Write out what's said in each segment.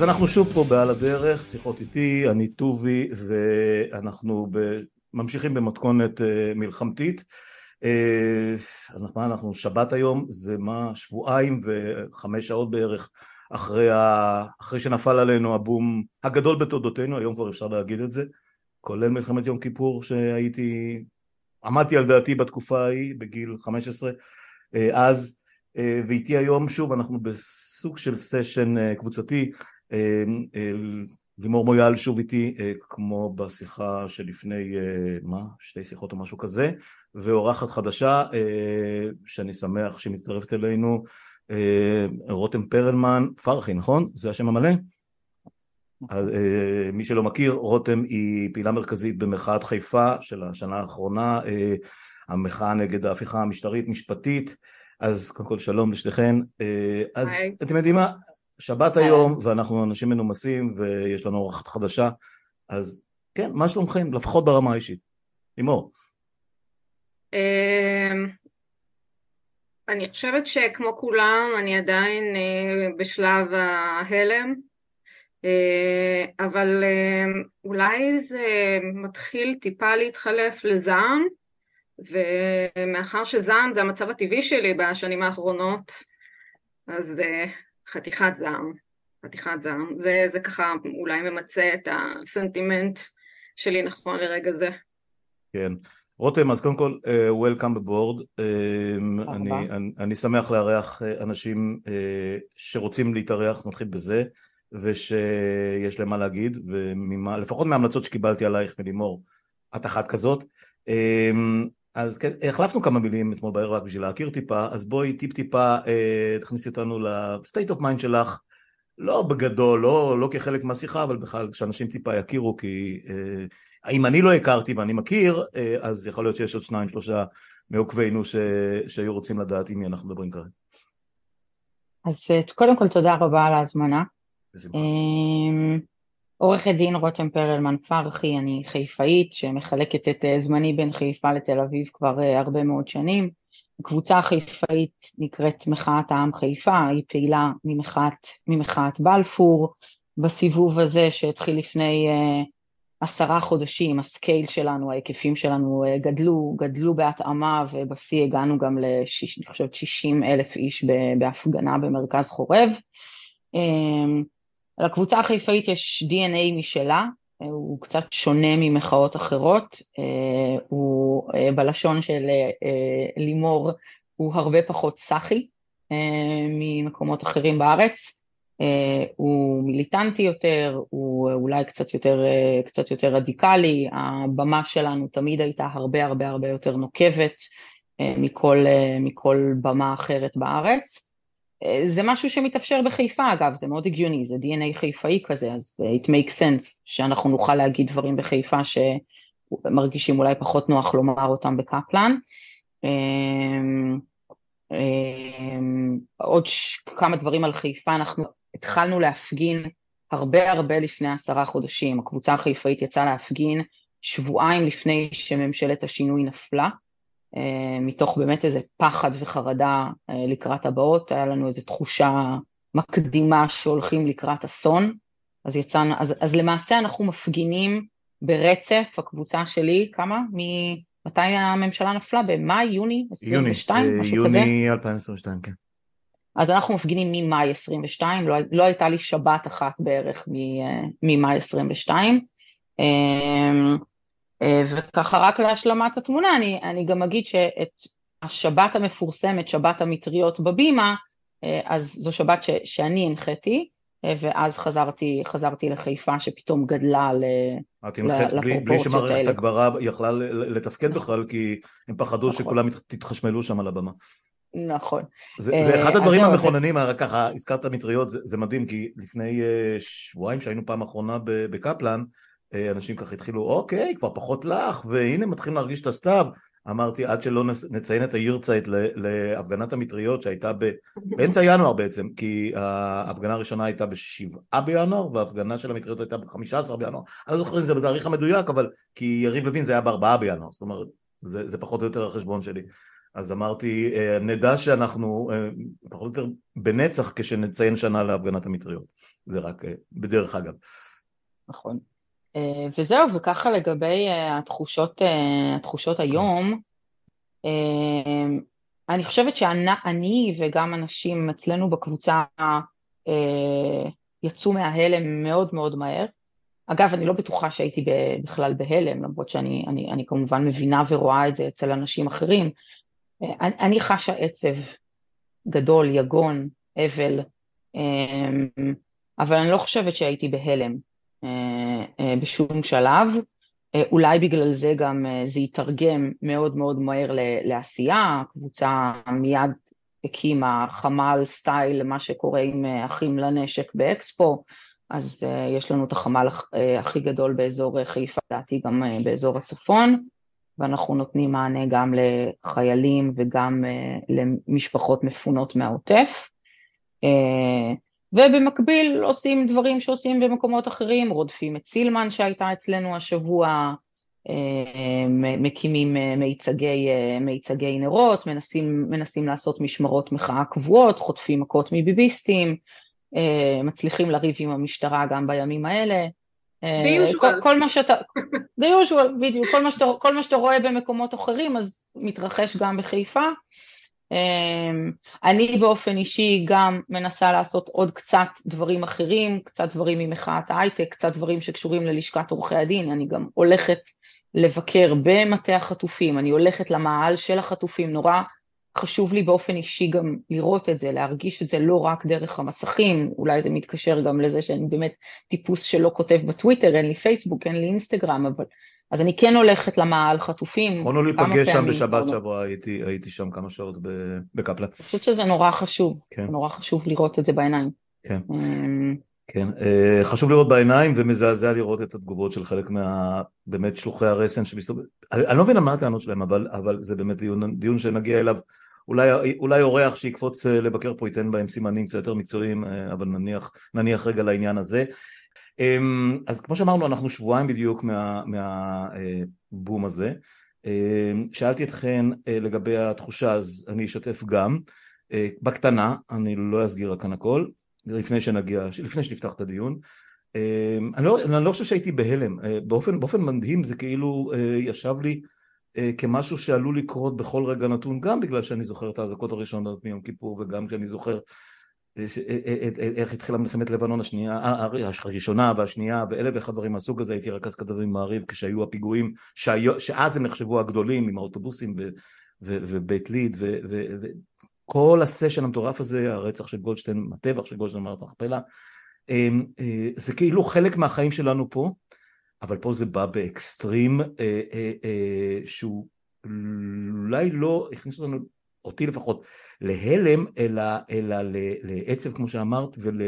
אז אנחנו שוב פה בעל הדרך, שיחות איתי, אני טובי, ואנחנו ב... ממשיכים במתכונת אה, מלחמתית. אה, מה אנחנו, שבת היום, זה מה, שבועיים וחמש שעות בערך אחרי, ה... אחרי שנפל עלינו הבום הגדול בתולדותינו, היום כבר אפשר להגיד את זה, כולל מלחמת יום כיפור שהייתי, עמדתי על דעתי בתקופה ההיא, בגיל 15, אה, אז, ואיתי היום שוב אנחנו בסוג של סשן קבוצתי לימור מויאל שוב איתי אה, כמו בשיחה שלפני אה, מה שתי שיחות או משהו כזה ואורחת חדשה אה, שאני שמח שהיא מצטרפת אלינו רותם פרלמן פרחי נכון? זה השם המלא? אז, מי שלא מכיר רותם היא פעילה מרכזית במחאת חיפה של השנה האחרונה המחאה נגד ההפיכה המשטרית משפטית אז קודם כל שלום לשתיכן אז היי. אתם יודעים מה שבת היום, ואנחנו אנשים מנומסים, ויש לנו אורחת חדשה, אז כן, מה שלומכם? לפחות ברמה האישית. לימור. אמ, אני חושבת שכמו כולם, אני עדיין אה, בשלב ההלם, אה, אבל אה, אולי זה מתחיל טיפה להתחלף לזעם, ומאחר שזעם זה המצב הטבעי שלי בשנים האחרונות, אז חתיכת זעם, חתיכת זעם. זה, זה ככה אולי ממצה את הסנטימנט שלי נכון לרגע זה. כן. רותם, אז קודם כל, uh, Welcome aboard. Uh, אני, אני, אני שמח לארח uh, אנשים uh, שרוצים להתארח, נתחיל בזה, ושיש להם מה להגיד, ולפחות מההמלצות שקיבלתי עלייך מלימור, את אחת כזאת. Uh, אז כן, החלפנו כמה מילים אתמול בערב רק בשביל להכיר טיפה, אז בואי טיפ טיפה אה, תכניסי אותנו ל-state of mind שלך, לא בגדול, לא, לא כחלק מהשיחה, אבל בכלל שאנשים טיפה יכירו, כי אה, אם אני לא הכרתי ואני מכיר, אה, אז יכול להיות שיש עוד שניים שלושה מעוקבינו ש, שהיו רוצים לדעת עם מי אנחנו מדברים כרגע. אז אה, קודם כל תודה רבה על ההזמנה. עורכת דין רותם פרלמן פרחי, אני חיפאית שמחלקת את אה, זמני בין חיפה לתל אביב כבר אה, הרבה מאוד שנים. הקבוצה החיפאית נקראת מחאת העם חיפה, היא פעילה ממחאת, ממחאת בלפור. בסיבוב הזה שהתחיל לפני uh, עשרה חודשים, הסקייל שלנו, ההיקפים שלנו uh, גדלו, גדלו בהתאמה ובשיא הגענו גם לשיש, אני חושבת 60 אלף איש בהפגנה במרכז חורב. לקבוצה החיפאית יש DNA משלה, הוא קצת שונה ממחאות אחרות, אה, הוא אה, בלשון של אה, לימור הוא הרבה פחות סאחי ממקומות אחרים בארץ, הוא מיליטנטי יותר, הוא אולי קצת יותר, קצת יותר רדיקלי, הבמה שלנו תמיד הייתה הרבה הרבה הרבה יותר נוקבת מכל, מכל במה אחרת בארץ. זה משהו שמתאפשר בחיפה אגב, זה מאוד הגיוני, זה DNA חיפאי כזה, אז it makes sense שאנחנו נוכל להגיד דברים בחיפה שמרגישים אולי פחות נוח לומר אותם בקפלן. אמ, עוד כמה דברים על חיפה, אנחנו התחלנו להפגין הרבה הרבה לפני עשרה חודשים, הקבוצה החיפאית יצאה להפגין שבועיים לפני שממשלת השינוי נפלה. אה, מתוך באמת איזה פחד וחרדה אה, לקראת הבאות, היה לנו איזו תחושה מקדימה שהולכים לקראת אסון, אז יצאנו, אז, אז למעשה אנחנו מפגינים ברצף, הקבוצה שלי, כמה? מתי הממשלה נפלה? במאי, יוני 22? יוני, משהו יוני כזה? יוני 2022, כן. אז אנחנו מפגינים ממאי 22, לא, לא הייתה לי שבת אחת בערך אה, ממאי 22. אה, וככה רק להשלמת התמונה, אני, אני גם אגיד שאת השבת המפורסמת, שבת המטריות בבימה, אה, אז זו שבת ש, שאני הנחיתי, אה, ואז חזרתי, חזרתי לחיפה שפתאום גדלה ל, את הנחית בלי, בלי שמערכת הגברה יכלה לתפקד בכלל, כי הם פחדו נכון. שכולם תתחשמלו שם על הבמה. נכון. זה, זה אחד הדברים המכוננים, זה... ככה הזכרת מטריות, זה, זה מדהים, כי לפני שבועיים שהיינו פעם אחרונה בקפלן, אנשים ככה התחילו, אוקיי, כבר פחות לך, והנה מתחילים להרגיש את הסתיו. אמרתי, עד שלא נציין את הירצייט להפגנת המטריות שהייתה ב... באמצע ינואר בעצם, כי ההפגנה הראשונה הייתה בשבעה בינואר, וההפגנה של המטריות הייתה בחמישה עשר בינואר. אני לא זוכר אם זה בתאריך המדויק, אבל כי יריב לוין זה היה בארבעה בינואר, זאת אומרת, זה, זה פחות או יותר החשבון שלי. אז אמרתי, נדע שאנחנו פחות או יותר בנצח כשנציין שנה להפגנת המטריות. זה רק בדרך אגב. נכון. וזהו, וככה לגבי התחושות, התחושות היום, אני חושבת שאני וגם אנשים אצלנו בקבוצה יצאו מההלם מאוד מאוד מהר. אגב, אני לא בטוחה שהייתי בכלל בהלם, למרות שאני אני, אני כמובן מבינה ורואה את זה אצל אנשים אחרים. אני, אני חשה עצב גדול, יגון, אבל, אני לא חושבת שהייתי בהלם אה, אה, בשום שלב. אה, אולי בגלל זה גם זה יתרגם מאוד מאוד מהר לעשייה, הקבוצה מיד הקימה חמ"ל סטייל למה שקורה עם אחים לנשק באקספו, אז uh, יש לנו את החמ"ל uh, הכי גדול באזור חיפה, לדעתי גם uh, באזור הצפון, ואנחנו נותנים מענה גם לחיילים וגם uh, למשפחות מפונות מהעוטף. ובמקביל עושים דברים שעושים במקומות אחרים, רודפים את סילמן שהייתה אצלנו השבוע, מקימים מיצגי, מיצגי נרות, מנסים, מנסים לעשות משמרות מחאה קבועות, חוטפים מכות מביביסטים, אה, מצליחים לריב עם המשטרה גם בימים האלה. אה, כל, כל מה שאתה, the usual, בדיוק, כל מה, שאתה, כל מה שאתה רואה במקומות אחרים אז מתרחש גם בחיפה. אה, אני באופן אישי גם מנסה לעשות עוד קצת דברים אחרים, קצת דברים ממחאת ההייטק, קצת דברים שקשורים ללשכת עורכי הדין, אני גם הולכת לבקר במטה החטופים, אני הולכת למאהל של החטופים, נורא חשוב לי באופן אישי גם לראות את זה, להרגיש את זה לא רק דרך המסכים, אולי זה מתקשר גם לזה שאני באמת טיפוס שלא כותב בטוויטר, אין לי פייסבוק, אין לי אינסטגרם, אבל... אז אני כן הולכת למעל חטופים. יכולנו להיפגש שם בשבת שעברה, הייתי, הייתי שם כמה שעות בקפלן. אני חושבת שזה נורא חשוב, כן. נורא חשוב לראות את זה בעיניים. כן. אמ, כן, אה, חשוב לראות בעיניים ומזעזע לראות את התגובות של חלק מה... באמת שלוחי הרסן שמסתובבים. אני לא מבין מה הטענות שלהם, אבל, אבל זה באמת דיון, דיון שנגיע אליו. אולי, אולי אורח שיקפוץ אה, לבקר פה ייתן בהם סימנים קצת יותר מקצועיים, אה, אבל נניח, נניח רגע לעניין הזה. אמ, אז כמו שאמרנו, אנחנו שבועיים בדיוק מהבום מה, הזה. אמ, שאלתי אתכן לגבי התחושה, אז אני אשתף גם. בקטנה, אני לא אסגיר כאן הכל. לפני שנגיע, לפני שנפתח את הדיון. אמ, אני לא, אני לא חושב שהייתי בהלם, אה, באופן, באופן מדהים זה כאילו אה, ישב לי אה, כמשהו שעלול לקרות בכל רגע נתון, גם בגלל שאני זוכר את האזעקות הראשונות מיום כיפור וגם כי אני זוכר איך התחילה מלחמת לבנון השנייה, הראשונה והשנייה ואלף ואחד דברים מהסוג הזה, הייתי רכז כתבים מעריב כשהיו הפיגועים שאז הם נחשבו הגדולים עם האוטובוסים ובית ליד כל הסשן המטורף הזה, הרצח של גולדשטיין, הטבח של גולדשטיין במערכת המכפלה, אמ, אה, זה כאילו חלק מהחיים שלנו פה, אבל פה זה בא באקסטרים אה, אה, שהוא אולי לא הכניס אותנו, אותי לפחות, להלם, אלא, אלא לעצב כמו שאמרת ול,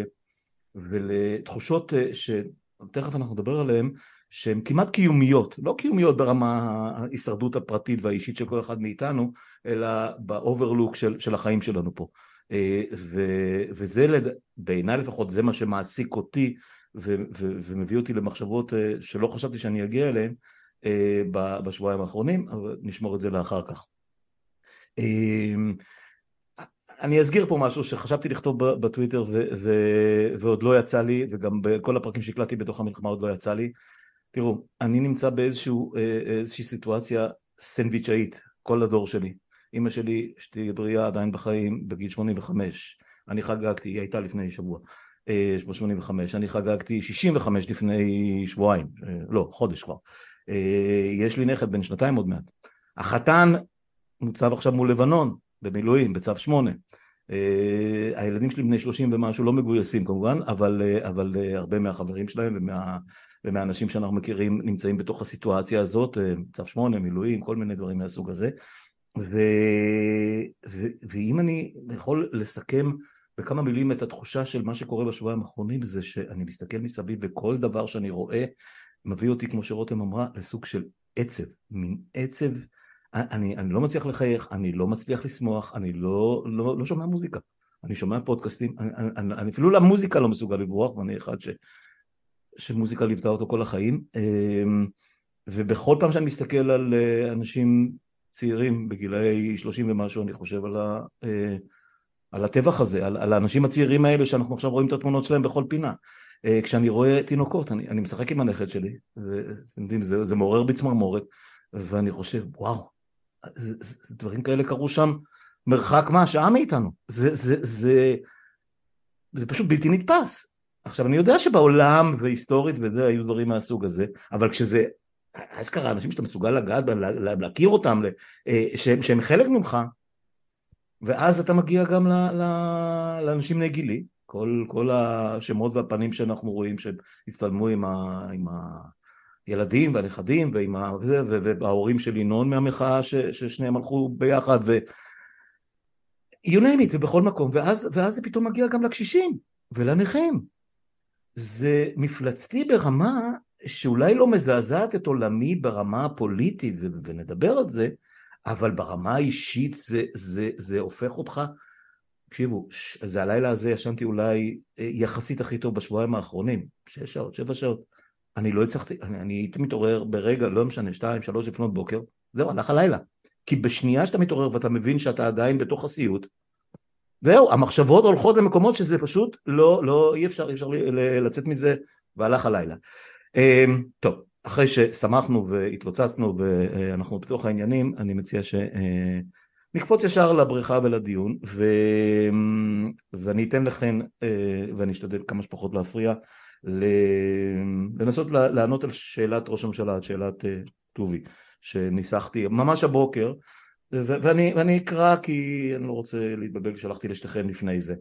ולתחושות שתכף אנחנו נדבר עליהן שהן כמעט קיומיות, לא קיומיות ברמה ההישרדות הפרטית והאישית של כל אחד מאיתנו, אלא באוברלוק של, של החיים שלנו פה. אה, ו, וזה לד... בעיניי לפחות זה מה שמעסיק אותי ו, ו, ומביא אותי למחשבות אה, שלא חשבתי שאני אגיע אליהן אה, בשבועיים האחרונים, אבל נשמור את זה לאחר כך. אני אסגיר פה משהו שחשבתי לכתוב בטוויטר ו- ו- ועוד לא יצא לי, וגם בכל הפרקים שהקלטתי בתוך המלחמה עוד לא יצא לי. תראו, אני נמצא באיזושהי סיטואציה סנדוויצ'אית, כל הדור שלי. אימא שלי, שתהיה בריאה עדיין בחיים, בגיל 85. אני חגגתי, היא הייתה לפני שבוע, 85. אה, אני חגגתי 65 לפני שבועיים, אה, לא, חודש כבר. אה, יש לי נכד בן שנתיים עוד מעט. החתן מוצב עכשיו מול לבנון, במילואים, בצו 8. הילדים שלי בני 30 ומשהו לא מגויסים כמובן, אבל, אבל הרבה מהחברים שלהם ומה... ומהאנשים שאנחנו מכירים נמצאים בתוך הסיטואציה הזאת, צו 8, מילואים, כל מיני דברים מהסוג הזה. ו... ו... ואם אני יכול לסכם בכמה מילים את התחושה של מה שקורה בשבועיים האחרונים זה שאני מסתכל מסביב וכל דבר שאני רואה מביא אותי כמו שרותם אמרה לסוג של עצב, מין עצב, אני, אני לא מצליח לחייך, אני לא מצליח לשמוח, אני לא, לא, לא שומע מוזיקה, אני שומע פודקאסטים, אני, אני, אני אפילו למוזיקה לא מסוגל לברוח ואני אחד ש, שמוזיקה ליוותה אותו כל החיים אמ, ובכל פעם שאני מסתכל על אה, אנשים צעירים בגילאי 30 ומשהו אני חושב על, ה, אה, על הטבח הזה, על, על האנשים הצעירים האלה שאנחנו עכשיו רואים את התמונות שלהם בכל פינה. אה, כשאני רואה תינוקות, אני, אני משחק עם הנכד שלי, ואתם יודעים, זה, זה מעורר בי צמרמורת, ואני חושב, וואו, זה, דברים כאלה קרו שם מרחק מה, שעה מאיתנו. זה, זה, זה, זה פשוט בלתי נתפס. עכשיו, אני יודע שבעולם והיסטורית וזה, היו דברים מהסוג הזה, אבל כשזה אשכרה אנשים שאתה מסוגל לגעת, להכיר אותם, אה, שהם, שהם חלק ממך, ואז אתה מגיע גם לאנשים בני גילי, כל, כל השמות והפנים שאנחנו רואים שהצטלמו עם, ה, עם הילדים והנכדים ועם ה, וזה, וההורים של ינון מהמחאה ש, ששניהם הלכו ביחד ו... you name it, ובכל מקום, ואז, ואז זה פתאום מגיע גם לקשישים ולנכים. זה מפלצתי ברמה שאולי לא מזעזעת את עולמי ברמה הפוליטית, ונדבר על זה, אבל ברמה האישית זה, זה, זה הופך אותך, תקשיבו, זה הלילה הזה ישנתי אולי אה, יחסית הכי טוב בשבועיים האחרונים, שש שעות, שבע שעות. אני לא הצלחתי, אני, אני הייתי מתעורר ברגע, לא משנה, שתיים, שלוש לפנות בוקר, זהו, הלך הלילה. כי בשנייה שאתה מתעורר ואתה מבין שאתה עדיין בתוך הסיוט, זהו, המחשבות הולכות למקומות שזה פשוט לא, לא, אי אפשר, אי אפשר לצאת מזה, והלך הלילה. אמ, טוב, אחרי ששמחנו והתלוצצנו ואנחנו בתוך העניינים, אני מציע שנקפוץ ישר לבריכה ולדיון, ו... ואני אתן לכן, אה, ואני אשתדל כמה שפחות להפריע, לנסות לענות על שאלת ראש הממשלה, על שאלת אה, טובי, שניסחתי ממש הבוקר, ואני, ואני אקרא כי אני לא רוצה להתבלבל כשהלכתי לשתיכן לפני זה.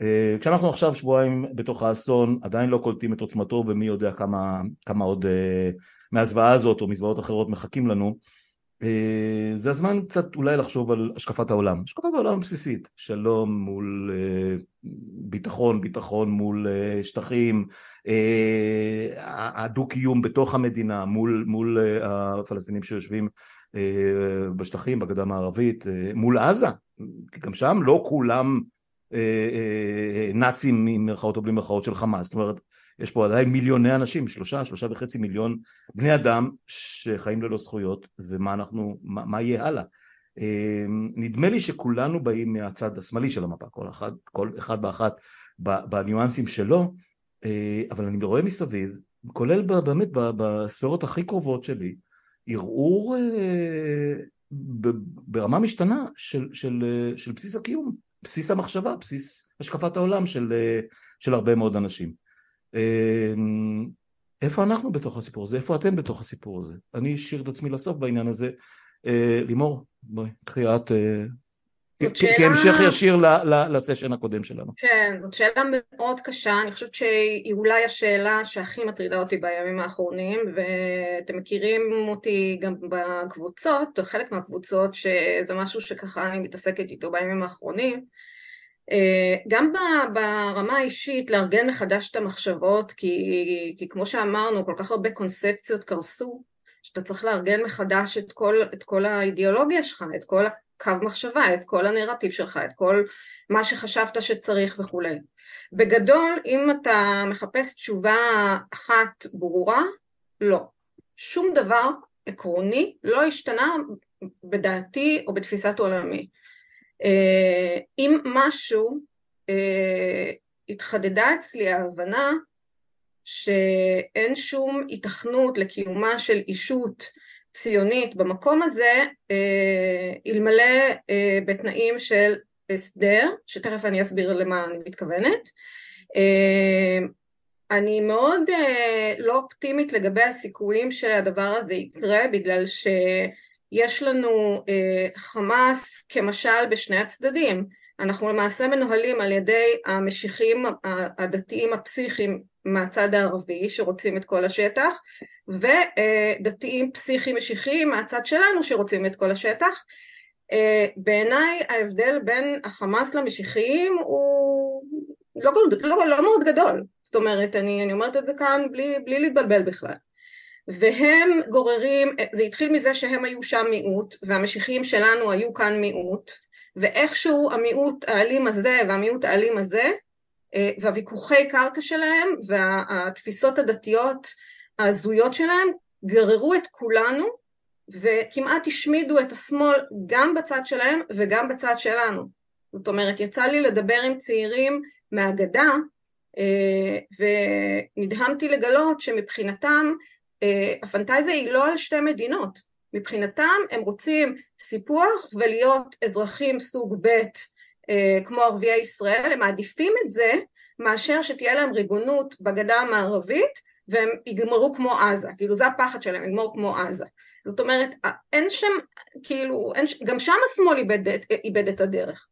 אה, כשאנחנו עכשיו שבועיים בתוך האסון עדיין לא קולטים את עוצמתו ומי יודע כמה, כמה עוד אה, מהזוועה הזאת או מזוועות אחרות מחכים לנו. זה הזמן קצת אולי לחשוב על השקפת העולם, השקפת העולם הבסיסית, שלום מול ביטחון, ביטחון מול שטחים, הדו-קיום בתוך המדינה מול, מול הפלסטינים שיושבים בשטחים, בגדה המערבית, מול עזה, כי גם שם לא כולם אה, אה, נאצים ממרכאות או בלי מרכאות של חמאס, זאת אומרת יש פה עדיין מיליוני אנשים, שלושה, שלושה וחצי מיליון בני אדם שחיים ללא זכויות ומה אנחנו, מה, מה יהיה הלאה. אה, נדמה לי שכולנו באים מהצד השמאלי של המפה, כל אחד, כל אחד באחת בניואנסים שלו, אבל אני רואה מסביב, כולל באמת בספירות הכי קרובות שלי, ערעור ברמה משתנה של, של, של בסיס הקיום. בסיס המחשבה, בסיס השקפת העולם של, אה, של הרבה מאוד אנשים. איפה אנחנו בתוך הסיפור הזה? איפה אתם בתוך הסיפור הזה? אני אשאיר את עצמי לסוף בעניין הזה. אה, לימור, בואי, קחי את אה, כהמשך ישיר לסשן הקודם שלנו. כן, זאת שאלה מאוד קשה, אני חושבת שהיא אולי השאלה שהכי מטרידה אותי בימים האחרונים, ואתם מכירים אותי גם בקבוצות, או חלק מהקבוצות, שזה משהו שככה אני מתעסקת איתו בימים האחרונים. גם ברמה האישית לארגן מחדש את המחשבות, כי, כי כמו שאמרנו, כל כך הרבה קונספציות קרסו, שאתה צריך לארגן מחדש את כל, את כל האידיאולוגיה שלך, את כל קו מחשבה, את כל הנרטיב שלך, את כל מה שחשבת שצריך וכולי. בגדול, אם אתה מחפש תשובה אחת ברורה, לא. שום דבר עקרוני לא השתנה בדעתי או בתפיסת עולמי. אה, אם משהו, אה, התחדדה אצלי ההבנה שאין שום התכנות לקיומה של אישות ציונית במקום הזה אה, אלמלא אה, בתנאים של הסדר, שתכף אני אסביר למה אני מתכוונת. אה, אני מאוד לא אופטימית לגבי הסיכויים שהדבר הזה יקרה בגלל שיש לנו חמאס כמשל בשני הצדדים אנחנו למעשה מנוהלים על ידי המשיחים הדתיים הפסיכיים מהצד הערבי שרוצים את כל השטח ודתיים פסיכיים משיחיים מהצד שלנו שרוצים את כל השטח. בעיניי ההבדל בין החמאס למשיחיים הוא לא, לא, לא מאוד גדול, זאת אומרת אני, אני אומרת את זה כאן בלי, בלי להתבלבל בכלל. והם גוררים, זה התחיל מזה שהם היו שם מיעוט והמשיחיים שלנו היו כאן מיעוט ואיכשהו המיעוט האלים הזה והמיעוט האלים הזה אה, והוויכוחי קרקע שלהם והתפיסות הדתיות ההזויות שלהם גררו את כולנו וכמעט השמידו את השמאל גם בצד שלהם וגם בצד שלנו. זאת אומרת, יצא לי לדבר עם צעירים מהגדה אה, ונדהמתי לגלות שמבחינתם אה, הפנטזיה היא לא על שתי מדינות, מבחינתם הם רוצים סיפוח ולהיות אזרחים סוג ב' אה, כמו ערביי ישראל, הם מעדיפים את זה מאשר שתהיה להם ריבונות בגדה המערבית והם יגמרו כמו עזה, כאילו זה הפחד שלהם, יגמרו כמו עזה. זאת אומרת, אין שם, כאילו, אין, גם שם השמאל איבד, איבד את הדרך.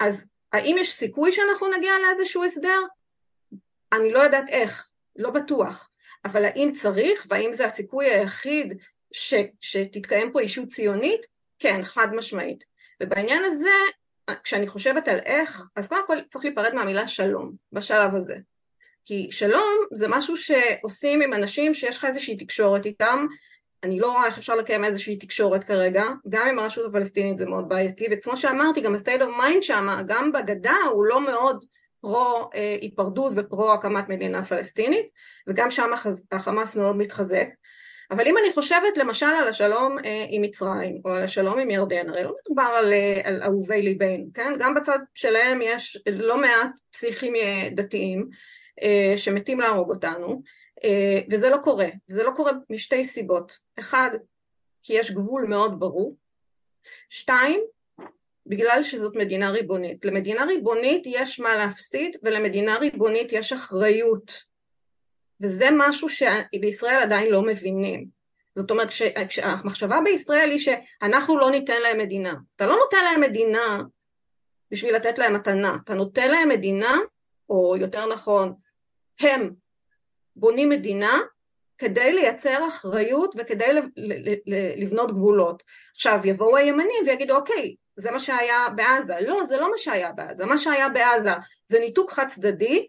אז האם יש סיכוי שאנחנו נגיע לאיזשהו הסדר? אני לא יודעת איך, לא בטוח. אבל האם צריך, והאם זה הסיכוי היחיד ש, שתתקיים פה אישות ציונית? כן, חד משמעית. ובעניין הזה, כשאני חושבת על איך, אז קודם כל צריך להיפרד מהמילה שלום, בשלב הזה. כי שלום זה משהו שעושים עם אנשים שיש לך איזושהי תקשורת איתם, אני לא רואה איך אפשר לקיים איזושהי תקשורת כרגע, גם עם הרשות הפלסטינית זה מאוד בעייתי, וכמו שאמרתי, גם ה-state of mind שם, גם בגדה הוא לא מאוד פרו אה, ופרו הקמת מדינה פלסטינית, וגם שם החמאס מאוד מתחזק. אבל אם אני חושבת למשל על השלום אה, עם מצרים, או על השלום עם ירדן, הרי לא מדובר על, אה, על אהובי ליבנו, כן? גם בצד שלהם יש לא מעט פסיכים אה, דתיים, שמתים להרוג אותנו, וזה לא קורה, וזה לא קורה משתי סיבות, אחד, כי יש גבול מאוד ברור, שתיים, בגלל שזאת מדינה ריבונית. למדינה ריבונית יש מה להפסיד ולמדינה ריבונית יש אחריות וזה משהו שבישראל עדיין לא מבינים. זאת אומרת כשהמחשבה בישראל היא שאנחנו לא ניתן להם מדינה. אתה לא נותן להם מדינה בשביל לתת להם מתנה, אתה נותן להם מדינה, או יותר נכון הם בונים מדינה כדי לייצר אחריות וכדי לבנות גבולות. עכשיו יבואו הימנים ויגידו אוקיי זה מה שהיה בעזה, לא זה לא מה שהיה בעזה, מה שהיה בעזה זה ניתוק חד צדדי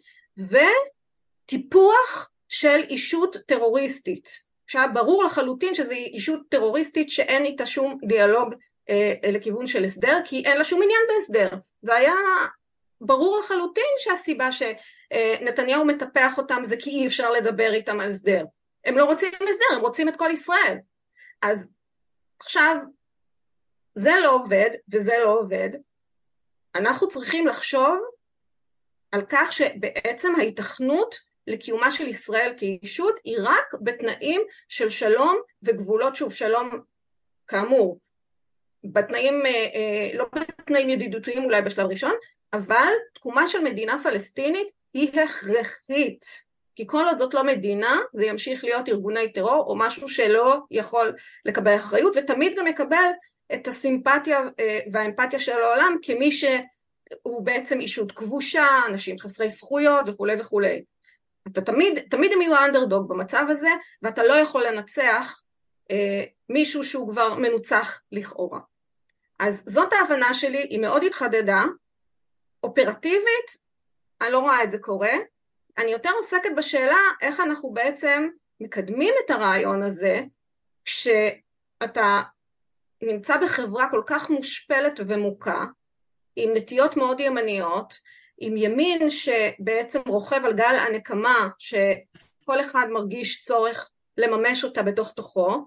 וטיפוח של אישות טרוריסטית שהיה ברור לחלוטין שזו אישות טרוריסטית שאין איתה שום דיאלוג אה, לכיוון של הסדר כי אין לה שום עניין בהסדר זה היה ברור לחלוטין שהסיבה ש... אה, מטפח אותם זה כי אי אפשר לדבר איתם על הסדר. הם לא רוצים הסדר, הם רוצים את כל ישראל. אז עכשיו, זה לא עובד וזה לא עובד. אנחנו צריכים לחשוב על כך שבעצם ההיתכנות לקיומה של ישראל כישות היא רק בתנאים של שלום וגבולות שוב שלום כאמור בתנאים, אה, אה, לא בתנאים ידידותיים אולי בשלב ראשון, אבל תקומה של מדינה פלסטינית היא הכרחית, כי כל עוד זאת לא מדינה זה ימשיך להיות ארגוני טרור או משהו שלא יכול לקבל אחריות ותמיד גם יקבל את הסימפתיה אה, והאמפתיה של העולם כמי שהוא בעצם אישות כבושה, אנשים חסרי זכויות וכולי וכולי. אתה תמיד, תמיד הם יהיו האנדרדוג במצב הזה ואתה לא יכול לנצח אה, מישהו שהוא כבר מנוצח לכאורה. אז זאת ההבנה שלי, היא מאוד התחדדה, אופרטיבית אני לא רואה את זה קורה. אני יותר עוסקת בשאלה איך אנחנו בעצם מקדמים את הרעיון הזה כשאתה נמצא בחברה כל כך מושפלת ומוכה, עם נטיות מאוד ימניות, עם ימין שבעצם רוכב על גל הנקמה שכל אחד מרגיש צורך לממש אותה בתוך תוכו,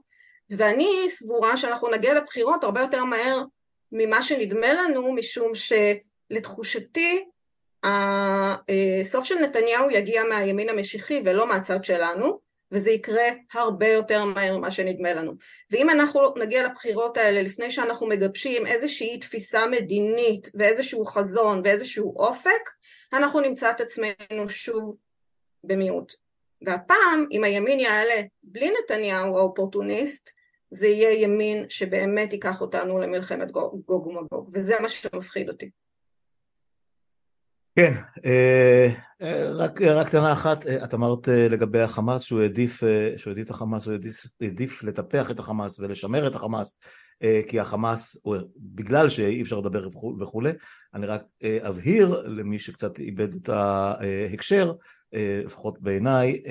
ואני סבורה שאנחנו נגיע לבחירות הרבה יותר מהר ממה שנדמה לנו, משום שלתחושתי הסוף של נתניהו יגיע מהימין המשיחי ולא מהצד שלנו וזה יקרה הרבה יותר מהר ממה שנדמה לנו. ואם אנחנו נגיע לבחירות האלה לפני שאנחנו מגבשים איזושהי תפיסה מדינית ואיזשהו חזון ואיזשהו אופק אנחנו נמצא את עצמנו שוב במיעוט. והפעם אם הימין יעלה בלי נתניהו האופורטוניסט זה יהיה ימין שבאמת ייקח אותנו למלחמת גוג ומגוג. וזה מה שמפחיד אותי כן, אה, אה, רק, רק טענה אחת, אה, את אמרת לגבי החמאס שהוא העדיף, שהוא העדיף את החמאס, הוא העדיף, העדיף לטפח את החמאס ולשמר את החמאס כי החמאס, בגלל שאי אפשר לדבר וכולי, אני רק אבהיר למי שקצת איבד את ההקשר, לפחות בעיניי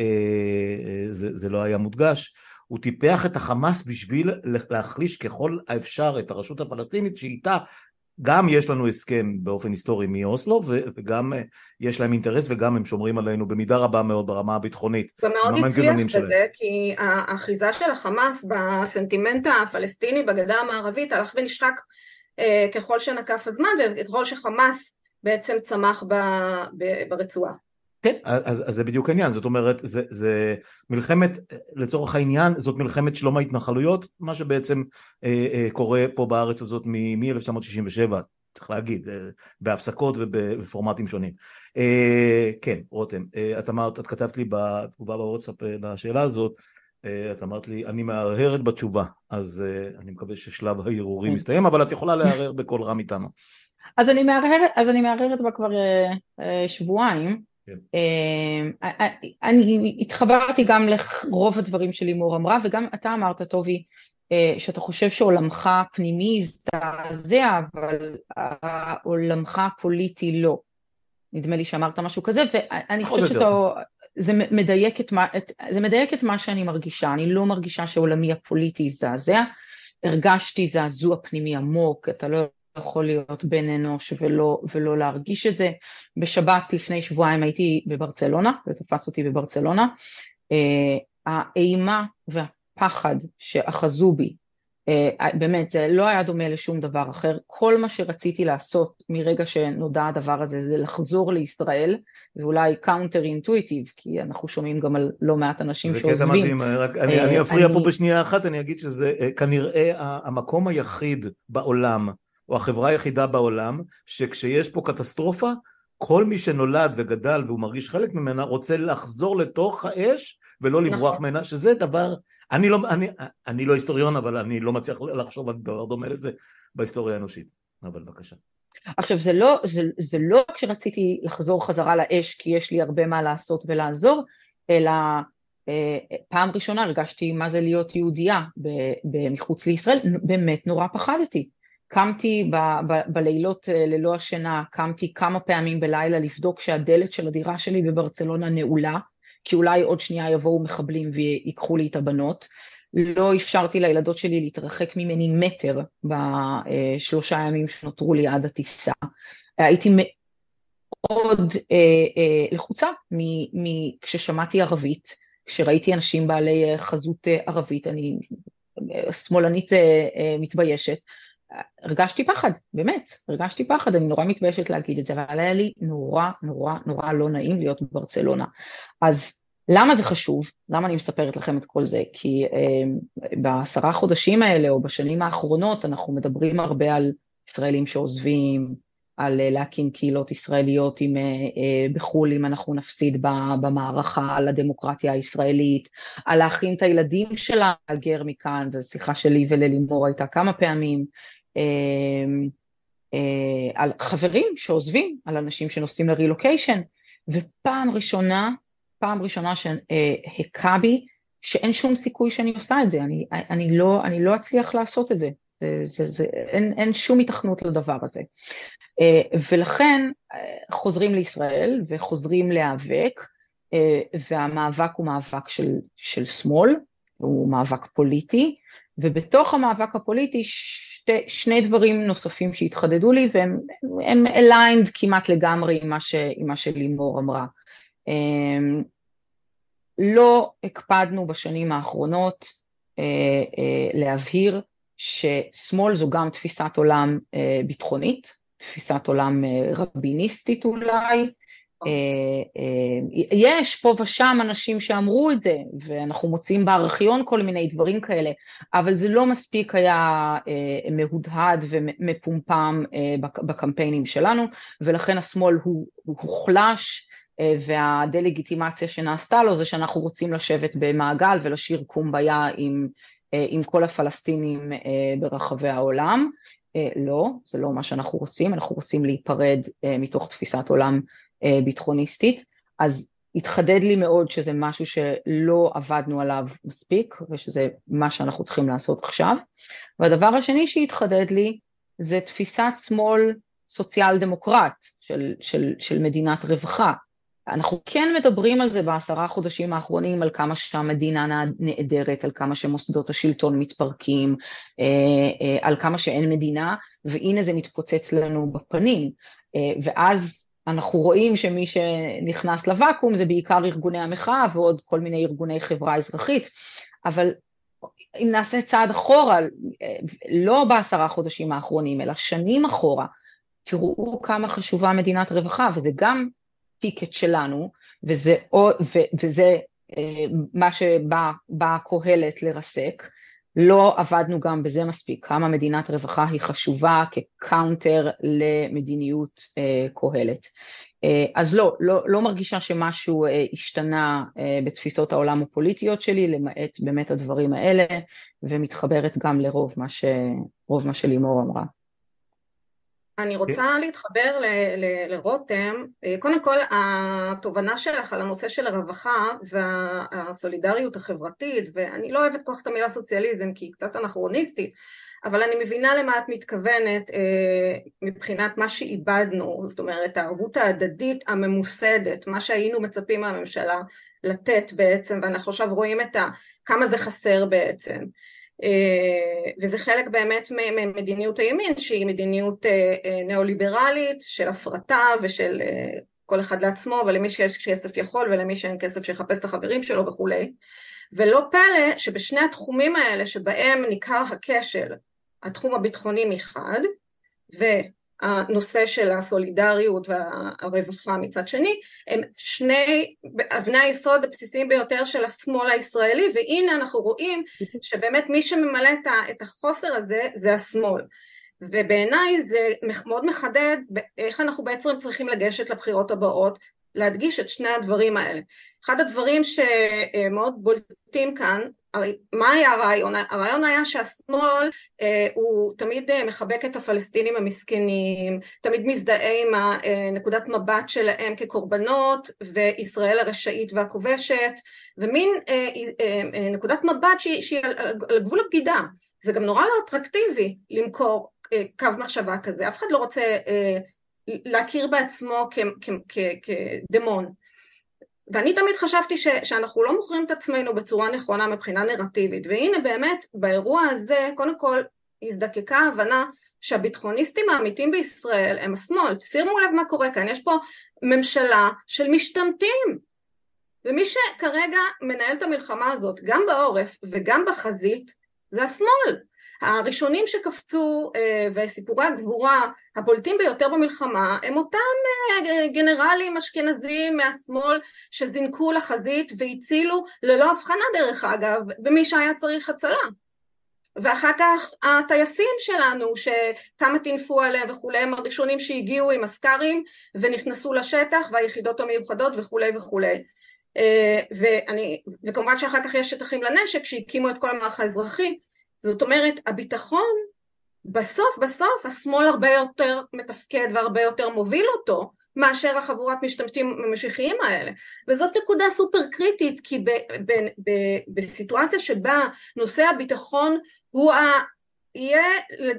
זה, זה לא היה מודגש, הוא טיפח את החמאס בשביל להחליש ככל האפשר את הרשות הפלסטינית שאיתה גם יש לנו הסכם באופן היסטורי מאוסלו וגם יש להם אינטרס וגם הם שומרים עלינו במידה רבה מאוד ברמה הביטחונית. זה מאוד הצליח בזה כי האחיזה של החמאס בסנטימנט הפלסטיני בגדה המערבית הלך ונשחק ככל שנקף הזמן וככל שחמאס בעצם צמח ברצועה. כן, אז, אז זה בדיוק העניין, זאת אומרת, זה, זה מלחמת, לצורך העניין, זאת מלחמת שלום ההתנחלויות, מה שבעצם אה, אה, קורה פה בארץ הזאת מ-1967, צריך להגיד, אה, בהפסקות ובפורמטים שונים. אה, כן, רותם, אה, את אמרת, את כתבת לי בתגובה בוואטסאפ אה, לשאלה הזאת, אה, את אמרת לי, אני מהרהרת בתשובה, אז אה, אני מקווה ששלב הערעורים מסתיים, אבל את יכולה להרהר בקול רם איתנו. אז אני מהרהרת, אז אני מהרהרת בה כבר אה, אה, שבועיים. כן. אה, אני התחברתי גם לרוב הדברים שלימור אמרה, וגם אתה אמרת, טובי, שאתה חושב שעולמך הפנימי הזדעזע, אבל עולמך הפוליטי לא. נדמה לי שאמרת משהו כזה, ואני חושבת שזה מדייק את, מה, זה מדייק את מה שאני מרגישה. אני לא מרגישה שעולמי הפוליטי הזדעזע. הרגשתי זעזוע פנימי עמוק, אתה לא יכול להיות בן אנוש ולא, ולא להרגיש את זה. בשבת לפני שבועיים הייתי בברצלונה, זה תפס אותי בברצלונה. Uh, האימה והפחד שאחזו בי, uh, באמת זה לא היה דומה לשום דבר אחר. כל מה שרציתי לעשות מרגע שנודע הדבר הזה זה לחזור לישראל, זה אולי counterintuitive, כי אנחנו שומעים גם על לא מעט אנשים שעוזבים. זה קטע מדהים, רק אני, אני אפריע אני... פה בשנייה אחת, אני אגיד שזה אה, כנראה המקום היחיד בעולם או החברה היחידה בעולם שכשיש פה קטסטרופה כל מי שנולד וגדל והוא מרגיש חלק ממנה רוצה לחזור לתוך האש ולא לברוח נכון. ממנה שזה דבר אני לא, אני, אני לא היסטוריון אבל אני לא מצליח לחשוב על דבר דומה לזה בהיסטוריה האנושית. אבל בבקשה. עכשיו זה לא, זה, זה לא רק שרציתי לחזור חזרה לאש כי יש לי הרבה מה לעשות ולעזור אלא אה, פעם ראשונה הרגשתי מה זה להיות יהודייה מחוץ לישראל. באמת נורא פחדתי קמתי ב- ב- בלילות אה, ללא השינה, קמתי כמה פעמים בלילה לבדוק שהדלת של הדירה שלי בברצלונה נעולה, כי אולי עוד שנייה יבואו מחבלים ויקחו לי את הבנות. לא אפשרתי לילדות שלי להתרחק ממני מטר בשלושה ימים שנותרו לי עד הטיסה. הייתי מאוד אה, אה, לחוצה כששמעתי ערבית, כשראיתי אנשים בעלי אה, חזות אה, ערבית, אני שמאלנית אה, אה, מתביישת, הרגשתי פחד, באמת, הרגשתי פחד, אני נורא מתביישת להגיד את זה, אבל היה לי נורא נורא נורא לא נעים להיות בברצלונה. אז למה זה חשוב? למה אני מספרת לכם את כל זה? כי אה, בעשרה חודשים האלה או בשנים האחרונות אנחנו מדברים הרבה על ישראלים שעוזבים, על אה, להקים קהילות ישראליות עם, אה, אה, בחו"ל אם אנחנו נפסיד במערכה על הדמוקרטיה הישראלית, על להכין את הילדים שלה להגר מכאן, זו שיחה שלי וללימור הייתה כמה פעמים, על חברים שעוזבים, על אנשים שנוסעים לרילוקיישן, ופעם ראשונה, פעם ראשונה שהכה בי שאין שום סיכוי שאני עושה את זה, אני, אני, לא, אני לא אצליח לעשות את זה, זה, זה, זה, אין, אין שום התכנות לדבר הזה. אה, ולכן אה, חוזרים לישראל וחוזרים להיאבק, והמאבק הוא מאבק של, של שמאל, הוא מאבק פוליטי, ובתוך המאבק הפוליטי שתי, שני דברים נוספים שהתחדדו לי והם aligned כמעט לגמרי עם מה, ש, עם מה שלימור אמרה. אמ, לא הקפדנו בשנים האחרונות אה, אה, להבהיר ששמאל זו גם תפיסת עולם אה, ביטחונית, תפיסת עולם רביניסטית אולי, יש פה ושם אנשים שאמרו את זה, ואנחנו מוצאים בארכיון כל מיני דברים כאלה, אבל זה לא מספיק היה אה, מהודהד ומפומפם בקמפיינים שלנו, ולכן השמאל הוא הוחלש, והדה-לגיטימציה שנעשתה לו זה שאנחנו רוצים לשבת במעגל ולשיר קומביה עם, עם כל הפלסטינים ברחבי העולם. לא, זה לא מה שאנחנו רוצים, אנחנו רוצים להיפרד מתוך תפיסת עולם אה, ביטחוניסטית, אז התחדד לי מאוד שזה משהו שלא עבדנו עליו מספיק ושזה מה שאנחנו צריכים לעשות עכשיו. והדבר השני שהתחדד לי זה תפיסת שמאל סוציאל דמוקרט של, של, של מדינת רווחה. אנחנו כן מדברים על זה בעשרה חודשים האחרונים, על כמה שהמדינה נעדרת, על כמה שמוסדות השלטון מתפרקים, על כמה שאין מדינה, והנה זה מתפוצץ לנו בפנים. ואז אנחנו רואים שמי שנכנס לוואקום זה בעיקר ארגוני המחאה ועוד כל מיני ארגוני חברה אזרחית, אבל אם נעשה צעד אחורה, לא בעשרה חודשים האחרונים, אלא שנים אחורה, תראו כמה חשובה מדינת רווחה, וזה גם ticket שלנו, וזה, וזה אה, מה שבא קהלת לרסק. לא עבדנו גם בזה מספיק, כמה מדינת רווחה היא חשובה כ counter למדיניות אה, קהלת. אה, אז לא, לא, לא מרגישה שמשהו אה, השתנה בתפיסות העולם הפוליטיות שלי, למעט באמת הדברים האלה, ומתחברת גם לרוב מה, ש, מה שלימור אמרה. אני רוצה להתחבר לרותם, קודם כל התובנה שלך על הנושא של הרווחה והסולידריות החברתית, ואני לא אוהבת כל כך את המילה סוציאליזם כי היא קצת אנכרוניסטית, אבל אני מבינה למה את מתכוונת אה, מבחינת מה שאיבדנו, זאת אומרת הערבות ההדדית הממוסדת, מה שהיינו מצפים מהממשלה לתת בעצם, ואנחנו עכשיו רואים את ה, כמה זה חסר בעצם. אה, וזה חלק באמת ממדיניות הימין שהיא מדיניות אה, אה, ניאו-ליברלית של הפרטה ושל כל אחד לעצמו ולמי שיש כסף יכול ולמי שאין כסף שיחפש את החברים שלו וכולי. ולא פלא שבשני התחומים האלה שבהם ניכר הכשל התחום הביטחוני מחד והנושא של הסולידריות והרווחה מצד שני הם שני אבני היסוד הבסיסיים ביותר של השמאל הישראלי והנה אנחנו רואים שבאמת מי שממלא את החוסר הזה זה השמאל. ובעיניי זה מאוד מחדד איך אנחנו בעצם צריכים לגשת לבחירות הבאות להדגיש את שני הדברים האלה. אחד הדברים שמאוד בולטים כאן מה היה הרעיון? הרעיון היה שהשמאל אה, הוא תמיד אה, מחבק את הפלסטינים המסכנים, תמיד מזדהה עם אה, נקודת מבט שלהם כקורבנות וישראל הרשעית והכובשת ומין אה, אה, אה, נקודת מבט שהיא, שהיא על, על גבול הבגידה זה גם נורא לא אטרקטיבי למכור אה, קו מחשבה כזה, אף אחד לא רוצה אה, להכיר בעצמו כדמון. ואני תמיד חשבתי ש, שאנחנו לא מוכרים את עצמנו בצורה נכונה מבחינה נרטיבית. והנה באמת באירוע הזה קודם כל הזדקקה הבנה שהביטחוניסטים האמיתיים בישראל הם השמאל, שימו לב מה קורה כאן, יש פה ממשלה של משתמטים. ומי שכרגע מנהל את המלחמה הזאת גם בעורף וגם בחזית זה השמאל. הראשונים שקפצו אה, וסיפורי הגבורה הבולטים ביותר במלחמה הם אותם אה, גנרלים אשכנזים מהשמאל שזינקו לחזית והצילו ללא הבחנה דרך אגב במי שהיה צריך הצלה. ואחר כך הטייסים שלנו שכמה טינפו עליהם וכולי הם הראשונים שהגיעו עם הסקרים ונכנסו לשטח והיחידות המיוחדות וכולי וכולי. אה, ואני, וכמובן שאחר כך יש שטחים לנשק שהקימו את כל המערך האזרחי. זאת אומרת הביטחון בסוף בסוף השמאל הרבה יותר מתפקד והרבה יותר מוביל אותו מאשר החבורת משתמשים המשיחיים האלה. וזאת נקודה סופר קריטית כי ב, ב, ב, בסיטואציה שבה נושא הביטחון הוא ה... יהיה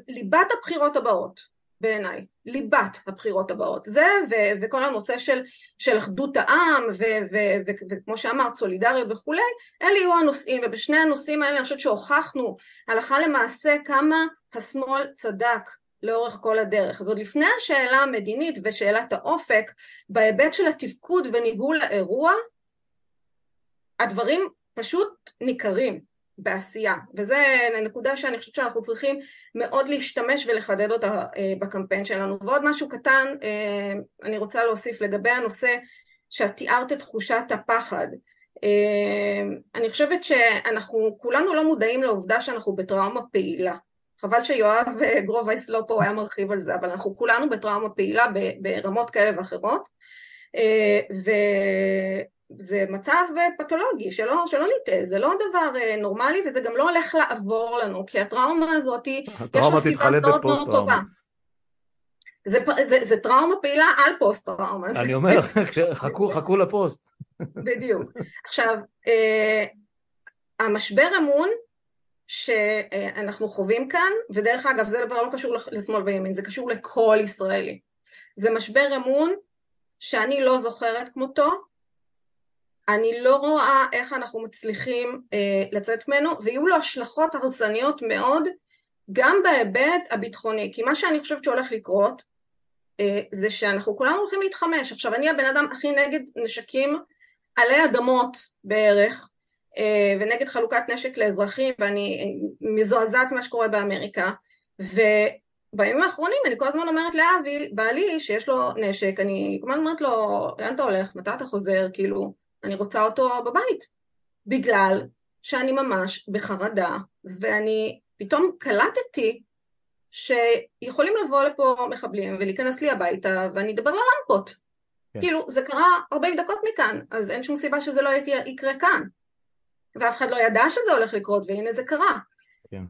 ליבת הבחירות הבאות בעיניי, ליבת הבחירות הבאות. זה ו- וכל הנושא של, של אחדות העם וכמו שאמרת סולידריות וכולי, אלה יהיו הנושאים ובשני הנושאים האלה אני חושבת שהוכחנו הלכה למעשה כמה השמאל צדק לאורך כל הדרך. אז עוד לפני השאלה המדינית ושאלת האופק, בהיבט של התפקוד וניהול האירוע, הדברים פשוט ניכרים. בעשייה, וזה נקודה שאני חושבת שאנחנו צריכים מאוד להשתמש ולחדד אותה אה, בקמפיין שלנו. ועוד משהו קטן, אה, אני רוצה להוסיף לגבי הנושא שאת תיארת את תחושת הפחד. אה, אני חושבת שאנחנו כולנו לא מודעים לעובדה שאנחנו בטראומה פעילה. חבל שיואב גרובייס לא פה, הוא היה מרחיב על זה, אבל אנחנו כולנו בטראומה פעילה ברמות כאלה ואחרות. ו... זה מצב פתולוגי, שלא, שלא נטעה, זה לא דבר אה, נורמלי וזה גם לא הולך לעבור לנו, כי הטראומה הזאת, יש לה סיבה מאוד מאוד טובה. זה, זה, זה טראומה פעילה על פוסט טראומה. אני אומר, חכו, חכו לפוסט. בדיוק. עכשיו, אה, המשבר אמון שאנחנו חווים כאן, ודרך אגב זה דבר לא קשור לשמאל וימין, זה קשור לכל ישראלי. זה משבר אמון שאני לא זוכרת כמותו, אני לא רואה איך אנחנו מצליחים אה, לצאת ממנו, ויהיו לו השלכות הרסניות מאוד גם בהיבט הביטחוני, כי מה שאני חושבת שהולך לקרות אה, זה שאנחנו כולנו הולכים להתחמש. עכשיו אני הבן אדם הכי נגד נשקים עלי אדמות בערך, אה, ונגד חלוקת נשק לאזרחים, ואני מזועזעת ממה שקורה באמריקה, ובימים האחרונים אני כל הזמן אומרת לאבי, בעלי שיש לו נשק, אני כל הזמן אומרת לו, לאן אתה הולך? מתי אתה חוזר? כאילו, אני רוצה אותו בבית, בגלל שאני ממש בחרדה, ואני פתאום קלטתי שיכולים לבוא לפה מחבלים ולהיכנס לי הביתה ואני אדבר ללמפות. כן. כאילו, זה קרה 40 דקות מכאן, אז אין שום סיבה שזה לא יקרה כאן. ואף אחד לא ידע שזה הולך לקרות, והנה זה קרה. כן.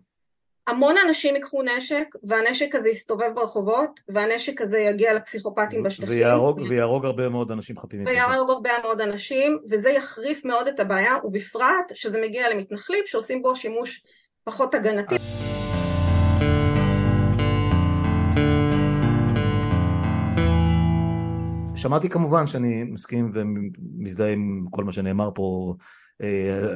המון אנשים ייקחו נשק, והנשק הזה יסתובב ברחובות, והנשק הזה יגיע לפסיכופטים בשטחים. ויהרוג, ויהרוג הרבה מאוד אנשים חפים מפשע. ויהרוג הרבה מאוד אנשים, וזה יחריף מאוד את הבעיה, ובפרט שזה מגיע למתנחלים שעושים בו שימוש פחות הגנתי. שמעתי כמובן שאני מסכים ומזדהה עם כל מה שנאמר פה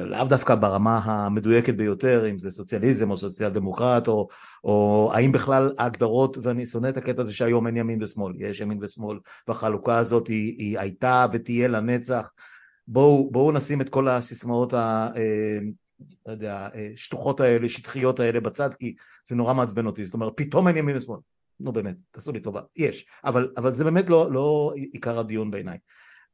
לאו דווקא ברמה המדויקת ביותר, אם זה סוציאליזם או סוציאל דמוקרט, או, או האם בכלל ההגדרות, ואני שונא את הקטע הזה שהיום אין ימין ושמאל, יש ימין ושמאל, והחלוקה הזאת היא, היא הייתה ותהיה לנצח. בואו, בואו נשים את כל הסיסמאות ה... אה, לא יודע, אה, שטוחות האלה, שטחיות האלה בצד, כי זה נורא מעצבן אותי, זאת אומרת, פתאום אין ימין ושמאל. נו באמת, תעשו לי טובה, יש, אבל, אבל זה באמת לא, לא עיקר הדיון בעיניי.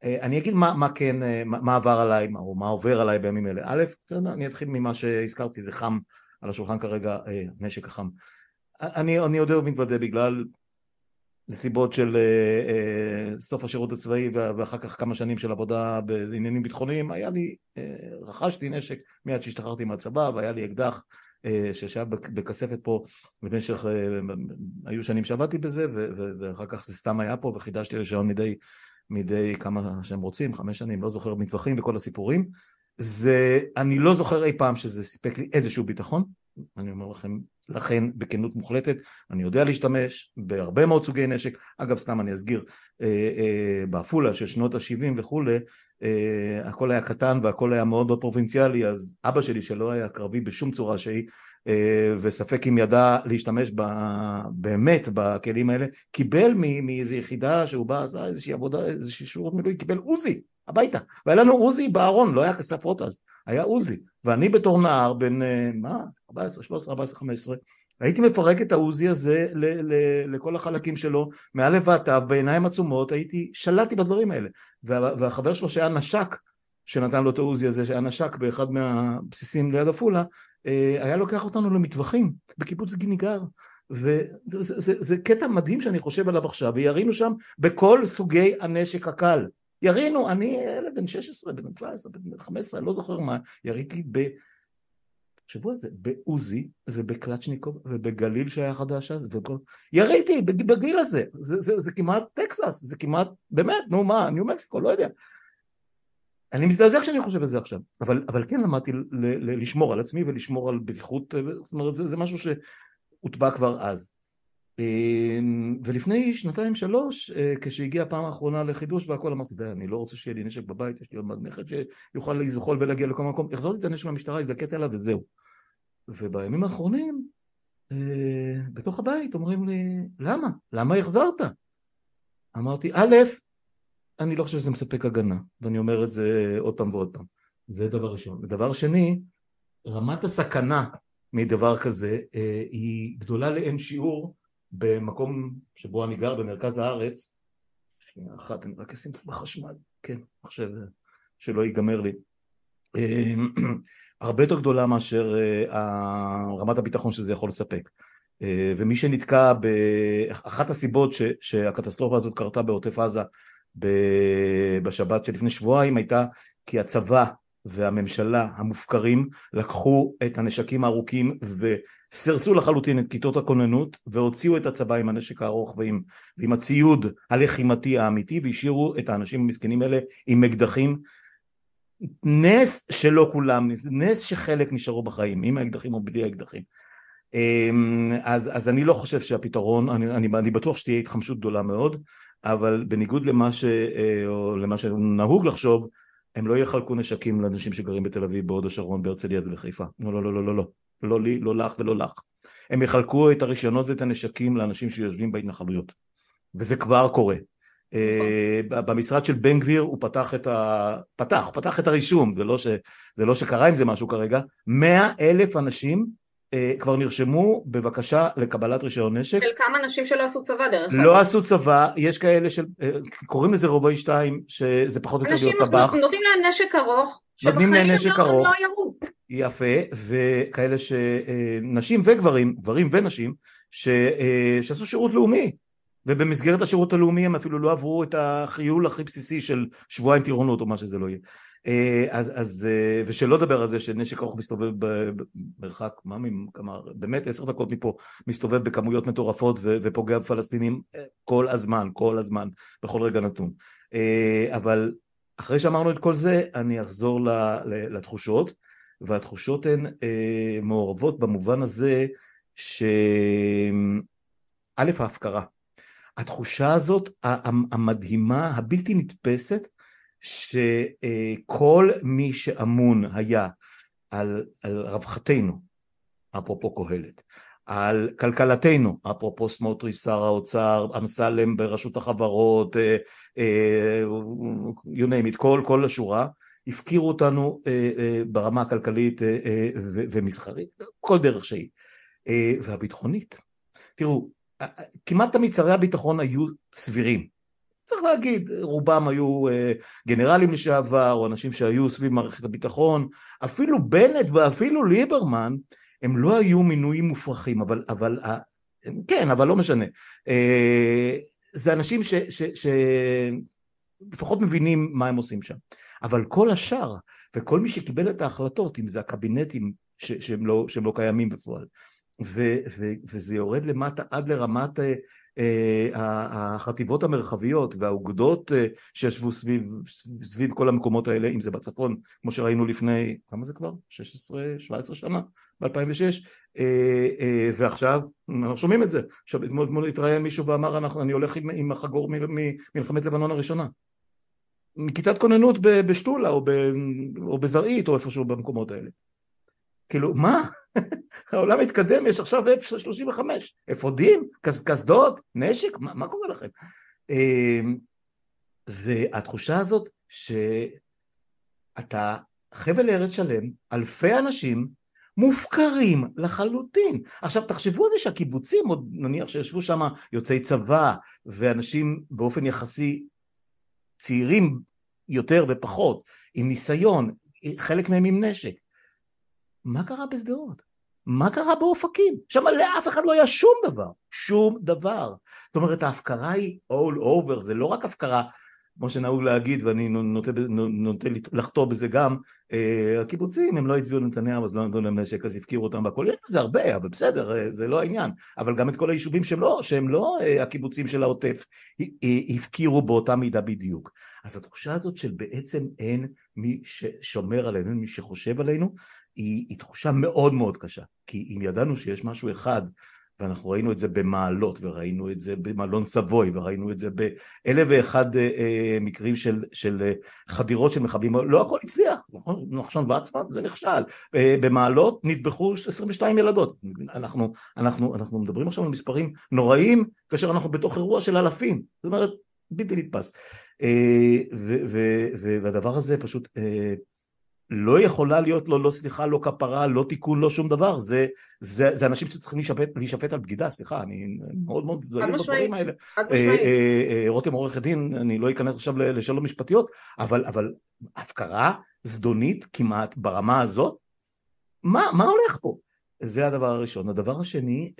אה, אני אגיד מה, מה כן, אה, מה עבר עליי, או מה עובר עליי בימים אלה. א', אני אתחיל ממה שהזכרתי, זה חם על השולחן כרגע, אה, נשק החם. אני, אני יודע ומתוודה בגלל נסיבות של סוף השירות הצבאי ואחר כך כמה שנים של עבודה בעניינים ביטחוניים, היה לי, רכשתי נשק מיד שהשתחררתי מהצבא והיה לי אקדח שישב בכספת פה במשך, היו שנים שעבדתי בזה ואחר כך זה סתם היה פה וחידשתי רישיון מדי מדי כמה שהם רוצים, חמש שנים, לא זוכר מטווחים וכל הסיפורים, זה, אני לא זוכר אי פעם שזה סיפק לי איזשהו ביטחון, אני אומר לכם, לכן בכנות מוחלטת, אני יודע להשתמש בהרבה מאוד סוגי נשק, אגב סתם אני אסגיר, אה, אה, בעפולה של שנות ה-70 וכולי, אה, הכל היה קטן והכל היה מאוד בפרובינציאלי, אז אבא שלי שלא היה קרבי בשום צורה שהיא, וספק אם ידע להשתמש ב, באמת בכלים האלה, קיבל מאיזו יחידה שהוא בא, עשה איזושהי עבודה, איזושהי שירות מילואים, קיבל עוזי הביתה, והיה לנו עוזי בארון, לא היה כספות אז, היה עוזי, ואני בתור נער בן, אה, מה, 14, 13, 14, 15, הייתי מפרק את העוזי הזה ל- ל- לכל החלקים שלו, מעל לבעתיו, בעיניים עצומות, הייתי, שלטתי בדברים האלה, וה, והחבר שלו שהיה נשק, שנתן לו את העוזי הזה, שהיה נשק באחד מהבסיסים ליד עפולה, אה, היה לוקח אותנו למטווחים בקיבוץ גיניגר וזה זה, זה, זה קטע מדהים שאני חושב עליו עכשיו וירינו שם בכל סוגי הנשק הקל. ירינו, אני ילד בן 16, בן 17, בן 15, לא זוכר מה, יריתי ב... תחשבו על זה, בעוזי ובקלצ'ניקוב ובגליל שהיה חדש אז, וכל... יריתי בגיל הזה, זה, זה, זה כמעט טקסס, זה כמעט, באמת, נו מה, ניו מקסיקו, לא יודע. אני מזדעזע כשאני חושב על זה עכשיו, אבל, אבל כן למדתי ל, ל, לשמור על עצמי ולשמור על בטיחות, זאת אומרת זה, זה משהו שהוטבע כבר אז. אמ, ולפני שנתיים שלוש, אה, כשהגיעה הפעם האחרונה לחידוש והכל, אמרתי די, אני לא רוצה שיהיה לי נשק בבית, יש לי עוד מעט נכד שיוכל לזחול ולהגיע לכל מקום, החזרתי את הנשק למשטרה, הזדקקתי עליו וזהו. ובימים האחרונים, אה, בתוך הבית אומרים לי, למה? למה החזרת? אמרתי, א', אני לא חושב שזה מספק הגנה, ואני אומר את זה עוד פעם ועוד פעם. זה דבר ראשון. ודבר שני, רמת הסכנה מדבר כזה אה, היא גדולה לאין שיעור במקום שבו אני גר במרכז הארץ. שנייה אחת, אני רק אשים בחשמל, כן, עכשיו שלא ייגמר לי. אה, הרבה יותר גדולה מאשר אה, רמת הביטחון שזה יכול לספק. אה, ומי שנתקע באחת הסיבות ש, שהקטסטרופה הזאת קרתה בעוטף עזה בשבת שלפני שבועיים הייתה כי הצבא והממשלה המופקרים לקחו את הנשקים הארוכים וסרסו לחלוטין את כיתות הכוננות והוציאו את הצבא עם הנשק הארוך ועם, ועם הציוד הלחימתי האמיתי והשאירו את האנשים המסכנים האלה עם אקדחים. נס שלא כולם, נס שחלק נשארו בחיים עם האקדחים או בלי האקדחים. אמ, אז, אז אני לא חושב שהפתרון, אני, אני, אני בטוח שתהיה התחמשות גדולה מאוד אבל בניגוד למה, ש, או למה שנהוג לחשוב, הם לא יחלקו נשקים לאנשים שגרים בתל אביב, בהוד השרון, בהרצליה ובחיפה. לא, לא, לא, לא, לא, לא. לא לי, לא לך ולא לך. הם יחלקו את הרישיונות ואת הנשקים לאנשים שיושבים בהתנחלויות. וזה כבר קורה. אה, במשרד של בן גביר הוא פתח את ה... פתח, פתח את הרישום, זה לא, ש... זה לא שקרה עם זה משהו כרגע, מאה אלף אנשים אה, כבר נרשמו בבקשה לקבלת רישיון נשק. של כמה אנשים שלא עשו צבא דרך אגב. לא עשו צבא, יש כאלה של... אה, קוראים לזה רובעי שתיים, שזה פחות או יותר להיות טבח. אנשים נותנים להם נשק ארוך, שבחיים הם לא, לא ירו. יפה, וכאלה שנשים וגברים, גברים ונשים, ש... שעשו שירות לאומי. ובמסגרת השירות הלאומי הם אפילו לא עברו את החיול הכי בסיסי של שבועיים טירונות או מה שזה לא יהיה. אה, אז, אז, אה, ושלא לדבר על זה שנשק ארוך מסתובב במרחק, מה כמה, באמת עשר דקות מפה, מסתובב בכמויות מטורפות ו, ופוגע בפלסטינים אה, כל הזמן, כל הזמן, בכל רגע נתון. אבל אחרי שאמרנו את כל זה, אני אחזור לתחושות, והתחושות הן מעורבות במובן הזה שא' ההפקרה. התחושה הזאת המדהימה, הבלתי נתפסת, שכל מי שאמון היה על, על רווחתנו, אפרופו קהלת, על כלכלתנו, אפרופו סמוטריץ' שר האוצר, אמסלם ברשות החברות, אה, אה, you name it, כל, כל השורה, הפקירו אותנו אה, ברמה הכלכלית ומסחרית, כל דרך שהיא, והביטחונית. תראו, כמעט תמיד שרי הביטחון היו סבירים. צריך להגיד, רובם היו אה, גנרלים לשעבר, או אנשים שהיו סביב מערכת הביטחון, אפילו בנט ואפילו ליברמן, הם לא היו מינויים מופרכים, אבל, אבל כן, אבל לא משנה. אה, זה אנשים שלפחות מבינים מה הם עושים שם. אבל כל השאר, וכל מי שקיבל את ההחלטות, אם זה הקבינטים שהם לא, שהם לא קיימים בפועל, ו, ו, וזה יורד למטה עד לרמת אה, אה, החטיבות המרחביות והאוגדות אה, שישבו סביב, סביב כל המקומות האלה, אם זה בצפון, כמו שראינו לפני, כמה זה כבר? 16-17 שנה? ב-2006, אה, ועכשיו אנחנו שומעים את זה. עכשיו אתמול, אתמול התראיין מישהו ואמר אנחנו, אני הולך עם, עם החגור ממלחמת לבנון הראשונה. מכיתת כוננות בשתולה או, או בזרעית או איפשהו במקומות האלה. כאילו, מה? העולם מתקדם, יש עכשיו F-35, אפודים, קסדות, נשק, מה, מה קורה לכם? אמ, והתחושה הזאת שאתה חבל ארץ שלם, אלפי אנשים מופקרים לחלוטין. עכשיו תחשבו על זה שהקיבוצים, עוד נניח שישבו שם יוצאי צבא ואנשים באופן יחסי צעירים יותר ופחות, עם ניסיון, חלק מהם עם נשק. מה קרה בשדרות? מה קרה באופקים? שם לאף אחד לא היה שום דבר, שום דבר. זאת אומרת ההפקרה היא all over, זה לא רק הפקרה כמו שנהוג להגיד ואני נוטה, נוטה לחטוא בזה גם, אה, הקיבוצים הם לא הצביעו לנתניהו אז לא נתנו להם נשק אז הפקירו אותם בכל, יש לזה הרבה אבל בסדר אה, זה לא העניין, אבל גם את כל היישובים שהם לא, שהם לא אה, הקיבוצים של העוטף הפקירו באותה מידה בדיוק. אז התחושה הזאת של בעצם אין מי ששומר עלינו, אין מי שחושב עלינו, היא, היא תחושה מאוד מאוד קשה, כי אם ידענו שיש משהו אחד, ואנחנו ראינו את זה במעלות, וראינו את זה במלון סבוי, וראינו את זה באלף ואחד אה, אה, מקרים של, של אה, חדירות של מחבלים, לא הכל הצליח, נכון? נחשון וקסמן זה נכשל, אה, במעלות נטבחו 22 ילדות, אנחנו, אנחנו, אנחנו מדברים עכשיו על מספרים נוראיים, כאשר אנחנו בתוך אירוע של אלפים, זאת אומרת, בלתי נתפס. אה, והדבר הזה פשוט אה, לא יכולה להיות לו לא סליחה, לא כפרה, לא תיקון, לא שום דבר, זה, זה, זה אנשים שצריכים להישפט, להישפט על בגידה, סליחה, אני מאוד מאוד זהיר בדברים האלה. אה, אה, אה, רותם עורכת דין, אני לא אכנס עכשיו לשאלות משפטיות, אבל, אבל הפקרה זדונית כמעט ברמה הזאת, מה, מה הולך פה? זה הדבר הראשון. הדבר השני,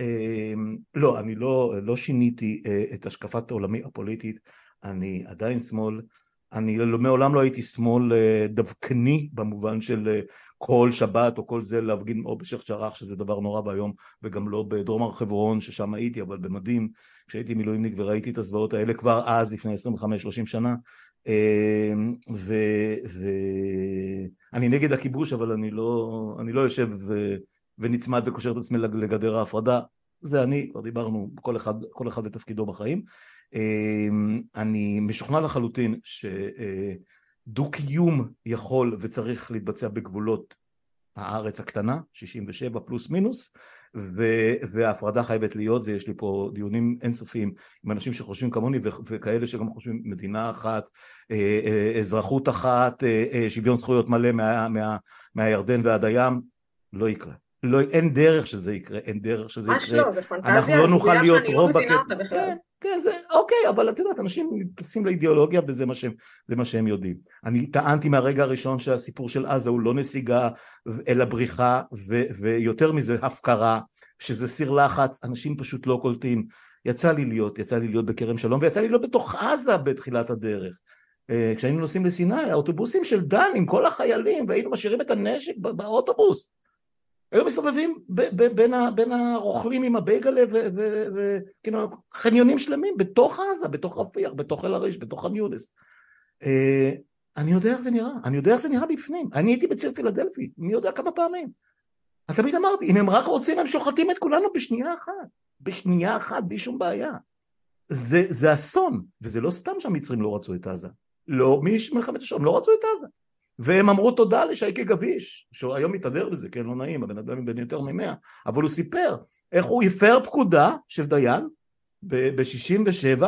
לא, אני לא, לא שיניתי את השקפת עולמי הפוליטית, אני עדיין שמאל, אני לא, מעולם לא הייתי שמאל אה, דווקני במובן של אה, כל שבת או כל זה להפגין או בשייח' ג'ראח שזה דבר נורא ואיום וגם לא בדרום הר חברון ששם הייתי אבל במדים. כשהייתי מילואימניק וראיתי את הזוועות האלה כבר אז לפני 25-30 שנה ואני אה, נגד הכיבוש אבל אני לא, אני לא יושב ו, ונצמד וקושר את עצמי לגדר ההפרדה. זה אני, כבר דיברנו כל אחד, כל אחד בתפקידו בחיים אני משוכנע לחלוטין שדו קיום יכול וצריך להתבצע בגבולות הארץ הקטנה, 67 פלוס מינוס, וההפרדה חייבת להיות, ויש לי פה דיונים אינסופיים עם אנשים שחושבים כמוני וכאלה שגם חושבים מדינה אחת, אה, אה, אזרחות אחת, אה, שוויון זכויות מלא מה, מה, מהירדן ועד הים, לא יקרה. לא, אין דרך שזה יקרה, אין דרך שזה יקרה. ממש לא, זה פנטזיה. אנחנו לא נוכל להיות רוב... רוב... שאני לא מבינה אותה בכלל. כן, כן, זה אוקיי, אבל את יודעת, אנשים מתייחסים לאידיאולוגיה וזה מה שהם, מה שהם יודעים. אני טענתי מהרגע הראשון שהסיפור של עזה הוא לא נסיגה אלא בריחה, ו, ויותר מזה הפקרה, שזה סיר לחץ, אנשים פשוט לא קולטים. יצא לי להיות, יצא לי להיות בכרם שלום, ויצא לי להיות בתוך עזה בתחילת הדרך. אה, כשהיינו נוסעים לסיני, האוטובוסים של דן עם כל החיילים, והיינו משאירים את הנשק באוטובוס. היו מסתובבים בין, הרוכלים עם הבייגלה וכאילו חניונים שלמים בתוך עזה, בתוך רפיח, בתוך אל עריש, בתוך ח'אן יונס. אה, אני יודע איך זה נראה, אני יודע איך זה נראה בפנים. אני הייתי בציר פילדלפי, מי יודע כמה פעמים. אני תמיד אמרתי, אם הם רק רוצים הם שוחטים את כולנו בשנייה אחת. בשנייה אחת, בלי שום בעיה. זה, אסון, וזה לא סתם שהמצרים לא רצו את עזה. לא, מלחמת השלום לא רצו את עזה. והם אמרו תודה לשייקי גביש, שהיום מתהדר בזה, כן, לא נעים, הבן אדם בן יותר ממאה, אבל הוא סיפר איך הוא הפר פקודה של דיין ב-67'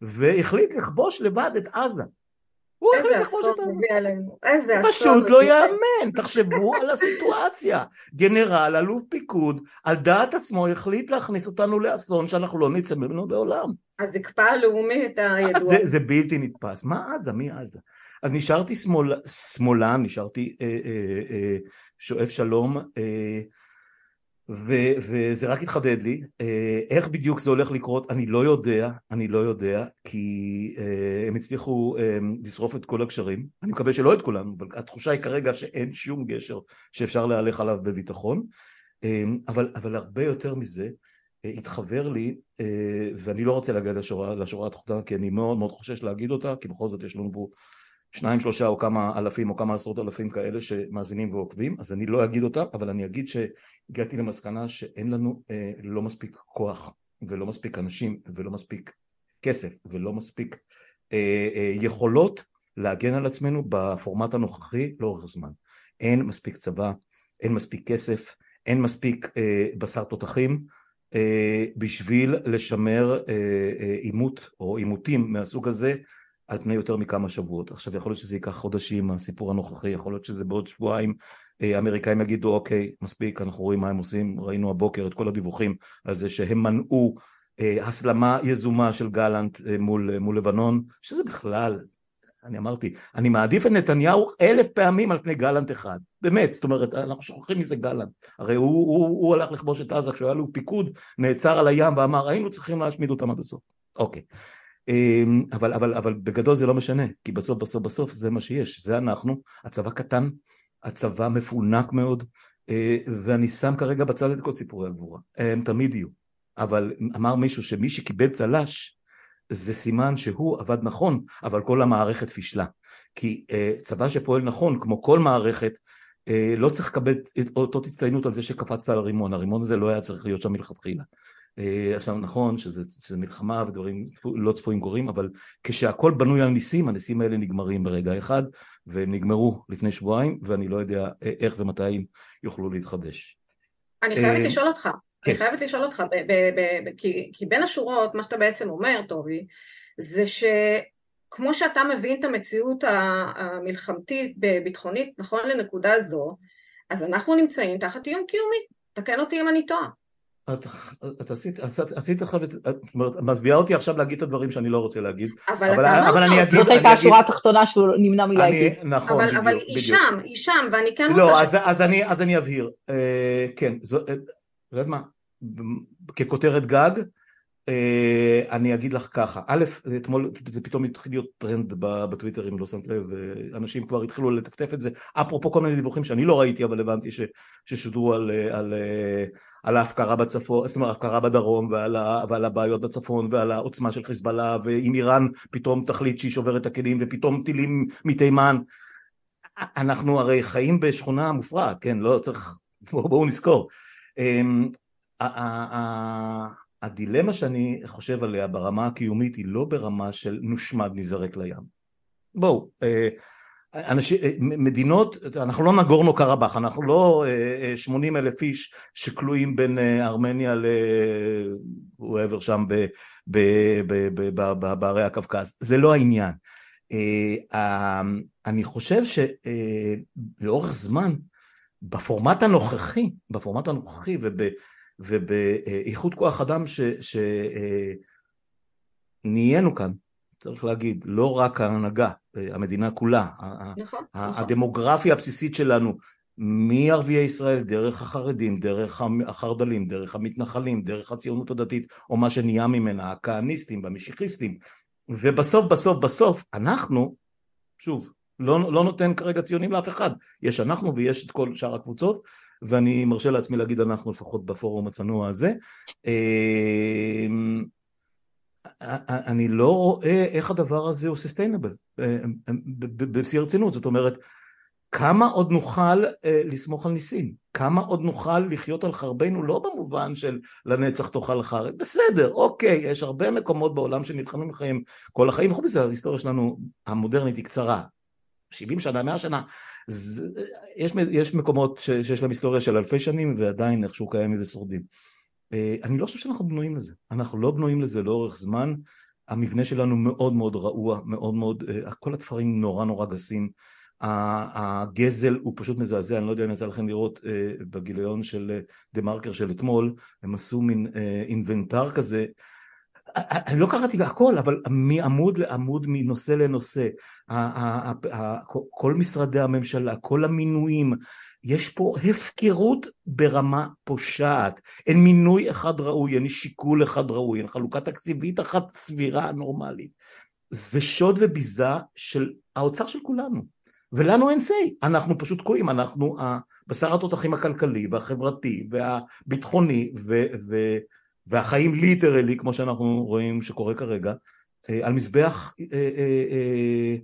והחליט לכבוש לבד את עזה. הוא החליט לכבוש את עזה. איזה אסון. פשוט לא יאמן, תחשבו על הסיטואציה. גנרל, אלוף פיקוד, על דעת עצמו החליט להכניס אותנו לאסון שאנחנו לא נצא ממנו בעולם. הזקפה הלאומית הידועה. זה, זה בלתי נתפס. מה עזה? מי עזה? אז נשארתי שמאל, שמאלן, נשארתי אה, אה, אה, שואף שלום, אה, ו, וזה רק התחדד לי. אה, איך בדיוק זה הולך לקרות, אני לא יודע, אני לא יודע, כי אה, הם הצליחו אה, לשרוף את כל הגשרים. אני מקווה שלא את כולם, אבל התחושה היא כרגע שאין שום גשר שאפשר להלך עליו בביטחון. אה, אבל, אבל הרבה יותר מזה, אה, התחבר לי, אה, ואני לא רוצה להגיע לשורה, לשורה התחתונה, כי אני מאוד מאוד חושש להגיד אותה, כי בכל זאת יש לנו פה שניים שלושה או כמה אלפים או כמה עשרות אלפים כאלה שמאזינים ועוקבים אז אני לא אגיד אותם אבל אני אגיד שהגעתי למסקנה שאין לנו אה, לא מספיק כוח ולא מספיק אנשים ולא מספיק כסף ולא מספיק אה, אה, יכולות להגן על עצמנו בפורמט הנוכחי לאורך זמן. אין מספיק צבא אין מספיק כסף אין מספיק אה, בשר תותחים אה, בשביל לשמר אה, אה, עימות או עימותים מהסוג הזה על פני יותר מכמה שבועות. עכשיו יכול להיות שזה ייקח חודשים, הסיפור הנוכחי, יכול להיות שזה בעוד שבועיים. אה, האמריקאים יגידו אוקיי מספיק אנחנו רואים מה הם עושים, ראינו הבוקר את כל הדיווחים על זה שהם מנעו אה, הסלמה יזומה של גלנט אה, מול, מול לבנון, שזה בכלל, אני אמרתי, אני מעדיף את נתניהו אלף פעמים על פני גלנט אחד, באמת, זאת אומרת אנחנו שוכחים מזה גלנט, הרי הוא, הוא, הוא הלך לכבוש את עזה כשהוא היה לו פיקוד, נעצר על הים ואמר היינו צריכים להשמיד אותם עד הסוף, אוקיי אבל, אבל, אבל בגדול זה לא משנה, כי בסוף בסוף בסוף זה מה שיש, זה אנחנו, הצבא קטן, הצבא מפונק מאוד, אה, ואני שם כרגע בצד את כל סיפורי הגבורה, הם תמיד יהיו, אבל אמר מישהו שמי שקיבל צל"ש זה סימן שהוא עבד נכון, אבל כל המערכת פישלה, כי אה, צבא שפועל נכון, כמו כל מערכת, אה, לא צריך לקבל את אותו הצטיינות על זה שקפצת על הרימון, הרימון הזה לא היה צריך להיות שם מלכתחילה. אה, עכשיו נכון שזה, שזה מלחמה ודברים לא צפויים קורים אבל כשהכל בנוי על ניסים הניסים האלה נגמרים ברגע אחד והם נגמרו לפני שבועיים ואני לא יודע איך ומתי הם יוכלו להתחדש. אני חייבת אה, לשאול אותך, כן. אני חייבת לשאול אותך, ב- ב- ב- כי, כי בין השורות מה שאתה בעצם אומר טובי זה שכמו שאתה מבין את המציאות המלחמתית ביטחונית נכון לנקודה זו אז אנחנו נמצאים תחת איום קיומי, תקן אותי אם אני טועה את, את עשית, עשית עכשיו, את אומרת, מביאה אותי עכשיו להגיד את הדברים שאני לא רוצה להגיד. אבל, אבל, אתה אבל אני אגיד... זאת הייתה השורה התחתונה שהוא נמנע מלהגיד. נכון, אבל, בדיוק. אבל היא שם, היא שם, ואני כן לא, רוצה... אז, ש... אז, אני, אז אני אבהיר. אה, כן, זו, אה, יודעת מה, ככותרת גג, אה, אני אגיד לך ככה, א', אתמול זה פתאום התחיל להיות טרנד בטוויטר אם לא שמת לב, אנשים כבר התחילו לטפטף את זה, אפרופו כל מיני דיווחים שאני לא ראיתי אבל הבנתי ש, ששודרו על, על, על ההפקרה בצפון, זאת אומרת ההפקרה בדרום ועל, ה, ועל הבעיות בצפון ועל העוצמה של חיזבאללה ואם איראן פתאום תחליט שהיא שוברת את הכלים ופתאום טילים מתימן. אנחנו הרי חיים בשכונה מופרעת, כן, לא צריך, בואו נזכור. אמ, הדילמה שאני חושב עליה ברמה הקיומית היא לא ברמה של נושמד נזרק לים. בואו, אה, אנשים, אה, מדינות, אנחנו לא נגורנו קרבאח, אנחנו לא 80 אלף איש שכלואים בין ארמניה ל-whoever שם בערי הקווקז, זה לא העניין. אני חושב שלאורך זמן בפורמט הנוכחי, בפורמט הנוכחי ובאיכות כוח אדם שנהיינו אה, כאן, צריך להגיד, לא רק ההנהגה, אה, המדינה כולה, נכון, נכון. הדמוגרפיה הבסיסית שלנו מערביי ישראל, דרך החרדים, דרך החרד"לים, דרך המתנחלים, דרך הציונות הדתית, או מה שנהיה ממנה, הכהניסטים והמשיחיסטים, ובסוף בסוף בסוף אנחנו, שוב, לא, לא נותן כרגע ציונים לאף אחד, יש אנחנו ויש את כל שאר הקבוצות ואני מרשה לעצמי להגיד אנחנו לפחות בפורום הצנוע הזה. אמ, אני לא רואה איך הדבר הזה הוא סוסטיינבל אה, בשיא הרצינות. זאת אומרת כמה עוד נוכל אה, לסמוך על ניסים? כמה עוד נוכל לחיות על חרבנו? לא במובן של לנצח תאכל חרב. בסדר אוקיי יש הרבה מקומות בעולם שנלחמים לחיים כל החיים. וחוץ מזה ההיסטוריה שלנו המודרנית היא קצרה. 70 שנה, 100 שנה, זה, יש, יש מקומות ש, שיש להם היסטוריה של אלפי שנים ועדיין איכשהו קיימים ושורדים. אה, אני לא חושב שאנחנו בנויים לזה, אנחנו לא בנויים לזה לאורך זמן, המבנה שלנו מאוד מאוד רעוע, מאוד מאוד, אה, כל התפרים נורא נורא גסים, הגזל הוא פשוט מזעזע, אני לא יודע אם יצא לכם לראות אה, בגיליון של דה מרקר של אתמול, הם עשו מין אינבנטר כזה. אני לא קראתי הכל, אבל מעמוד לעמוד, מנושא לנושא, כל משרדי הממשלה, כל המינויים, יש פה הפקרות ברמה פושעת. אין מינוי אחד ראוי, אין שיקול אחד ראוי, אין חלוקה תקציבית אחת סבירה נורמלית. זה שוד וביזה של האוצר של כולנו. ולנו אין say, אנחנו פשוט תקועים, אנחנו בשר התותחים הכלכלי והחברתי והביטחוני ו... ו והחיים ליטרלי כמו שאנחנו רואים שקורה כרגע אה, על מזבח אה, אה,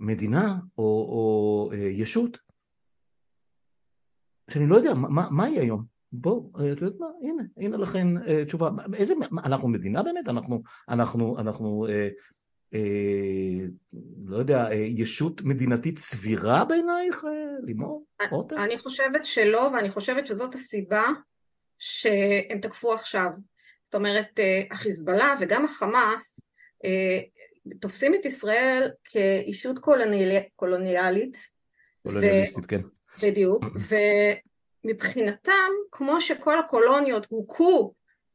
מדינה או, או ישות שאני לא יודע מה, מה יהיה היום בואו, את יודעת מה, הנה, הנה לכן תשובה, איזה, אנחנו מדינה באמת? אנחנו, אנחנו, אנחנו, אה, אה, לא יודע, ישות מדינתית סבירה בעינייך, לימור? אני חושבת שלא, ואני חושבת שזאת הסיבה שהם תקפו עכשיו. זאת אומרת, אה, החיזבאללה וגם החמאס אה, תופסים את ישראל כאישות קולוניאלית. קולוניאליסטית, כן. בדיוק, ומבחינתם, כמו שכל הקולוניות הוכו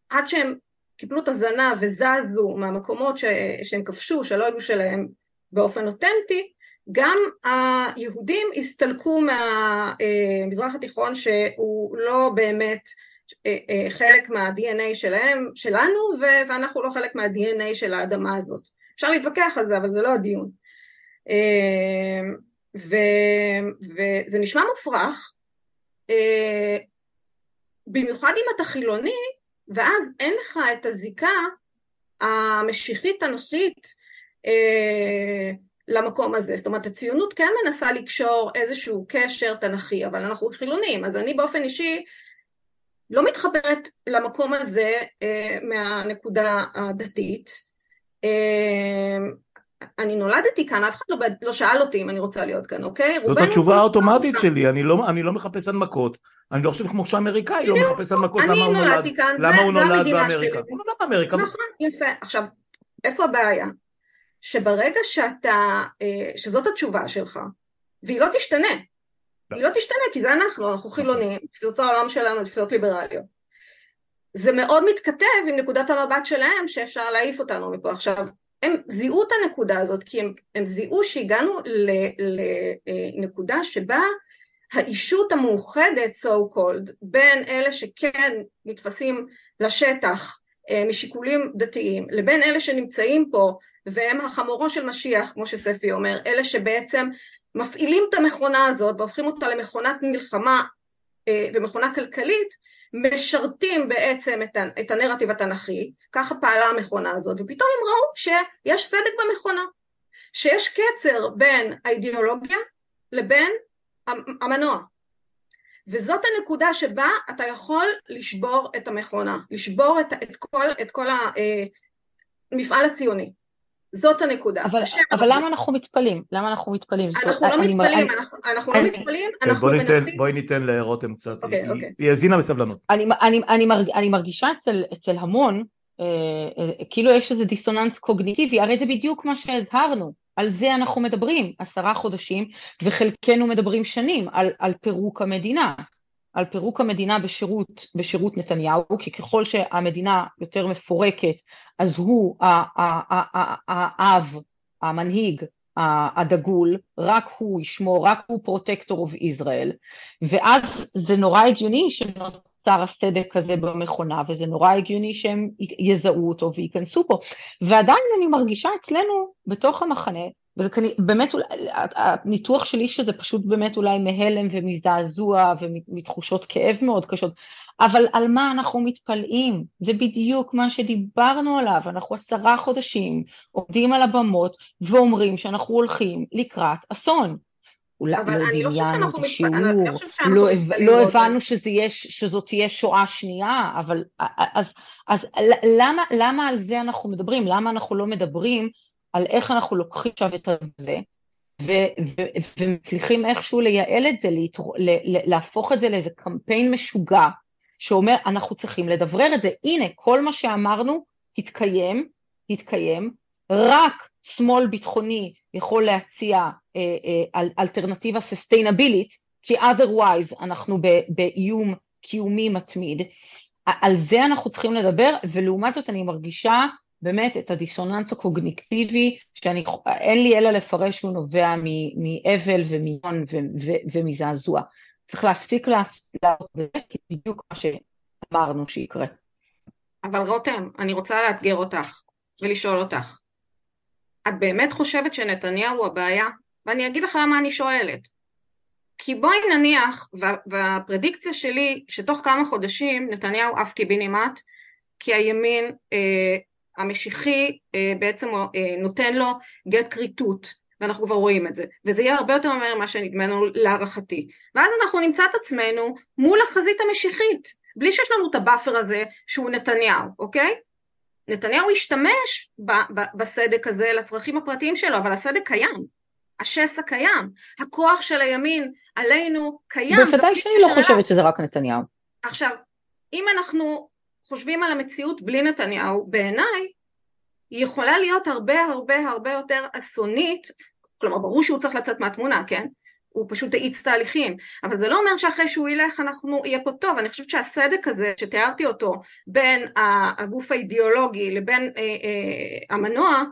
עד שהם קיבלו את הזנה וזזו מהמקומות ש... שהם כבשו, שלא היו שלהם באופן אותנטי, גם היהודים הסתלקו מהמזרח התיכון שהוא לא באמת אה, אה, חלק מה-DNA שלהם, שלנו, ואנחנו לא חלק מה-DNA של האדמה הזאת. אפשר להתווכח על זה, אבל זה לא הדיון. אה, וזה נשמע מופרך, במיוחד אם אתה חילוני, ואז אין לך את הזיקה המשיחית תנכית למקום הזה. זאת אומרת, הציונות כן מנסה לקשור איזשהו קשר תנכי, אבל אנחנו חילונים, אז אני באופן אישי לא מתחברת למקום הזה אה, מהנקודה הדתית. אה, אני נולדתי כאן, אף אחד לא, לא שאל אותי אם אני רוצה להיות כאן, אוקיי? זאת התשובה האוטומטית שלי, אני לא, אני לא מחפש הנמקות. אני לא חושב כמו שאמריקאי לא מחפש הנמקות, למה הוא נולד, כאן, למה הוא נולד באמריקה. הוא נולד באמריקה. נכון, יפה. עכשיו, איפה הבעיה? שברגע שאתה, אה, שזאת התשובה שלך, והיא לא תשתנה, היא לא תשתנה כי זה אנחנו, אנחנו חילונים, תפיסות העולם שלנו, תפיסות ליברליות. זה מאוד מתכתב עם נקודת המבט שלהם שאפשר להעיף אותנו מפה. עכשיו, הם זיהו את הנקודה הזאת כי הם, הם זיהו שהגענו לנקודה שבה האישות המאוחדת so called בין אלה שכן נתפסים לשטח אה, משיקולים דתיים לבין אלה שנמצאים פה והם החמורו של משיח כמו שספי אומר אלה שבעצם מפעילים את המכונה הזאת והופכים אותה למכונת מלחמה אה, ומכונה כלכלית, משרתים בעצם את הנרטיב התנ"כי, ככה פעלה המכונה הזאת, ופתאום הם ראו שיש סדק במכונה, שיש קצר בין האידיאולוגיה לבין המנוע. וזאת הנקודה שבה אתה יכול לשבור את המכונה, לשבור את, את כל, את כל המפעל אה, הציוני. זאת הנקודה. אבל, אבל למה אנחנו מתפלאים? למה אנחנו מתפלאים? אנחנו לא מתפלאים, אני, אנחנו, אנחנו אני, לא מתפלאים, כן, אנחנו בואי ניתן, מנסים... בואי ניתן לרותם קצת, okay, היא, okay. היא האזינה בסבלנות. אני, אני, אני, מרג, אני מרגישה אצל, אצל המון, אה, אה, כאילו יש איזה דיסוננס קוגניטיבי, הרי זה בדיוק מה שהזהרנו, על זה אנחנו מדברים עשרה חודשים, וחלקנו מדברים שנים על, על פירוק המדינה. על פירוק המדינה בשירות, בשירות נתניהו, כי ככל שהמדינה יותר מפורקת, אז הוא האב, המנהיג, הדגול, רק הוא ישמור, רק הוא protector of Israel, ואז זה נורא הגיוני שנוצר הסדק הזה במכונה, וזה נורא הגיוני שהם יזהו אותו וייכנסו פה. ועדיין אני מרגישה אצלנו, בתוך המחנה, וזה כנראה, באמת, הניתוח שלי שזה פשוט באמת אולי מהלם ומזעזוע ומתחושות כאב מאוד קשות, אבל על מה אנחנו מתפלאים? זה בדיוק מה שדיברנו עליו, אנחנו עשרה חודשים עומדים על הבמות ואומרים שאנחנו הולכים לקראת אסון. אולי לא, לא דמיינו את השיעור, לא, לא הבנו שזאת תהיה שואה שנייה, אבל אז, אז למה, למה על זה אנחנו מדברים? למה אנחנו לא מדברים על איך אנחנו לוקחים עכשיו את זה, ומצליחים איכשהו לייעל את זה, להתר... להפוך את זה לאיזה קמפיין משוגע, שאומר אנחנו צריכים לדברר את זה. הנה, כל מה שאמרנו התקיים, התקיים, רק שמאל ביטחוני יכול להציע אה, אה, אלטרנטיבה סוסטיינבילית, כי otherwise אנחנו באיום קיומי מתמיד. על זה אנחנו צריכים לדבר, ולעומת זאת אני מרגישה באמת את הדיסוננס הקוגניטיבי, שאין לי אלא לפרש שהוא נובע מאבל ומיון ומזעזוע. צריך להפסיק לעשות את כי בדיוק מה שאמרנו שיקרה. אבל רותם, אני רוצה לאתגר אותך ולשאול אותך. את באמת חושבת שנתניהו הבעיה? ואני אגיד לך למה אני שואלת. כי בואי נניח, והפרדיקציה שלי, שתוך כמה חודשים נתניהו עף קיבינימט, כי הימין אה, המשיחי אה, בעצם אה, נותן לו גט כריתות ואנחנו כבר רואים את זה וזה יהיה הרבה יותר מהר ממה שנדמנו להערכתי ואז אנחנו נמצא את עצמנו מול החזית המשיחית בלי שיש לנו את ה buffer הזה שהוא נתניהו אוקיי? נתניהו השתמש בסדק הזה לצרכים הפרטיים שלו אבל הסדק קיים. השסע קיים. הכוח של הימין עלינו קיים. בוודאי שאני לא חושבת שזה רק נתניהו. עכשיו אם אנחנו חושבים על המציאות בלי נתניהו, בעיניי היא יכולה להיות הרבה הרבה הרבה יותר אסונית, כלומר ברור שהוא צריך לצאת מהתמונה, כן? הוא פשוט האיץ תהליכים, אבל זה לא אומר שאחרי שהוא ילך אנחנו יהיה פה טוב, אני חושבת שהסדק הזה שתיארתי אותו בין הגוף האידיאולוגי לבין אה, אה, המנוע,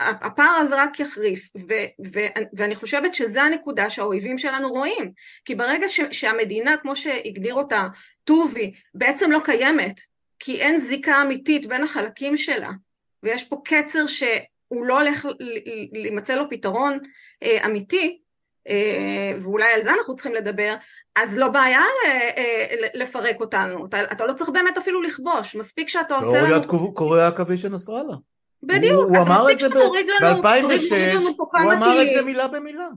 הפער הזה רק יחריף. ו, ו, ואני חושבת שזו הנקודה שהאויבים שלנו רואים. כי ברגע ש, שהמדינה כמו שהגדיר אותה טובי בעצם לא קיימת כי אין זיקה אמיתית בין החלקים שלה ויש פה קצר שהוא לא הולך להימצא לו פתרון אה, אמיתי אה, ואולי על זה אנחנו צריכים לדבר אז לא בעיה אה, לפרק אותנו. אתה, אתה לא צריך באמת אפילו לכבוש. מספיק שאתה עושה לנו... לא קוריאה העכבי של נסראללה בדיוק, הוא, הוא אמר את זה ב-2006, הוא אמר את זה מילה במילה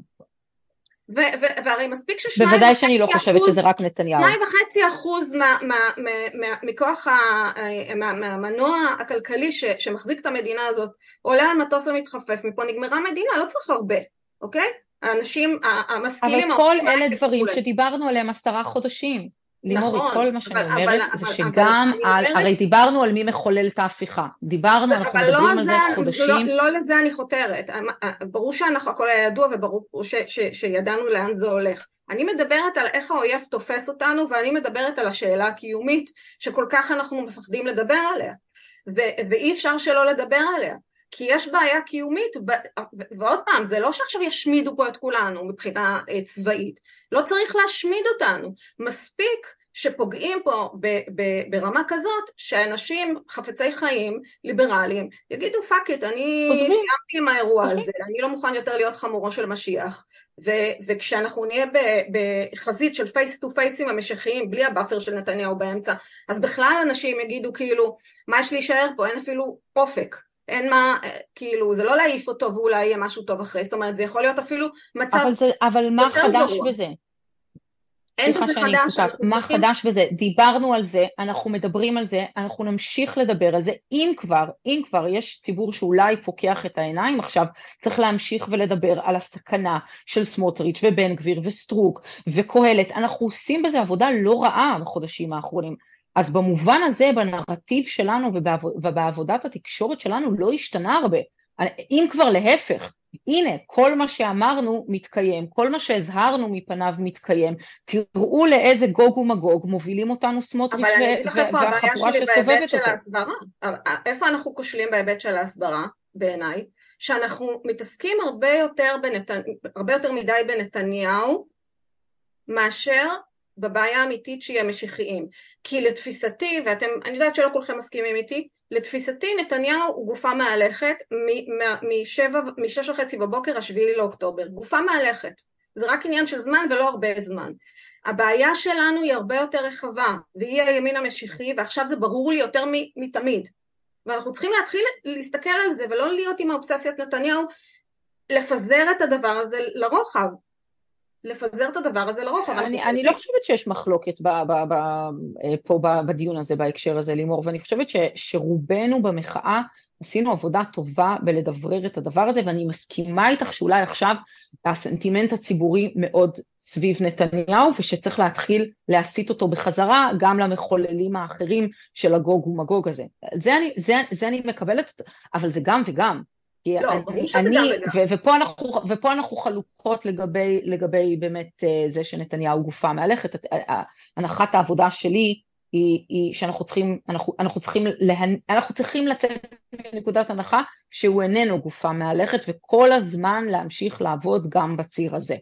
והרי מספיק ששניים בוודאי שאני לא חושבת שזה רק נתניהו. שניים וחצי אחוז מכוח מהמנוע הכלכלי שמחזיק את המדינה הזאת עולה על מטוס ומתחפף, מפה נגמרה מדינה, לא צריך הרבה, אוקיי? האנשים המשכילים... אבל כל אלה דברים שדיברנו עליהם עשרה חודשים. לימורי, נכון, כל מה שאני אבל, אומרת אבל, זה אבל, שגם, אבל, על, אומרת... הרי דיברנו על מי מחולל את ההפיכה, דיברנו, אנחנו לא מדברים לא על זה חודשים. לא, לא לזה אני חותרת, ברור שהכל היה ידוע וברור ש, ש, שידענו לאן זה הולך. אני מדברת על איך האויב תופס אותנו ואני מדברת על השאלה הקיומית שכל כך אנחנו מפחדים לדבר עליה. ו- ואי אפשר שלא לדבר עליה כי יש בעיה קיומית ועוד פעם זה לא שעכשיו ישמידו פה את כולנו מבחינה אה, צבאית. לא צריך להשמיד אותנו. מספיק שפוגעים פה ב- ב- ברמה כזאת שאנשים חפצי חיים ליברליים יגידו fuck it אני סיימתי עם האירוע הזה אני לא מוכן יותר להיות חמורו של משיח. ו- וכשאנחנו נהיה בחזית של face to face עם המשיחיים בלי ה buffer של נתניהו באמצע אז בכלל אנשים יגידו כאילו מה יש להישאר פה? אין אפילו אופק. אין מה, כאילו, זה לא להעיף אותו ואולי יהיה משהו טוב אחרי, זאת אומרת, זה יכול להיות אפילו מצב אבל, זה, אבל מה חדש גרוע. בזה? סליחה שאני קוטעת, מה צריכים... חדש בזה? דיברנו על זה, אנחנו מדברים על זה, אנחנו נמשיך לדבר על זה, אם כבר, אם כבר יש ציבור שאולי פוקח את העיניים עכשיו, צריך להמשיך ולדבר על הסכנה של סמוטריץ' ובן גביר וסטרוק וקהלת, אנחנו עושים בזה עבודה לא רעה בחודשים האחרונים. אז במובן הזה, בנרטיב שלנו ובעבודת התקשורת שלנו לא השתנה הרבה. אם כבר להפך, הנה, כל מה שאמרנו מתקיים, כל מה שהזהרנו מפניו מתקיים, תראו לאיזה גוג ומגוג מובילים אותנו סמוטריץ' והחבורה שסובבת אותו. איפה אנחנו כושלים בהיבט של ההסברה, בעיניי? שאנחנו מתעסקים הרבה יותר, בנתנ... הרבה יותר מדי בנתניהו מאשר בבעיה האמיתית שהיא המשיחיים. כי לתפיסתי, ואני יודעת שלא כולכם מסכימים איתי, לתפיסתי נתניהו הוא גופה מהלכת משש וחצי בבוקר השביעי לאוקטובר, גופה מהלכת, זה רק עניין של זמן ולא הרבה זמן. הבעיה שלנו היא הרבה יותר רחבה, והיא הימין המשיחי, ועכשיו זה ברור לי יותר מתמיד. ואנחנו צריכים להתחיל להסתכל על זה ולא להיות עם האובססיית נתניהו, לפזר את הדבר הזה לרוחב. לפזר את הדבר הזה לרוחב. אני, אני לא חושבת שיש מחלוקת ב, ב, ב, אה, פה בדיון הזה בהקשר הזה לימור, ואני חושבת ש, שרובנו במחאה עשינו עבודה טובה בלדברר את הדבר הזה, ואני מסכימה איתך שאולי עכשיו הסנטימנט הציבורי מאוד סביב נתניהו, ושצריך להתחיל להסיט אותו בחזרה גם למחוללים האחרים של הגוג ומגוג הזה. זה אני, זה, זה אני מקבלת, אבל זה גם וגם. לא, אני, אני ו, ופה, אנחנו, ופה אנחנו חלוקות לגבי, לגבי באמת אה, זה שנתניהו גופה מהלכת. הנחת העבודה שלי היא, היא שאנחנו צריכים, אנחנו, אנחנו, צריכים להנ... אנחנו צריכים לצאת מנקודת הנחה שהוא איננו גופה מהלכת וכל הזמן להמשיך לעבוד גם בציר הזה.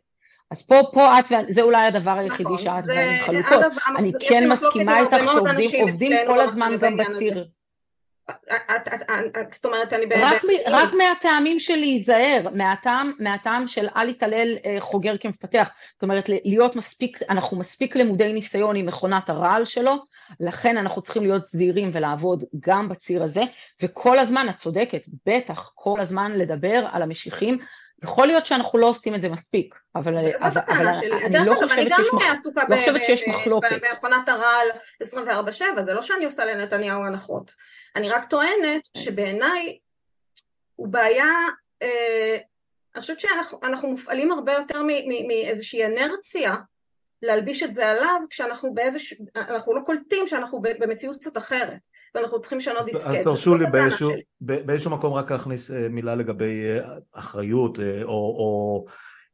אז פה, פה את, זה אולי הדבר היחידי נכון, שאת ואני חלוקות. אני כן מסכימה איתך שעובדים כל הזמן גם בציר. זאת אומרת, אני... רק מהטעמים של להיזהר, מהטעם של אל יתעלל אה, חוגר כמפתח, זאת אומרת להיות מספיק, אנחנו מספיק למודי ניסיון עם מכונת הרעל שלו, לכן אנחנו צריכים להיות זהירים ולעבוד גם בציר הזה, וכל הזמן, את צודקת, בטח כל הזמן לדבר על המשיחים, יכול להיות שאנחנו לא עושים את זה מספיק, אבל, אבל, אבל אני לא חושבת שיש, מח... לא חושבת שיש מחלוקת. במכונת הרעל 24/7, זה לא שאני עושה לנתניהו הנחות. אני רק טוענת שבעיניי הוא בעיה, אה, אני חושבת שאנחנו מופעלים הרבה יותר מאיזושהי אנרציה להלביש את זה עליו כשאנחנו באיזשהו, אנחנו לא קולטים שאנחנו במציאות קצת אחרת ואנחנו צריכים לשנות דיסקט. אז תרשו לי באיזשהו, באיזשהו מקום רק להכניס אה, מילה לגבי אה, אחריות אה, או, או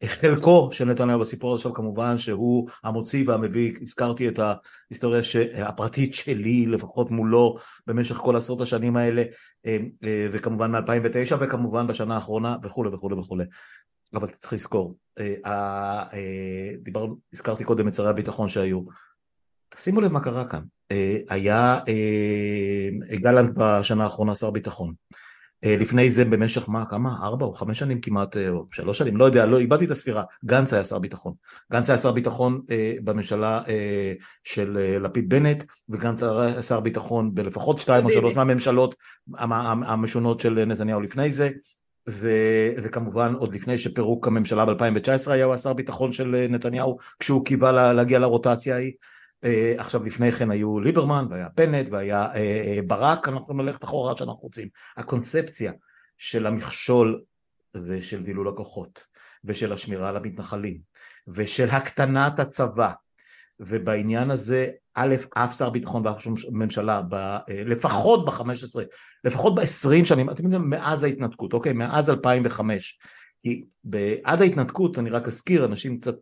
חלקו של נתניהו בסיפור הזה כמובן שהוא המוציא והמביא, הזכרתי את ההיסטוריה הפרטית שלי לפחות מולו במשך כל עשרות השנים האלה אה, אה, וכמובן מ-2009 וכמובן בשנה האחרונה וכולי וכולי וכולי אבל צריך לזכור, אה, דיברנו, הזכרתי קודם את שרי הביטחון שהיו. תשימו לב מה קרה כאן, היה גלנט בשנה האחרונה שר ביטחון לפני זה במשך מה, כמה, ארבע או חמש שנים כמעט, אה, או שלוש שנים, לא יודע, לא, איבדתי את הספירה, גנץ היה שר ביטחון. גנץ היה שר ביטחון אה, בממשלה אה, של אה, לפיד בנט, וגנץ היה שר ביטחון בלפחות שתיים או שלוש מהממשלות המשונות של נתניהו לפני זה. ו, וכמובן עוד לפני שפירוק הממשלה ב-2019 היה הוא השר ביטחון של נתניהו כשהוא קיווה לה, להגיע לרוטציה ההיא אה, עכשיו לפני כן היו ליברמן והיה בנט והיה אה, אה, ברק, אנחנו נלך אחורה שאנחנו רוצים. הקונספציה של המכשול ושל דילול הכוחות ושל השמירה על המתנחלים ושל הקטנת הצבא ובעניין הזה א', אף שר ביטחון ואף ממשלה ב, לפחות ב-15, לפחות ב-20 שנים, אתם יודעים, מאז ההתנתקות, אוקיי? מאז 2005 כי עד ההתנתקות, אני רק אזכיר, אנשים קצת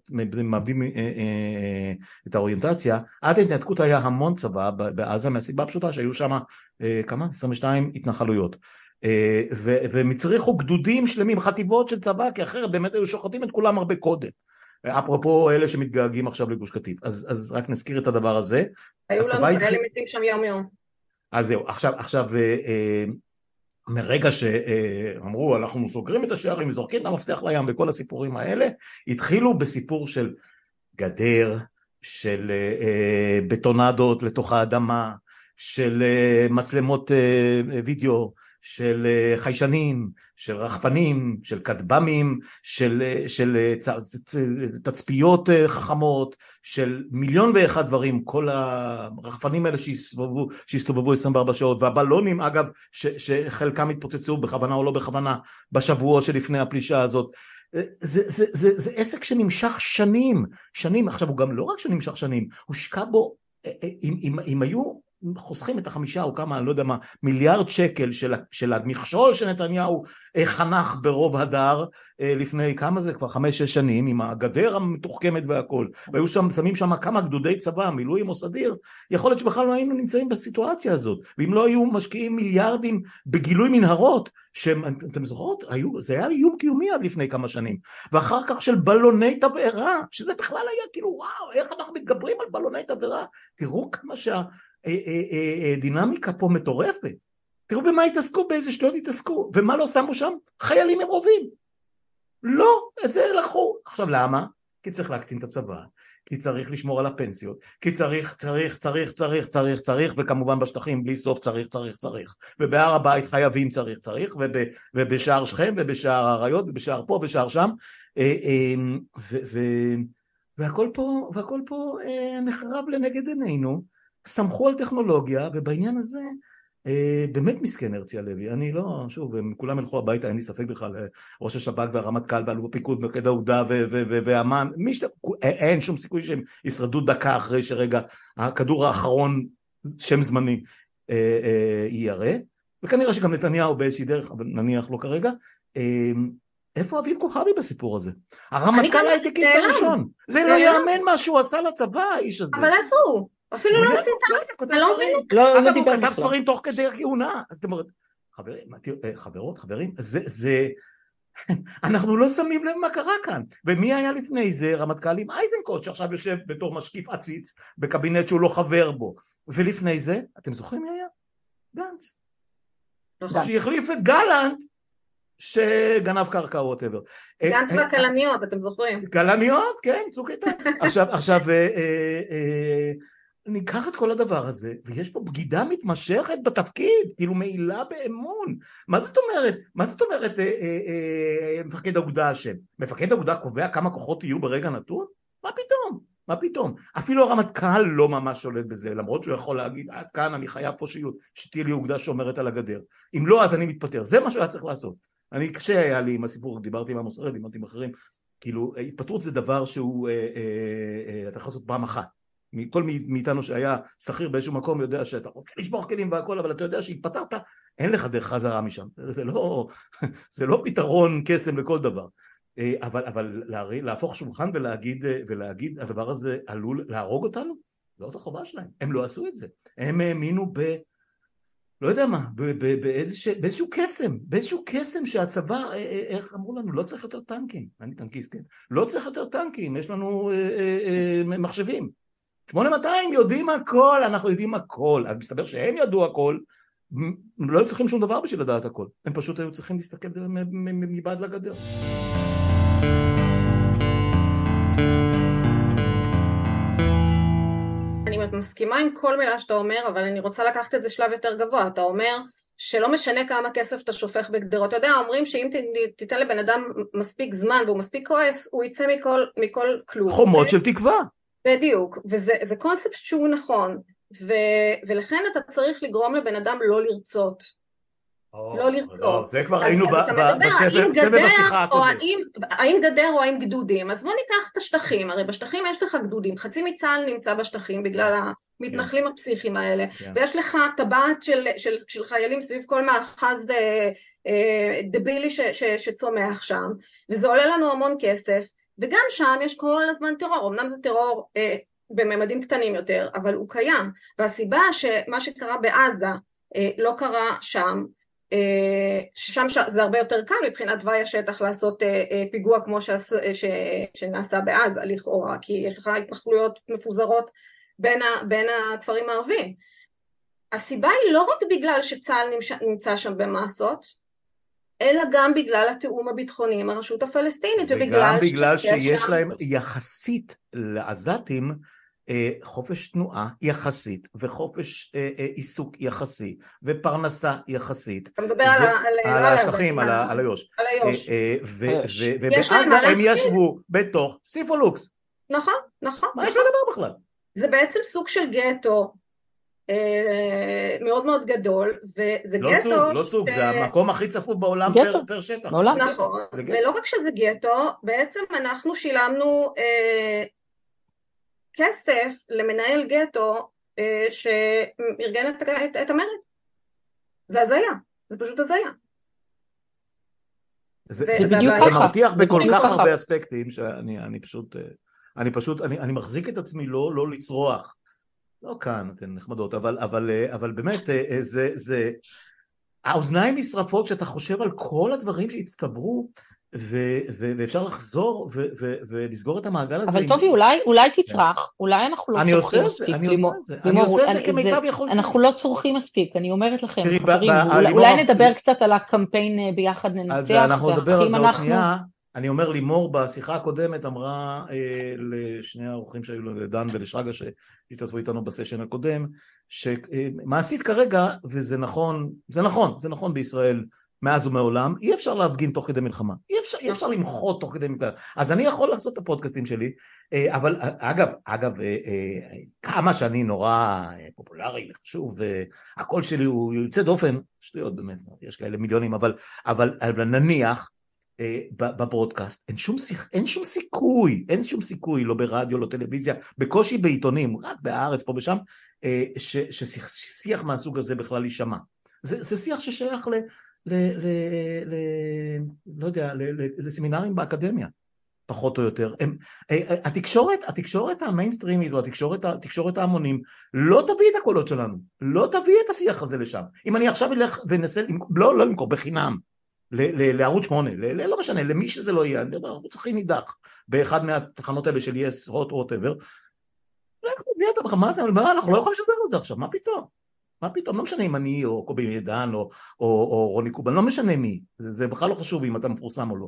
מאבדים אה, אה, את האוריינטציה, עד ההתנתקות היה המון צבא בעזה מהסיבה הפשוטה שהיו שם אה, כמה? 22 התנחלויות. והם הצריכו גדודים שלמים, חטיבות של צבא, כי אחרת באמת היו שוחטים את כולם הרבה קודם. אפרופו אלה שמתגעגעים עכשיו לגוש קטיף. אז, אז רק נזכיר את הדבר הזה. היו לנו כאלה מתים שם יום יום. אז זהו, עכשיו, עכשיו מרגע שאמרו אנחנו סוגרים את השערים, זורקים את המפתח לים וכל הסיפורים האלה, התחילו בסיפור של גדר, של אה, בטונדות לתוך האדמה, של אה, מצלמות אה, וידאו, של אה, חיישנים, של רחפנים, של כטב"מים, של, אה, של תצפיות חכמות, של מיליון ואחד דברים, כל הרחפנים האלה שהסתובבו, שהסתובבו 24 שעות, והבלונים אגב, ש, שחלקם התפוצצו בכוונה או לא בכוונה בשבועות שלפני הפלישה הזאת, זה, זה, זה, זה, זה עסק שנמשך שנים, שנים, עכשיו הוא גם לא רק שנמשך שנים, הושקע בו, אם, אם, אם היו חוסכים את החמישה או כמה, אני לא יודע מה, מיליארד שקל של, של המכשול שנתניהו אה, חנך ברוב הדר אה, לפני כמה זה? כבר חמש-שש שנים עם הגדר המתוחכמת והכל. והיו שם, שמים שם כמה גדודי צבא, מילואים או סדיר, יכול להיות שבכלל לא היינו נמצאים בסיטואציה הזאת. ואם לא היו משקיעים מיליארדים בגילוי מנהרות שאתם זוכרות, היו, זה היה איום קיומי עד לפני כמה שנים. ואחר כך של בלוני תבערה שזה בכלל היה כאילו וואו איך אנחנו מתגברים על בלוני תבערה? תראו כמה שה... אה, אה, אה, דינמיקה פה מטורפת. תראו במה התעסקו, באיזה שטויות התעסקו, ומה לא שמו שם? חיילים עם רובים. לא, את זה לקחו. עכשיו למה? כי צריך להקטין את הצבא, כי צריך לשמור על הפנסיות, כי צריך, צריך, צריך, צריך, צריך, צריך, וכמובן בשטחים בלי סוף צריך, צריך, צריך. ובהר הבית חייבים צריך, צריך, וב, ובשער שכם, ובשער האריות, ובשער פה, ובשער שם, ו, ו, והכל פה, והכל פה נחרב לנגד עינינו. סמכו על טכנולוגיה ובעניין הזה אה, באמת מסכן הרצי הלוי, אני לא, שוב, הם כולם ילכו הביתה, אין לי ספק בכלל, אה, ראש השב"כ והרמטכ"ל ואלוף הפיקוד מפקד האוגדה ואמ"ן, אין שום סיכוי שהם ישרדו דקה אחרי שרגע הכדור האחרון, שם זמני, אה, יירה, וכנראה שגם נתניהו באיזושהי דרך, אבל נניח לא כרגע, איפה אביב כוכבי בסיפור הזה? הרמטכ"ל הייטקיסט הראשון, זה לא יאמן מה שהוא עשה לצבא האיש הזה. אבל איפה הוא? אפילו לא ציטטת, אתה לא מבין? לא, לא דיבר בכלל. הוא כתב ספרים תוך כדי הכהונה. אז אתם אומרים, חברים, אה, חברות, חברים, זה, זה, אנחנו לא שמים לב מה קרה כאן. ומי היה לפני זה? רמטכ"לים אייזנקוט, שעכשיו יושב בתור משקיף עציץ בקבינט שהוא לא חבר בו. ולפני זה, אתם זוכרים מי היה? גנץ. נכון. שהחליף את גלנט שגנב קרקע או whatever. גנץ אה, והכלניות, אתם זוכרים. כלניות, כן, צוק איתן. עכשיו, עכשיו, אה, ניקח את כל הדבר הזה, ויש פה בגידה מתמשכת בתפקיד, כאילו מעילה באמון. מה זאת אומרת, מה זאת אומרת אה, אה, אה, מפקד האוגדה אשם? מפקד האוגדה קובע כמה כוחות יהיו ברגע נתון? מה פתאום? מה פתאום? אפילו הרמטכ"ל לא ממש שולט בזה, למרות שהוא יכול להגיד, עד כאן אני חייב פה שיהיו, שתהיה לי אוגדה שומרת על הגדר. אם לא, אז אני מתפטר. זה מה שהוא היה צריך לעשות. אני, קשה היה לי עם הסיפור, דיברתי עם עמוס דיברתי עם אחרים, כאילו, התפטרות זה דבר שהוא, אה, אה, אה, אתה יכול לעשות פעם אחת. כל מאיתנו שהיה שכיר באיזשהו מקום יודע שאתה רוצה לשבור כלים והכל אבל אתה יודע שהתפטרת אין לך דרך חזרה משם. זה לא, זה לא פתרון קסם לכל דבר. אה, אבל, אבל להפוך שולחן ולהגיד, ולהגיד הדבר הזה עלול להרוג אותנו? זאת החובה שלהם. הם לא עשו את זה. הם האמינו ב... לא יודע מה, באיזשהו קסם, באיזשהו קסם שהצבא, אה, אה, איך אמרו לנו, לא צריך יותר טנקים, אני טנקיסט, כן, לא צריך יותר טנקים, יש לנו מחשבים, 8200 יודעים הכל, אנחנו יודעים הכל, אז מסתבר שהם ידעו הכל, לא היו צריכים שום דבר בשביל לדעת הכל, הם פשוט היו צריכים להסתכל מבעד לגדר. אני מסכימה עם כל מילה שאתה אומר, אבל אני רוצה לקחת את זה שלב יותר גבוה, אתה אומר שלא משנה כמה כסף אתה שופך בגדרות, אתה יודע, אומרים שאם תיתן לבן אדם מספיק זמן והוא מספיק כועס, הוא יצא מכל, מכל כלום. חומות של תקווה. בדיוק, וזה קונספט שהוא נכון, ו, ולכן אתה צריך לגרום לבן אדם לא לרצות. Oh, לא לרצות. לא, זה כבר היינו בסבב השיחה הקודם. האם גדר או האם גדודים, אז בוא ניקח את השטחים, הרי בשטחים יש לך גדודים, חצי מצה"ל נמצא בשטחים בגלל המתנחלים yeah. הפסיכיים האלה, yeah. ויש לך טבעת של, של, של חיילים סביב כל מאחז אה, אה, דבילי ש, ש, שצומח שם, וזה עולה לנו המון כסף, וגם שם יש כל הזמן טרור, אמנם זה טרור אה, בממדים קטנים יותר, אבל הוא קיים, והסיבה שמה שקרה בעזה אה, לא קרה שם, אה, ששם ש... זה הרבה יותר קל מבחינת תוואי השטח לעשות אה, אה, פיגוע כמו שעש... ש... שנעשה בעזה לכאורה, כי יש לך התנחלויות מפוזרות בין, ה... בין הכפרים הערביים. הסיבה היא לא רק בגלל שצה"ל נמצא שם במעשות, אלא גם בגלל התיאום הביטחוני עם הרשות הפלסטינית, ובגלל... וגם בגלל שיש שם... להם יחסית לעזתים אה, חופש תנועה יחסית וחופש אה, אה, עיסוק יחסי ופרנסה יחסית. אתה מדבר על, השטחים, על, על איו"ש. על איו"ש. ובעזה הם ישבו בתוך סיפולוקס. נכון, נכון. מה יש לדבר בכלל? זה בעצם סוג של גטו מאוד מאוד גדול, וזה לא גטו... סוג, לא סוג, ש... זה המקום הכי צפוף בעולם פר, פר שטח. בעולם. נכון, ולא רק שזה גטו, בעצם אנחנו שילמנו אה, כסף למנהל גטו אה, שארגן את, את, את המרד. זה הזיה, זה פשוט הזיה. זה, זה בדיוק ככה. זה מרתיח בכל כך הרבה אספקטים שאני אני פשוט, אה, אני פשוט, אני, אני מחזיק את עצמי לא, לא לצרוח. לא כאן, אתן נחמדות, אבל, אבל, אה, אבל באמת אה, זה, זה, האוזניים נשרפות כשאתה חושב על כל הדברים שהצטברו ו- ו- ואפשר לחזור ו- ו- ולסגור את המעגל הזה. אבל עם... טובי, אולי, אולי תצרח, אולי אנחנו לא צורכים מספיק. אני עושה את זה, אני עושה את זה כמיטב יכולתי. אנחנו לא צורכים מספיק, אני אומרת לכם, חברים, אולי נדבר קצת על הקמפיין אה, ביחד ננצח, אז אנחנו נדבר על זה עוד שנייה. אני אומר לימור בשיחה הקודמת אמרה אה, לשני האורחים שהיו לו, לדן ולשרגא שהשתתפו איתנו בסשן הקודם, שמה עשית כרגע, וזה נכון, זה נכון, זה נכון בישראל מאז ומעולם, אי אפשר להפגין תוך כדי מלחמה, אי אפשר, אי אפשר למחות תוך כדי מלחמה, אז אני יכול לעשות את הפודקאסטים שלי, אה, אבל אגב, אגב, אה, אה, כמה שאני נורא פופולרי וחשוב, הקול שלי הוא יוצא דופן, שטויות באמת, יש כאלה מיליונים, אבל, אבל, אבל נניח בברודקאסט, אין שום. אין שום סיכוי, אין שום סיכוי, לא ברדיו, לא טלוויזיה, בקושי בעיתונים, רק בארץ, פה ושם, ש... ששיח מהסוג הזה בכלל יישמע. זה, זה שיח ששייך ל... ל... ל... ל... לא יודע, ל... לסמינרים באקדמיה, פחות או יותר. הם... התקשורת, התקשורת המיינסטרימית, או התקשורת, התקשורת ההמונים, לא תביא את הקולות שלנו, לא תביא את השיח הזה לשם. אם אני עכשיו אלך ואנסה, לא, לא למכור, בחינם. לערוץ שמונה, לא משנה, למי שזה לא יהיה, ערוץ הכי נידח באחד מהתחנות האלה של יס, הוט, ווטאבר, מה אנחנו לא יכולים לשדר את זה עכשיו, מה פתאום? מה פתאום, לא משנה אם אני או קובי מידן או, או, או רוני קובן, לא משנה מי, זה, בכלל לא חשוב אם אתה מפורסם או לא.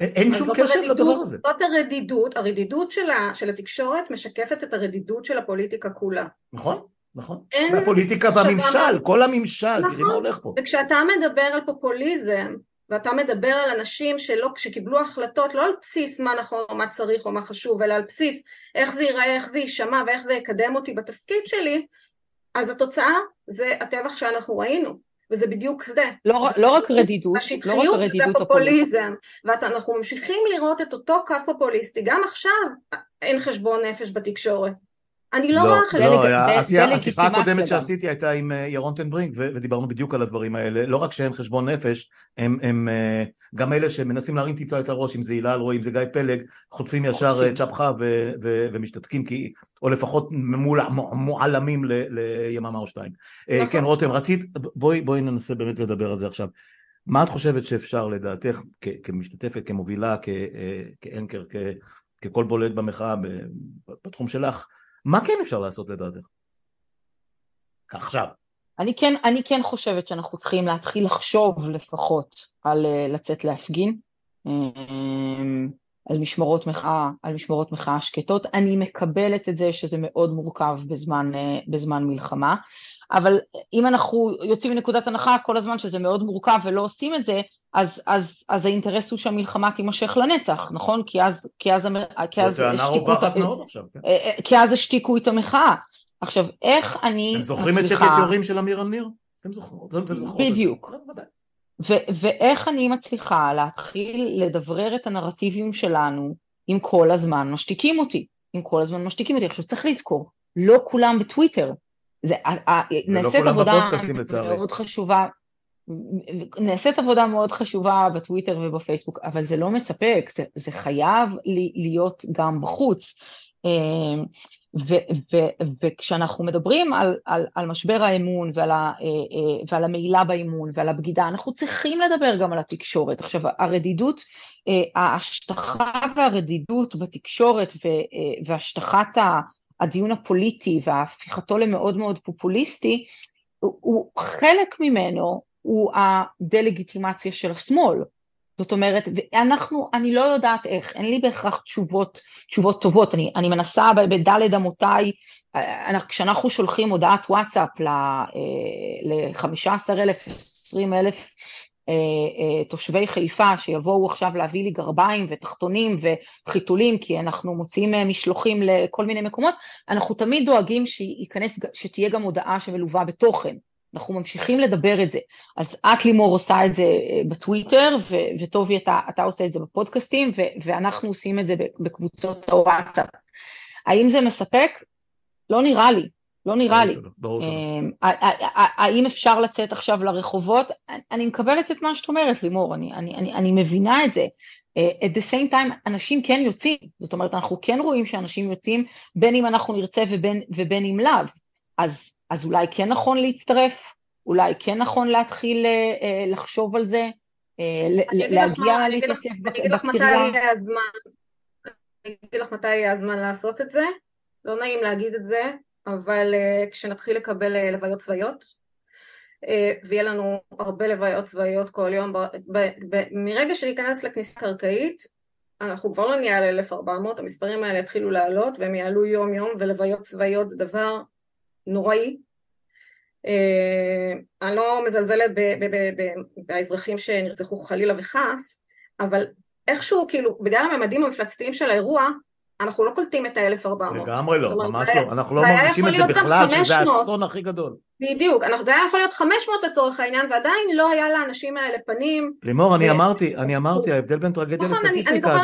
אין שום קשר לדבר הזה. זאת הרדידות, הרדידות של, של התקשורת משקפת את הרדידות של הפוליטיקה כולה. נכון. נכון. והפוליטיקה והממשל, כל הממשל, נכון. תראי מה הולך פה. וכשאתה מדבר על פופוליזם, ואתה מדבר על אנשים שלא, שקיבלו החלטות לא על בסיס מה נכון או מה צריך או מה חשוב, אלא על בסיס איך זה ייראה, איך זה יישמע ואיך זה יקדם אותי בתפקיד שלי, אז התוצאה זה הטבח שאנחנו ראינו. וזה בדיוק זה. לא, לא רק רדידות, לא רק הרדידות זה הפופוליזם, ואנחנו ממשיכים לראות את אותו קו פופוליסטי, גם עכשיו אין חשבון נפש בתקשורת. אני לא, לא רואה חלק. לא, השיחה הקודמת שעשיתי הייתה עם אה, ירון טנברינק ודיברנו בדיוק על הדברים האלה, לא רק שאין חשבון נפש, הם, הם אה, גם אלה שמנסים להרים טיפה את הראש, אם זה הילה אלרועי, אם זה גיא פלג, חוטפים ישר אה, צ'פחה ומשתתקים, כי, או לפחות מועלמים ליממה או שתיים. נכון. כן, רותם, רצית, בואי, בואי ננסה באמת לדבר על זה עכשיו. מה את חושבת שאפשר לדעתך כמשתתפת, כמובילה, כאנקר, כקול בולט במחאה בתחום שלך, מה כן אפשר לעשות לדעתך? עכשיו. אני כן, אני כן חושבת שאנחנו צריכים להתחיל לחשוב לפחות על uh, לצאת להפגין, um, על משמרות מחאה, על משמרות מחאה שקטות. אני מקבלת את זה שזה מאוד מורכב בזמן, uh, בזמן מלחמה, אבל אם אנחנו יוצאים מנקודת הנחה כל הזמן שזה מאוד מורכב ולא עושים את זה, אז, אז, אז האינטרס הוא שהמלחמה תימשך לנצח, נכון? כי אז, כי אז, כי אז השתיקו את, כן. אה, אה, כי אז השתיקו את המחאה. עכשיו, איך אני אתם זוכרים את שקט יורים של אמיר אמיר? אתם זוכרות בדיוק. ו- ואיך אני מצליחה להתחיל לדברר את הנרטיבים שלנו אם כל הזמן משתיקים אותי, אם כל הזמן משתיקים אותי. עכשיו צריך לזכור, לא כולם בטוויטר. זה, נעשית עבודה מאוד חשובה, נעשית עבודה מאוד חשובה בטוויטר ובפייסבוק, אבל זה לא מספק, זה, זה חייב להיות גם בחוץ. אמ, ו, ו, וכשאנחנו מדברים על, על, על משבר האמון ועל, ה, אה, אה, ועל המעילה באמון ועל הבגידה, אנחנו צריכים לדבר גם על התקשורת. עכשיו, הרדידות, אה, ההשטחה והרדידות בתקשורת והשטחת הדיון הפוליטי והפיכתו למאוד מאוד פופוליסטי, הוא חלק ממנו הוא הדה-לגיטימציה של השמאל. זאת אומרת, אנחנו, אני לא יודעת איך, אין לי בהכרח תשובות, תשובות טובות, אני, אני מנסה בדלת אמותיי, אה, כשאנחנו שולחים הודעת וואטסאפ ל-15 אלף, 20 אלף אה, אה, תושבי חיפה שיבואו עכשיו להביא לי גרביים ותחתונים וחיתולים כי אנחנו מוציאים משלוחים לכל מיני מקומות, אנחנו תמיד דואגים שייכנס, שתהיה גם הודעה שמלווה בתוכן. אנחנו ממשיכים לדבר את זה. אז את לימור עושה את זה אה, בטוויטר, ו- וטובי אתה, אתה עושה את זה בפודקאסטים, ו- ואנחנו עושים את זה בקבוצות הוואטסאפ. האם זה מספק? לא נראה לי, לא נראה לי. ברור שלא. אמ, האם אפשר לצאת עכשיו לרחובות? אני מקבלת את מה שאת אומרת, לימור, אני, אני, אני, אני מבינה את זה. אה, at the same time, אנשים כן יוצאים, זאת אומרת, אנחנו כן רואים שאנשים יוצאים, בין אם אנחנו נרצה ובין, ובין אם לאו. אז אז אולי כן נכון להצטרף, אולי כן נכון להתחיל אה, אה, לחשוב על זה, אה, להגיע להתייצב בקריה. אני אגיד לך מתי יהיה הזמן, אני אגיד לך מתי יהיה הזמן לעשות את זה, לא נעים להגיד את זה, אבל כשנתחיל לקבל לוויות צבאיות, ויהיה לנו הרבה לוויות צבאיות כל יום, מרגע שניכנס לכניסה קרקעית, אנחנו כבר לא נהיה על 1400, המספרים האלה יתחילו לעלות והם יעלו יום יום ולוויות צבאיות זה דבר נוראי. אה, אני לא מזלזלת באזרחים שנרצחו חלילה וחס, אבל איכשהו, כאילו, בגלל הממדים המפלצתיים של האירוע, אנחנו לא קולטים את ה-1400. לגמרי לא, ממש לא. אנחנו לא מרגישים את זה בכלל, שזה האסון הכי גדול. בדיוק, זה היה יכול להיות 500 לצורך העניין, ועדיין לא היה לאנשים האלה פנים. לימור, אני אמרתי, אני אמרתי, ההבדל בין טרגדיה נכון, לסטטיסטיקה,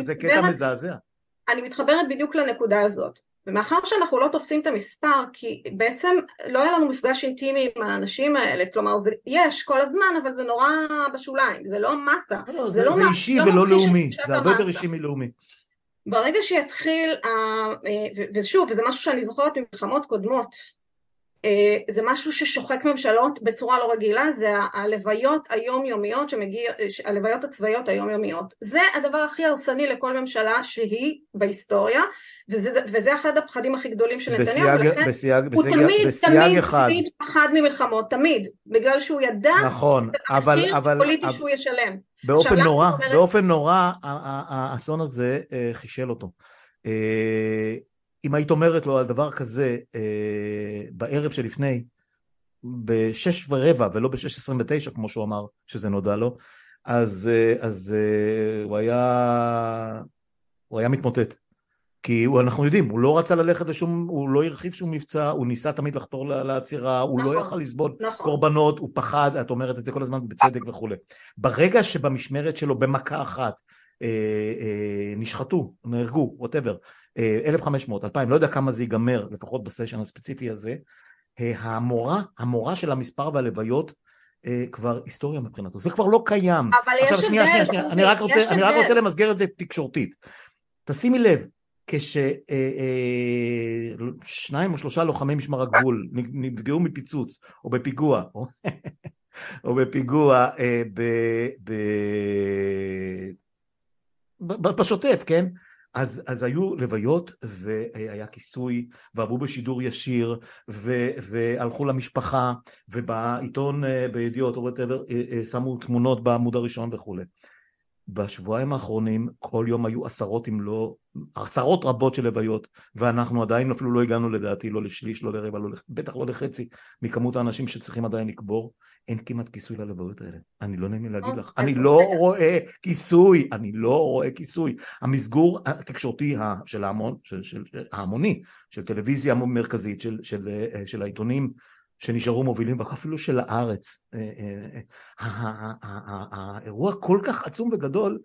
זה קטע מזעזע. אני מתחברת בדיוק לנקודה הזאת. ומאחר שאנחנו לא תופסים את המספר, כי בעצם לא היה לנו מפגש אינטימי עם האנשים האלה, כלומר זה יש כל הזמן, אבל זה נורא בשוליים, זה לא מסה. לא, לא, זה, זה, לא זה מה, אישי לא ולא לאומי, זה הרבה יותר אישי מלאומי. ברגע שיתחיל, אה, ושוב, וזה משהו שאני זוכרת ממלחמות קודמות, אה, זה משהו ששוחק ממשלות בצורה לא רגילה, זה הלוויות היומיומיות שמגיע, הלוויות הצבאיות היומיומיות. זה הדבר הכי הרסני לכל ממשלה שהיא בהיסטוריה, וזה, וזה אחד הפחדים הכי גדולים של נתניהו, ולכן בסייג, הוא בסייג, תמיד, בסייג תמיד, אחד. תמיד פחד ממלחמות, תמיד, בגלל שהוא ידע, נכון, אבל, אבל, פוליטי אבל, שהוא ישלם. באופן נורא, אומרת... באופן נורא, האסון הזה אה, חישל אותו. אה, אם היית אומרת לו על דבר כזה אה, בערב שלפני, בשש ורבע ולא בשש עשרים ותשע כמו שהוא אמר שזה נודע לו, אז, אז הוא היה, הוא היה מתמוטט. כי הוא, אנחנו יודעים, הוא לא רצה ללכת לשום, הוא לא הרחיב שום מבצע, הוא ניסה תמיד לחתור לעצירה, הוא לא נכון, לא יכל לסבול נכון. קורבנות, הוא פחד, את אומרת את זה כל הזמן בצדק וכולי. ברגע שבמשמרת שלו במכה אחת אה, אה, נשחטו, נהרגו, ווטאבר, אה, 1,500, 2,000, לא יודע כמה זה ייגמר, לפחות בסשן הספציפי הזה, אה, המורה, המורה של המספר והלוויות אה, כבר היסטוריה מבחינתו, זה כבר לא קיים. אבל עכשיו, יש שנייה, שנייה, שנייה, אני רק רוצה, אני רק רוצה למסגר את זה תקשורתית. תשימי לב, כששניים אה, או שלושה לוחמי משמר הגבול נפגעו מפיצוץ או בפיגוע או בפיגוע אה, בשוטף, כן? אז, אז היו לוויות והיה כיסוי ועברו בשידור ישיר ו, והלכו למשפחה ובעיתון אה, בידיעות או וואטאבר שמו תמונות בעמוד הראשון וכולי. בשבועיים האחרונים כל יום היו עשרות אם לא, עשרות רבות של לוויות ואנחנו עדיין אפילו לא הגענו לדעתי לא לשליש, לא לרבע, לא, בטח לא לחצי מכמות האנשים שצריכים עדיין לקבור, אין כמעט כיסוי ללוויות האלה. אני לא נעים לי להגיד לך, אני לא רואה כיסוי, אני לא רואה כיסוי. המסגור התקשורתי של ההמון, של, של, ההמוני, של טלוויזיה מרכזית, של, של, של העיתונים שנשארו מובילים, אפילו של הארץ. אה, אה, אה, האירוע כל כך עצום וגדול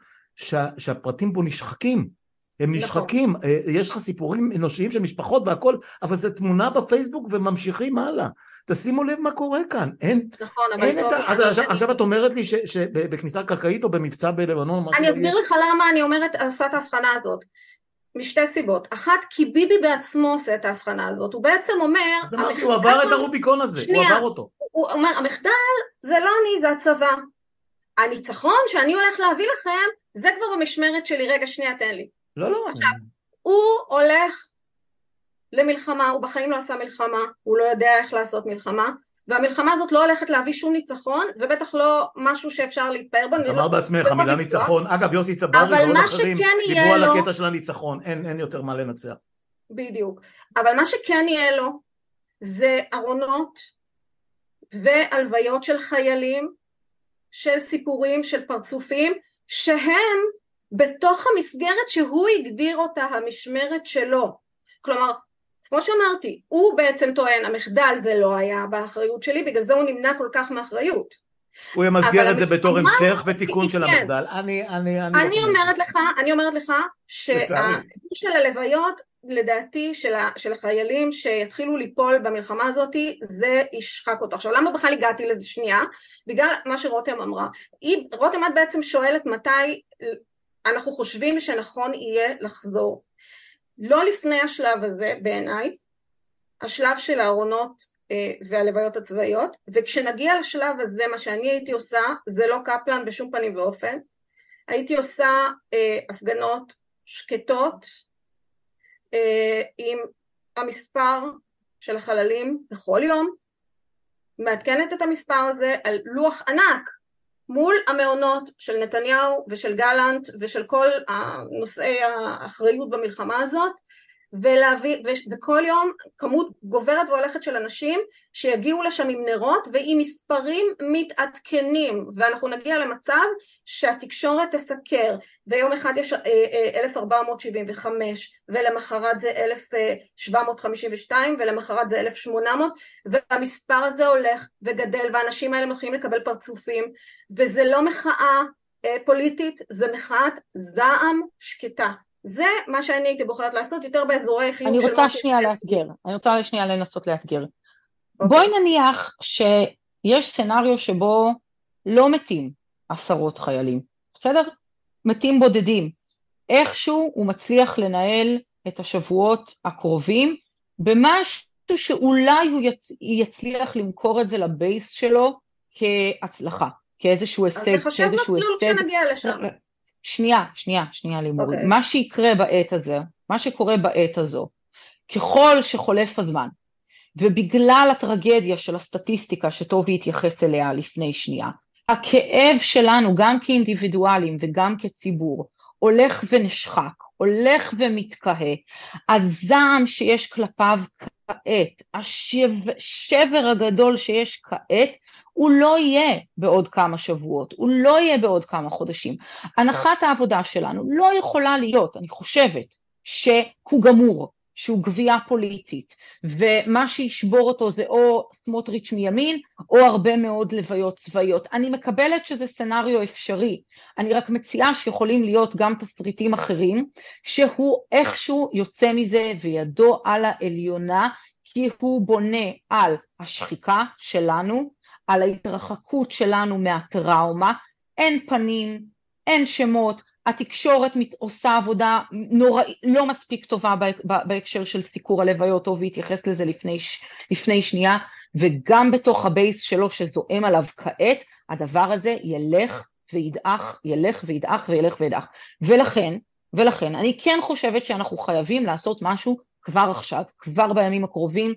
שהפרטים בו נשחקים. הם נכון. נשחקים, יש לך סיפורים אנושיים של משפחות והכל, אבל זה תמונה בפייסבוק וממשיכים הלאה. תשימו לב מה קורה כאן, אין, נכון, אין את ה... אז עכשיו, עכשיו את אומרת לי שבכניסה קרקעית או במבצע בלבנון... אני אסביר לך למה אני אומרת, עושה את ההבחנה הזאת. משתי סיבות. אחת, כי ביבי בעצמו עושה את ההבחנה הזאת. הוא בעצם אומר... אז אמרתי, הוא עבר את הרוביקון הזה, שנייה, הוא עבר אותו. הוא אומר, המחדל זה לא אני, זה הצבא. הניצחון שאני הולך להביא לכם, זה כבר במשמרת שלי. רגע, שנייה, תן לי. לא, לא. הוא הולך למלחמה, הוא בחיים לא עשה מלחמה, הוא לא יודע איך לעשות מלחמה. והמלחמה הזאת לא הולכת להביא שום ניצחון, ובטח לא משהו שאפשר להתפאר בו. אמר בעצמך, המילה ניצחון, אגב יוסי צברי ועוד אחרים דיברו על הקטע של הניצחון, אין יותר מה לנצח. בדיוק, אבל מה שכן יהיה לו זה ארונות והלוויות של חיילים, של סיפורים, של פרצופים, שהם בתוך המסגרת שהוא הגדיר אותה המשמרת שלו. כלומר, כמו שאמרתי, הוא בעצם טוען, המחדל זה לא היה באחריות שלי, בגלל זה הוא נמנע כל כך מאחריות. הוא ימסגר את זה בתור המשך ותיקון של. המחדל. אני, אני, אני, אני אומרת לך, אני אומרת לך שהסיפור של הלוויות, לדעתי, של, ה, של החיילים שיתחילו ליפול במלחמה הזאת, זה ישחק אותו. עכשיו, למה בכלל הגעתי לזה שנייה? בגלל מה שרותם אמרה. היא, רותם את בעצם שואלת מתי אנחנו חושבים שנכון יהיה לחזור. לא לפני השלב הזה בעיניי, השלב של הארונות אה, והלוויות הצבאיות, וכשנגיע לשלב הזה מה שאני הייתי עושה זה לא קפלן בשום פנים ואופן, הייתי עושה אה, הפגנות שקטות אה, עם המספר של החללים בכל יום, מעדכנת את המספר הזה על לוח ענק מול המעונות של נתניהו ושל גלנט ושל כל נושאי האחריות במלחמה הזאת ולהביא, וכל יום כמות גוברת והולכת של אנשים שיגיעו לשם עם נרות ועם מספרים מתעדכנים ואנחנו נגיע למצב שהתקשורת תסקר ויום אחד יש 1475 אה, אה, ולמחרת זה 1752 ולמחרת זה 1800 והמספר הזה הולך וגדל והאנשים האלה מתחילים לקבל פרצופים וזה לא מחאה אה, פוליטית, זה מחאת זעם שקטה זה מה שאני הייתי בוחרת לעשות יותר באזורי של... אני רוצה שנייה לאתגר, אני רוצה שנייה לנסות לאתגר. Okay. אוקיי. בואי נניח שיש סצנריו שבו לא מתים עשרות חיילים, בסדר? מתים בודדים. איכשהו הוא מצליח לנהל את השבועות הקרובים במשהו שאולי הוא יצ... יצליח למכור את זה לבייס שלו כהצלחה, כאיזשהו הישג, כאיזשהו הישג. אז תחשב מסלול כשנגיע לשם. שנייה, שנייה, שנייה לימורי. Okay. אוקיי. מה שיקרה בעת הזו, מה שקורה בעת הזו, ככל שחולף הזמן, ובגלל הטרגדיה של הסטטיסטיקה שטובי התייחס אליה לפני שנייה, הכאב שלנו גם כאינדיבידואלים וגם כציבור הולך ונשחק, הולך ומתקהה, הזעם שיש כלפיו כעת, השבר הגדול שיש כעת, הוא לא יהיה בעוד כמה שבועות, הוא לא יהיה בעוד כמה חודשים. הנחת העבודה שלנו לא יכולה להיות, אני חושבת, שהוא גמור, שהוא גבייה פוליטית, ומה שישבור אותו זה או סמוטריץ' מימין, או הרבה מאוד לוויות צבאיות. אני מקבלת שזה סצנריו אפשרי, אני רק מציעה שיכולים להיות גם תסריטים אחרים, שהוא איכשהו יוצא מזה וידו על העליונה, כי הוא בונה על השחיקה שלנו, על ההתרחקות שלנו מהטראומה, אין פנים, אין שמות, התקשורת עושה עבודה נורא, לא מספיק טובה בהקשר של סיקור הלוויות, טוב והתייחס לזה לפני, לפני שנייה, וגם בתוך הבייס שלו שזועם עליו כעת, הדבר הזה ילך וידעך, ילך וידעך וילך וידעך. ולכן, ולכן, אני כן חושבת שאנחנו חייבים לעשות משהו כבר עכשיו, כבר בימים הקרובים.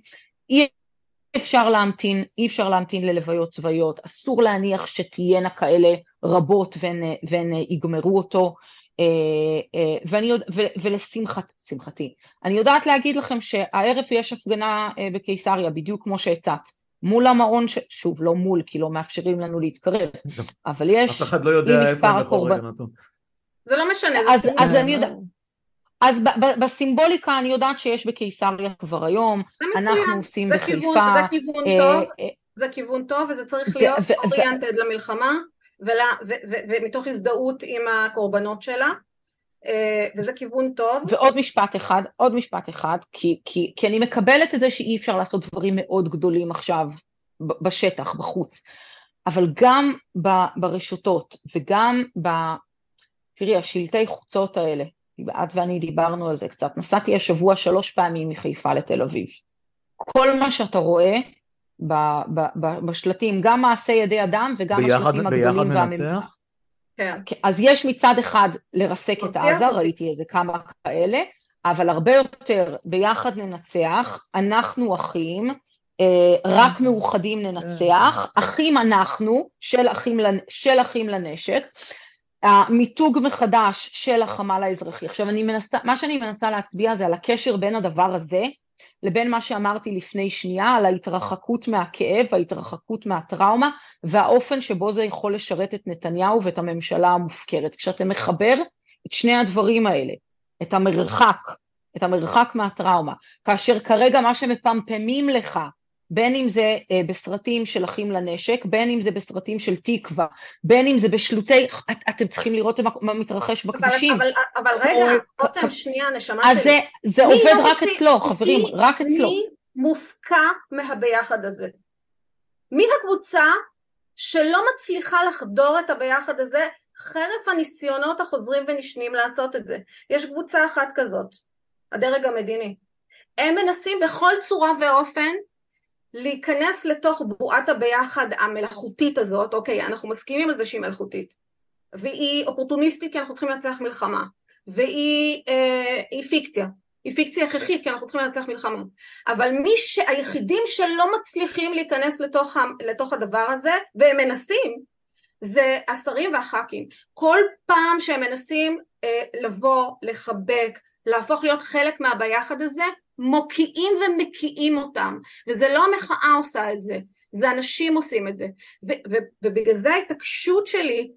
אי אפשר להמתין, אי אפשר להמתין ללוויות צבאיות, אסור להניח שתהיינה כאלה רבות והן, והן יגמרו אותו, אה, אה, ואני, ו, ולשמחתי, אני יודעת להגיד לכם שהערב יש הפגנה אה, בקיסריה, בדיוק כמו שהצעת, מול המעון, ש... שוב, לא מול, כי לא מאפשרים לנו להתקרב, אבל יש, אף אחד לא יודע איפה הם בכל רגע נתון. זה לא משנה, אז, זה אז אני יודעת. אז בסימבוליקה אני יודעת שיש בקיסריה כבר היום, אנחנו עושים בחיפה. זה כיוון אה, טוב, אה, זה כיוון טוב וזה צריך להיות אוריינטד למלחמה ומתוך הזדהות עם הקורבנות שלה. אה, וזה כיוון טוב. ועוד משפט אחד, עוד משפט אחד, כי, כי, כי אני מקבלת את זה שאי אפשר לעשות דברים מאוד גדולים עכשיו בשטח, בחוץ, אבל גם ברשתות וגם ב... תראי, השלטי חוצות האלה, את ואני דיברנו על זה קצת, נסעתי השבוע שלוש פעמים מחיפה לתל אביב. כל מה שאתה רואה ב, ב, ב, בשלטים, גם מעשי ידי אדם וגם ביחד, השלטים הגדולים והממוצעים. כן. אז יש מצד אחד לרסק את עזה, ראיתי איזה כמה כאלה, אבל הרבה יותר ביחד ננצח, אנחנו אחים, רק מאוחדים ננצח, אחים אנחנו, של אחים, של אחים לנשק, המיתוג מחדש של החמ"ל האזרחי. עכשיו אני מנסה, מה שאני מנסה להצביע זה על הקשר בין הדבר הזה לבין מה שאמרתי לפני שנייה על ההתרחקות מהכאב, ההתרחקות מהטראומה והאופן שבו זה יכול לשרת את נתניהו ואת הממשלה המופקרת. כשאתה מחבר את שני הדברים האלה, את המרחק, את המרחק מהטראומה, כאשר כרגע מה שמפמפמים לך בין אם זה אה, בסרטים של אחים לנשק, בין אם זה בסרטים של תקווה, בין אם זה בשלוטי, את, אתם צריכים לראות מה, מה מתרחש בכבישים. אבל, אבל, אבל רגע, רותם, שנייה, נשמה שלי. אז זה, זה עובד לא רק מפי, אצלו, חברים, מי, רק אצלו. מי מופקע מהביחד הזה? מי הקבוצה שלא מצליחה לחדור את הביחד הזה חרף הניסיונות החוזרים ונשנים לעשות את זה? יש קבוצה אחת כזאת, הדרג המדיני. הם מנסים בכל צורה ואופן להיכנס לתוך בועת הביחד המלאכותית הזאת, אוקיי, אנחנו מסכימים על זה שהיא מלאכותית, והיא אופורטוניסטית כי אנחנו צריכים לנצח מלחמה, והיא אה, פיקציה, היא פיקציה הכרחית כי אנחנו צריכים לנצח מלחמה, אבל מי שהיחידים שלא מצליחים להיכנס לתוך, לתוך הדבר הזה, והם מנסים, זה השרים והח"כים. כל פעם שהם מנסים אה, לבוא, לחבק, להפוך להיות חלק מהביחד הזה, מוקיעים ומקיאים אותם, וזה לא המחאה עושה את זה, זה אנשים עושים את זה, ו- ו- ובגלל זה ההתעקשות שלי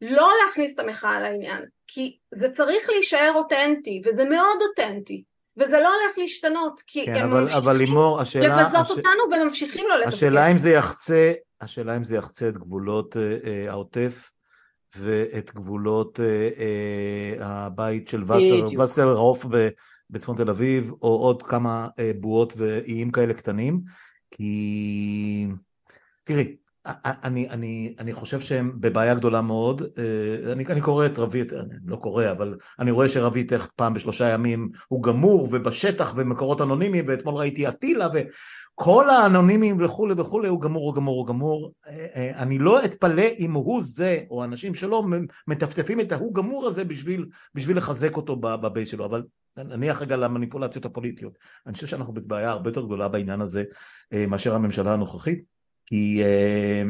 לא להכניס את המחאה לעניין, כי זה צריך להישאר אותנטי, וזה מאוד אותנטי, וזה לא הולך להשתנות, כי כן, הם אבל, ממשיכים אבל לימור, השאלה, לבזות הש... אותנו וממשיכים לא לתפקד. השאלה אם זה יחצה, השאלה אם זה יחצה את גבולות אה, אה, העוטף ואת גבולות אה, אה, הבית של וסר, וסר ראוף בצפון תל אביב, או עוד כמה אה, בועות ואיים כאלה קטנים, כי תראי, אני, אני, אני חושב שהם בבעיה גדולה מאוד, אה, אני, אני קורא את רביד, אני לא קורא, אבל אני רואה שרביד איך פעם בשלושה ימים הוא גמור ובשטח ומקורות אנונימיים, ואתמול ראיתי אטילה וכל האנונימיים וכולי וכולי, הוא גמור, הוא גמור, הוא גמור. אה, אני לא אתפלא אם הוא זה, או אנשים שלו מטפטפים את ההוא גמור הזה בשביל, בשביל לחזק אותו בבייס שלו, אבל נניח רגע למניפולציות הפוליטיות. אני חושב שאנחנו בבעיה הרבה יותר גדולה בעניין הזה אה, מאשר הממשלה הנוכחית, כי אה,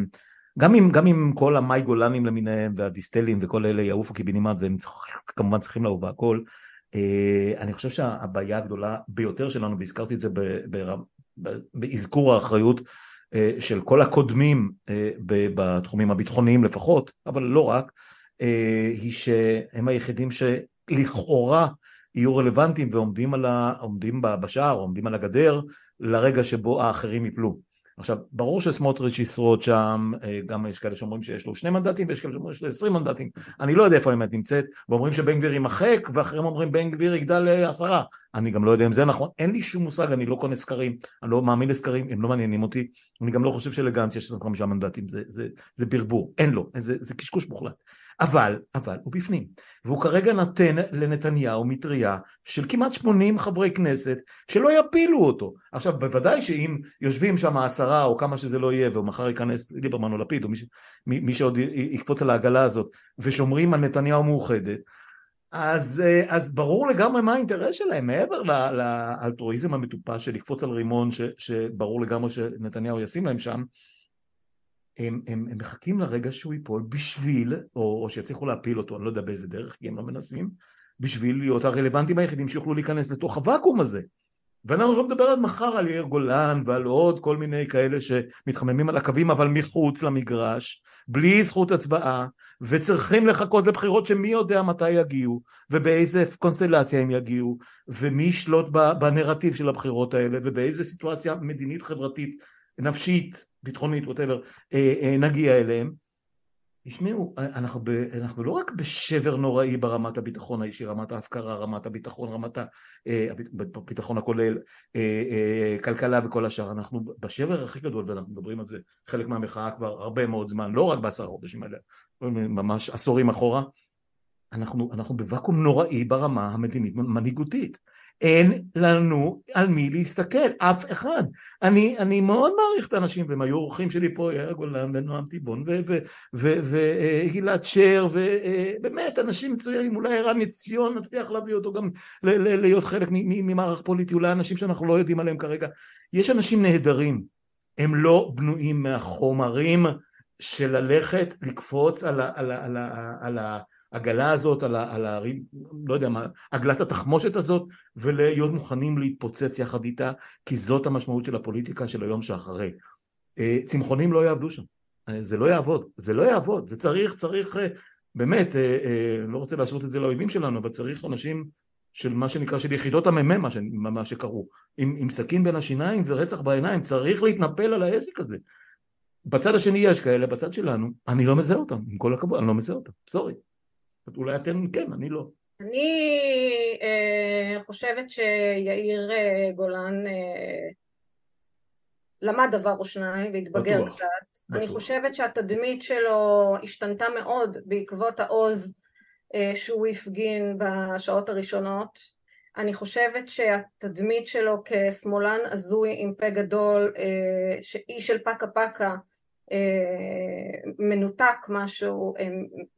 גם אם, גם אם כל המאי גולנים למיניהם והדיסטלים וכל אלה יעופו קיבינימט והם כמובן צריכים לעוף והכל, אה, אני חושב שהבעיה הגדולה ביותר שלנו, והזכרתי את זה באזכור האחריות של כל הקודמים בתחומים הביטחוניים לפחות, אבל לא רק, היא שהם היחידים שלכאורה יהיו רלוונטיים ועומדים ה, בשער, עומדים על הגדר לרגע שבו האחרים יפלו. עכשיו, ברור שסמוטריץ' ישרוד שם, אה, גם יש כאלה שאומרים שיש לו שני מנדטים ויש כאלה שאומרים שיש לו עשרים מנדטים, אני לא יודע איפה האמת נמצאת, ואומרים שבן גביר יימחק, ואחרים אומרים בן גביר יגדל לעשרה, אני גם לא יודע אם זה נכון, אין לי שום מושג, אני לא קונה סקרים, אני לא מאמין לסקרים, הם לא מעניינים אותי, אני גם לא חושב שלגנץ יש 25 מנדטים, זה, זה, זה ברבור, אין לו, זה, זה קשקוש מוחלט. אבל, אבל הוא בפנים, והוא כרגע נותן לנתניהו מטריה של כמעט 80 חברי כנסת שלא יפילו אותו. עכשיו בוודאי שאם יושבים שם עשרה או כמה שזה לא יהיה ומחר ייכנס ליברמן או לפיד או מי, מי, מי שעוד יקפוץ על העגלה הזאת ושומרים על נתניהו מאוחדת אז, אז ברור לגמרי מה האינטרס שלהם מעבר לאלטרואיזם המטופש של לקפוץ על רימון ש, שברור לגמרי שנתניהו ישים להם שם הם, הם, הם מחכים לרגע שהוא ייפול בשביל, או, או שיצליחו להפיל אותו, אני לא יודע באיזה דרך, כי הם לא מנסים, בשביל להיות הרלוונטיים היחידים שיוכלו להיכנס לתוך הוואקום הזה. ואנחנו יכולים לדבר עד מחר על יאיר גולן ועל עוד כל מיני כאלה שמתחממים על הקווים אבל מחוץ למגרש, בלי זכות הצבעה, וצריכים לחכות לבחירות שמי יודע מתי יגיעו, ובאיזה קונסטלציה הם יגיעו, ומי ישלוט בנרטיב של הבחירות האלה, ובאיזה סיטואציה מדינית חברתית נפשית ביטחונית, ווטאבר, אה, אה, נגיע אליהם. תשמעו, אנחנו, ב, אנחנו לא רק בשבר נוראי ברמת הביטחון האישי, רמת ההפקרה, רמת הביטחון, רמת אה, הביטחון הכולל, כלכלה וכל השאר, אנחנו בשבר הכי גדול, ואנחנו מדברים על זה, חלק מהמחאה כבר הרבה מאוד זמן, לא רק בעשרה חודשים האלה, ממש עשורים אחורה, אנחנו, אנחנו בוואקום נוראי ברמה המדינית מנהיגותית. אין לנו על מי להסתכל, אף אחד. אני, אני מאוד מעריך את האנשים, והם היו אורחים שלי פה, יאיר גולן ונועם תיבון וגלעד שר, ובאמת אנשים מצוינים, אולי ערן עציון נצליח להביא אותו גם להיות חלק ממערך פוליטי, אולי אנשים שאנחנו לא יודעים עליהם כרגע. יש אנשים נהדרים, הם לא בנויים מהחומרים של ללכת, לקפוץ על ה... על ה, על ה, על ה העגלה הזאת, על, ה, על ה... לא יודע מה, עגלת התחמושת הזאת, ולהיות מוכנים להתפוצץ יחד איתה, כי זאת המשמעות של הפוליטיקה של היום שאחרי. אה, צמחונים לא יעבדו שם, אה, זה לא יעבוד, זה לא יעבוד, זה צריך, צריך, אה, באמת, לא רוצה להשרות את זה לאויבים שלנו, אבל צריך אנשים של מה שנקרא, של יחידות המ"מ, מה, מה שקראו, עם, עם סכין בין השיניים ורצח בעיניים, צריך להתנפל על העסק הזה. בצד השני יש כאלה, בצד שלנו, אני לא מזהה אותם, עם כל הכבוד, אני לא מזהה אותם, סורי. אולי אתם כן, אני לא. אני אה, חושבת שיאיר אה, גולן אה, למד דבר או שניים והתבגר קצת. אני חושבת שהתדמית שלו השתנתה מאוד בעקבות העוז אה, שהוא הפגין בשעות הראשונות. אני חושבת שהתדמית שלו כשמאלן הזוי עם פה גדול, אה, שאיש של פקה פקה, מנותק משהו, אה,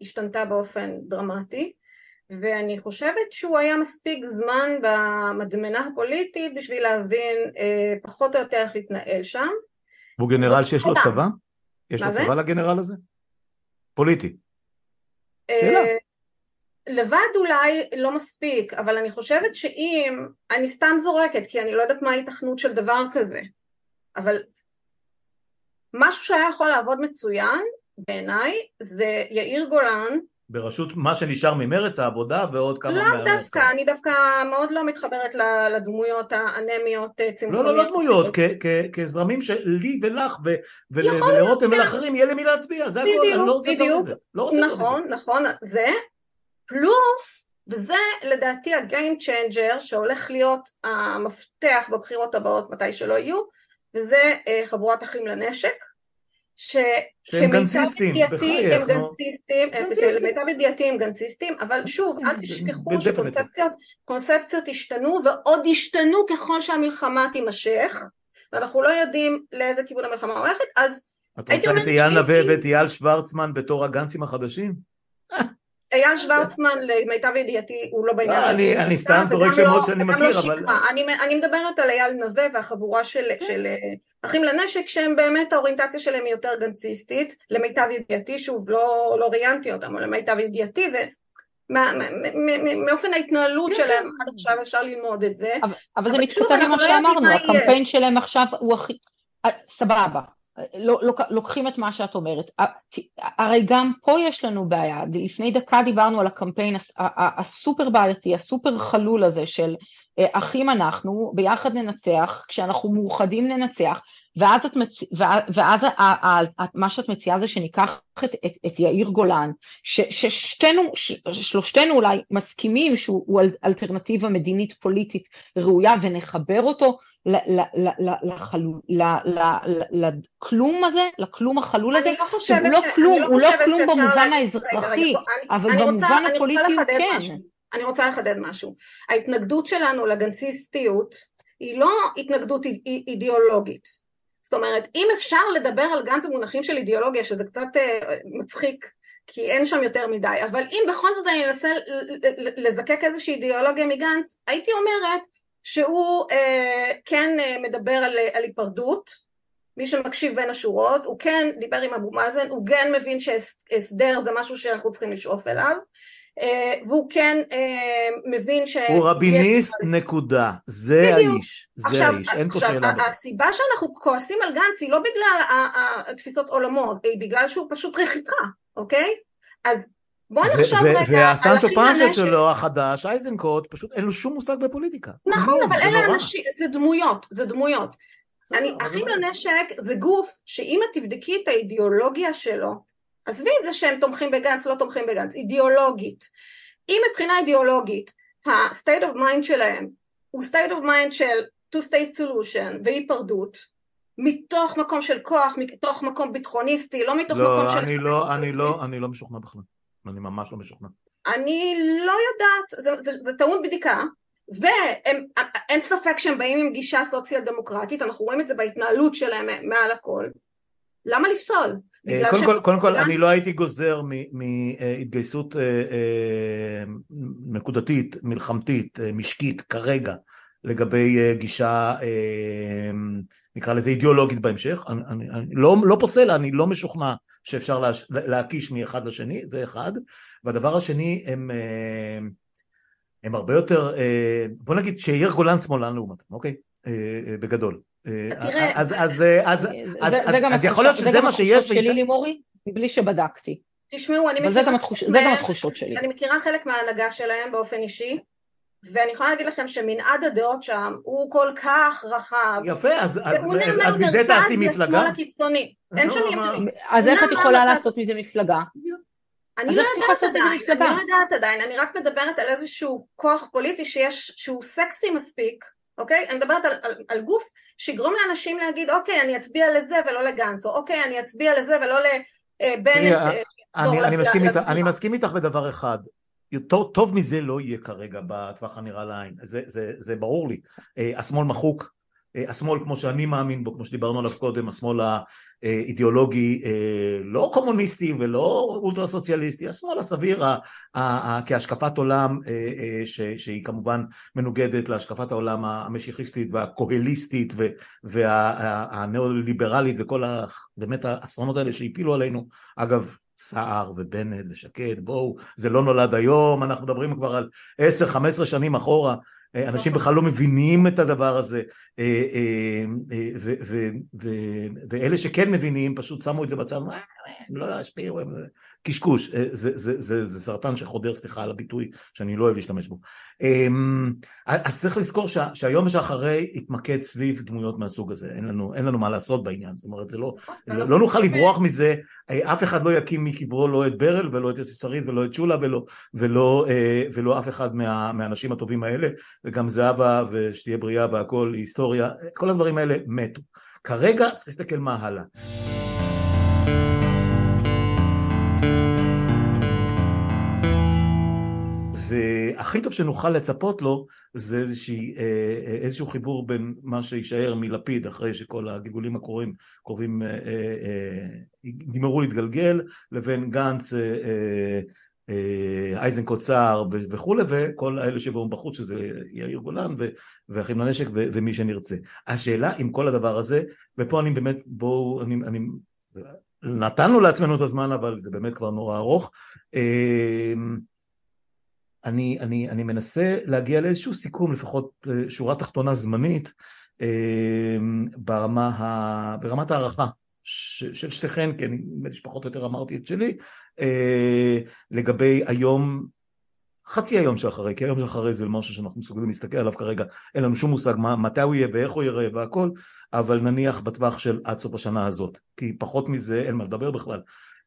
השתנתה באופן דרמטי ואני חושבת שהוא היה מספיק זמן במדמנה הפוליטית בשביל להבין אה, פחות או יותר איך להתנהל שם. הוא גנרל שיש לו צבא? יש לו צבא לגנרל הזה? פוליטי. שאלה. לבד אולי לא מספיק, אבל אני חושבת שאם, אני סתם זורקת כי אני לא יודעת מה ההיתכנות של דבר כזה, אבל משהו שהיה יכול לעבוד מצוין בעיניי זה יאיר גולן בראשות מה שנשאר ממרץ העבודה ועוד כמה... לא. דווקא. אני דווקא מאוד לא מתחברת לדמויות האנמיות צמחוניות. לא, לא, לא דמויות, כזרמים שלי ולך ולרותם ולאחרים יהיה למי להצביע, זה הכל, אני לא רוצה יותר מזה. לא רוצה נכון, נכון, זה, פלוס, וזה לדעתי ה game changer שהולך להיות המפתח בבחירות הבאות מתי שלא יהיו, וזה אה, חבורת אחים לנשק, שהם גנציסטים, בחייך, הם גנציסטים, למיטב ידיעתי הם גנציסטים, אבל שוב, אל תשכחו שקונספציות השתנו ועוד ישתנו ככל שהמלחמה תימשך, ואנחנו לא יודעים לאיזה כיוון המלחמה הולכת, אז את רוצה את אייל נווה ואת אייל שוורצמן בתור הגנצים החדשים? אייל שוורצמן למיטב ידיעתי הוא לא בעניין של... אני סתם זורק שמות לא- שאני מכיר אבל... אני מדברת על אייל נווה והחבורה של כן. אה, אחים לנשק שהם באמת האוריינטציה שלהם היא יותר גנציסטית למיטב ידיעתי שוב לא, לא ראיינתי אותם אבל למיטב ידיעתי מאופן ההתנהלות כן, שלהם כן. עד עכשיו אפשר ללמוד את זה. אבל זה מתכתב עם מה לא שאמרנו הקמפיין שלהם עכשיו הוא הכי אה, סבבה. לא, לא, לוקחים את מה שאת אומרת. הרי גם פה יש לנו בעיה, לפני דקה דיברנו על הקמפיין הסופר בעייתי, הסופר חלול הזה של אה, אחים אנחנו, ביחד ננצח, כשאנחנו מאוחדים ננצח, ואז, את מצ... ואז מה שאת מציעה זה שניקח את, את, את יאיר גולן, ש, ששתינו, ש, שלושתנו אולי מסכימים שהוא אלטרנטיבה מדינית פוליטית ראויה ונחבר אותו לכלום הזה, לכלום החלול הזה, לא שהוא לא כלום, לא הוא לא כלום במובן האזרחי, אבל במובן הפוליטי הוא כן. אני רוצה לחדד משהו. ההתנגדות שלנו לגנציסטיות היא לא התנגדות אידיאולוגית. זאת אומרת, אם אפשר לדבר על גנץ במונחים של אידיאולוגיה, שזה קצת uh, מצחיק, כי אין שם יותר מדי, אבל אם בכל זאת אני אנסה לזקק איזושהי אידיאולוגיה מגנץ, הייתי אומרת שהוא uh, כן uh, מדבר על, על היפרדות, מי שמקשיב בין השורות, הוא כן דיבר עם אבו מאזן, הוא כן מבין שהסדר זה משהו שאנחנו צריכים לשאוף אליו, והוא כן אה, מבין ש... הוא רביניסט נקודה, זה האיש, זה האיש, אין פה שאלה. הסיבה שאנחנו כועסים על גנץ היא לא בגלל התפיסות עולמות, היא בגלל שהוא פשוט רכיחה, אוקיי? אז בוא נחשוב רגע על והסנצ'ו פאנצ'ה שלו החדש, אייזנקוט, פשוט אין לו שום מושג בפוליטיקה. נכון, אבל אלה אנשים, זה דמויות, זה דמויות. אחים לנשק זה גוף שאם את תבדקי את האידיאולוגיה שלו, עזבי את זה שהם תומכים בגנץ, לא תומכים בגנץ, אידיאולוגית. אם מבחינה אידיאולוגית ה-state of mind שלהם הוא state of mind של two state solution והיפרדות, מתוך מקום של כוח, מתוך מקום ביטחוניסטי, לא מתוך לא, מקום של... אני לא, אני לא, אני לא משוכנע בכלל. אני ממש לא משוכנע. אני לא יודעת, זה, זה, זה טעון בדיקה, ואין ספק שהם באים עם גישה סוציאל דמוקרטית, אנחנו רואים את זה בהתנהלות שלהם מעל הכל. למה לפסול? אה, קודם כל, קודם כל אני לא הייתי גוזר מהתגייסות אה, אה, נקודתית, מלחמתית, משקית כרגע לגבי גישה נקרא לזה אידיאולוגית בהמשך, אני, אני, אני לא, לא פוסל, אני לא משוכנע שאפשר לה, להקיש מאחד לשני, זה אחד, והדבר השני הם, הם הרבה יותר, בוא נגיד שיאיר גולן שמאלן לעומתם, אוקיי? בגדול, תראה, אז, אז, אז, אז, אז יכול להיות שזה מה שיש. זה גם התחושות שלי לימורי, מבלי שבדקתי. תשמעו, אני מכירה... זה גם התחושות שלי. אני מכירה חלק מההנהגה שלהם באופן אישי, ואני יכולה להגיד לכם שמנעד הדעות שם הוא כל כך רחב. יפה, אז, אז, אז מזה תעשי מפלגה? אין שם אז איך את יכולה לעשות מזה מפלגה? אני לא יודעת עדיין, אני לא יודעת עדיין, אני רק מדברת על איזשהו כוח פוליטי שיש, שהוא סקסי מספיק, אוקיי? אני מדברת על, על, על גוף שיגרום לאנשים להגיד אוקיי אני אצביע לזה ולא לגנץ או אוקיי אני אצביע לזה ולא לבנט אה, אני, מסכים איתך, בדבר אחד. טוב, טוב מזה לא יהיה כרגע בטווח הנראה לעין. זה, זה, זה ברור לי. אה, השמאל מחוק השמאל כמו שאני מאמין בו, כמו שדיברנו עליו קודם, השמאל האידיאולוגי אה, לא קומוניסטי ולא אולטרה סוציאליסטי, השמאל הסביר כהשקפת עולם אה, שהיא כמובן מנוגדת להשקפת העולם המשיחיסטית והקוהליסטית והניאו-ליברלית וכל באמת האסונות האלה שהפילו עלינו, אגב סער ובנט ושקד, בואו, זה לא נולד היום, אנחנו מדברים כבר על עשר, חמש עשרה שנים אחורה, אה, אנשים בכלל לא מבינים את הדבר הזה אה, אה, ואלה שכן מבינים פשוט שמו את זה בצד, הם לא ישפיעו, הם קשקוש, זה, זה, זה, זה סרטן שחודר, סליחה על הביטוי שאני לא אוהב להשתמש בו. אמ, אז צריך לזכור שה, שהיום ושאחרי יתמקד סביב דמויות מהסוג הזה, אין לנו, אין לנו מה לעשות בעניין, זאת אומרת זה לא, לא, לא נוכל לברוח מזה, אף אחד לא יקים מקברו לא את ברל ולא את יוסי שריד ולא את שולה ולא, ולא, ולא אף אחד מה, מהאנשים הטובים האלה, וגם זהבה ושתהיה בריאה והכל היסטוריה, כל הדברים האלה מתו. כרגע צריך להסתכל מה הלאה. והכי טוב שנוכל לצפות לו זה איזושהי, אה, אה, איזשהו חיבור בין מה שיישאר מלפיד אחרי שכל הגלגולים הקרובים קרובים נגמרו אה, להתגלגל לבין גנץ אייזנקוט סער וכולי וכל האלה שבאו בחוץ שזה יאיר גולן ואחים לנשק ומי שנרצה. השאלה עם כל הדבר הזה ופה אני באמת בואו אני, אני נתנו לעצמנו את הזמן אבל זה באמת כבר נורא ארוך אני, אני, אני מנסה להגיע לאיזשהו סיכום, לפחות אה, שורה תחתונה זמנית, אה, ברמה ה, ברמת הערכה של שתיכן, כי אני נדמה לי שפחות או יותר אמרתי את שלי, אה, לגבי היום, חצי היום שאחרי, כי היום שאחרי זה משהו שאנחנו מסוגלים להסתכל עליו כרגע, אין לנו שום מושג מה, מתי הוא יהיה ואיך הוא יראה והכל, אבל נניח בטווח של עד סוף השנה הזאת, כי פחות מזה אין מה לדבר בכלל.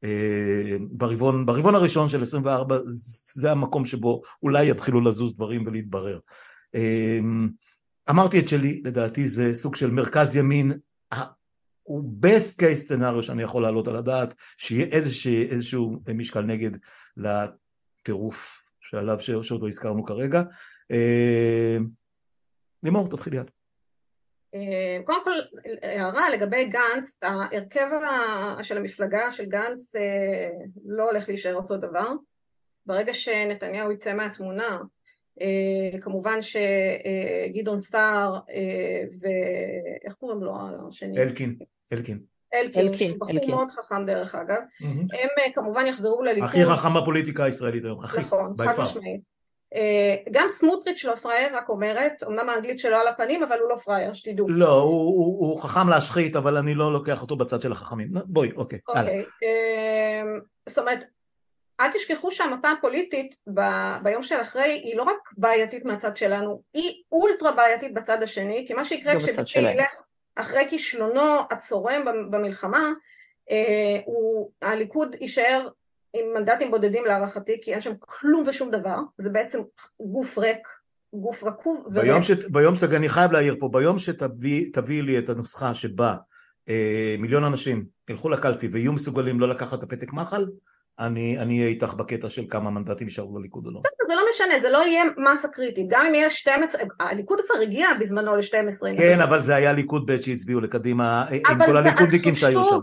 אה, ברבעון, ברבעון הראשון של 24 זה המקום שבו אולי יתחילו לזוז דברים ולהתברר. אה, אמרתי את שלי, לדעתי זה סוג של מרכז ימין, הוא best case scenario שאני יכול להעלות על הדעת, שיהיה איזשה, איזשהו משקל נגד לטירוף שעליו, שעוד לא הזכרנו כרגע. אה, לימור, תתחילי את. אה, קודם כל הערה לגבי גנץ, ההרכב של המפלגה של גנץ אה, לא הולך להישאר אותו דבר. ברגע שנתניהו יצא מהתמונה, אה, כמובן שגדעון סער ואיך קוראים לו השני? אלקין, אלקין. אלקין, אלקין, בחור אלקין. מאוד חכם דרך אגב, mm-hmm. הם כמובן יחזרו לליכוד. הכי חכם בפוליטיקה הישראלית היום, הכי, נכון, חד משמעית. אה, גם סמוטריץ' לא פראייר, רק אומרת, אמנם האנגלית שלו על הפנים, אבל הוא לא פראייר, שתדעו. לא, הוא, הוא, הוא חכם להשחית, אבל אני לא לוקח אותו בצד של החכמים. בואי, אוקיי, אוקיי. הלאה. אה, זאת אומרת, אל תשכחו שהמפה הפוליטית ב, ביום של אחרי היא לא רק בעייתית מהצד שלנו, היא אולטרה בעייתית בצד השני, כי מה שיקרה כשביבי ילך אחרי כישלונו הצורם במלחמה, אה, הוא, הליכוד יישאר עם מנדטים בודדים להערכתי, כי אין שם כלום ושום דבר, זה בעצם גוף ריק, גוף רקוב. ביום, ש... ביום ש... אני חייב להעיר פה, ביום שתביאי לי את הנוסחה שבה אה, מיליון אנשים ילכו לקלפי ויהיו מסוגלים לא לקחת את הפתק מחל, אני אהיה איתך בקטע של כמה מנדטים יישארו לליכוד או לא. זה לא משנה, זה לא יהיה מסה קריטית, גם אם יהיה 12, הליכוד כבר הגיע בזמנו ל-12. כן, אבל זה היה ליכוד ב' שהצביעו לקדימה, עם כל הליכודניקים שהיו שם.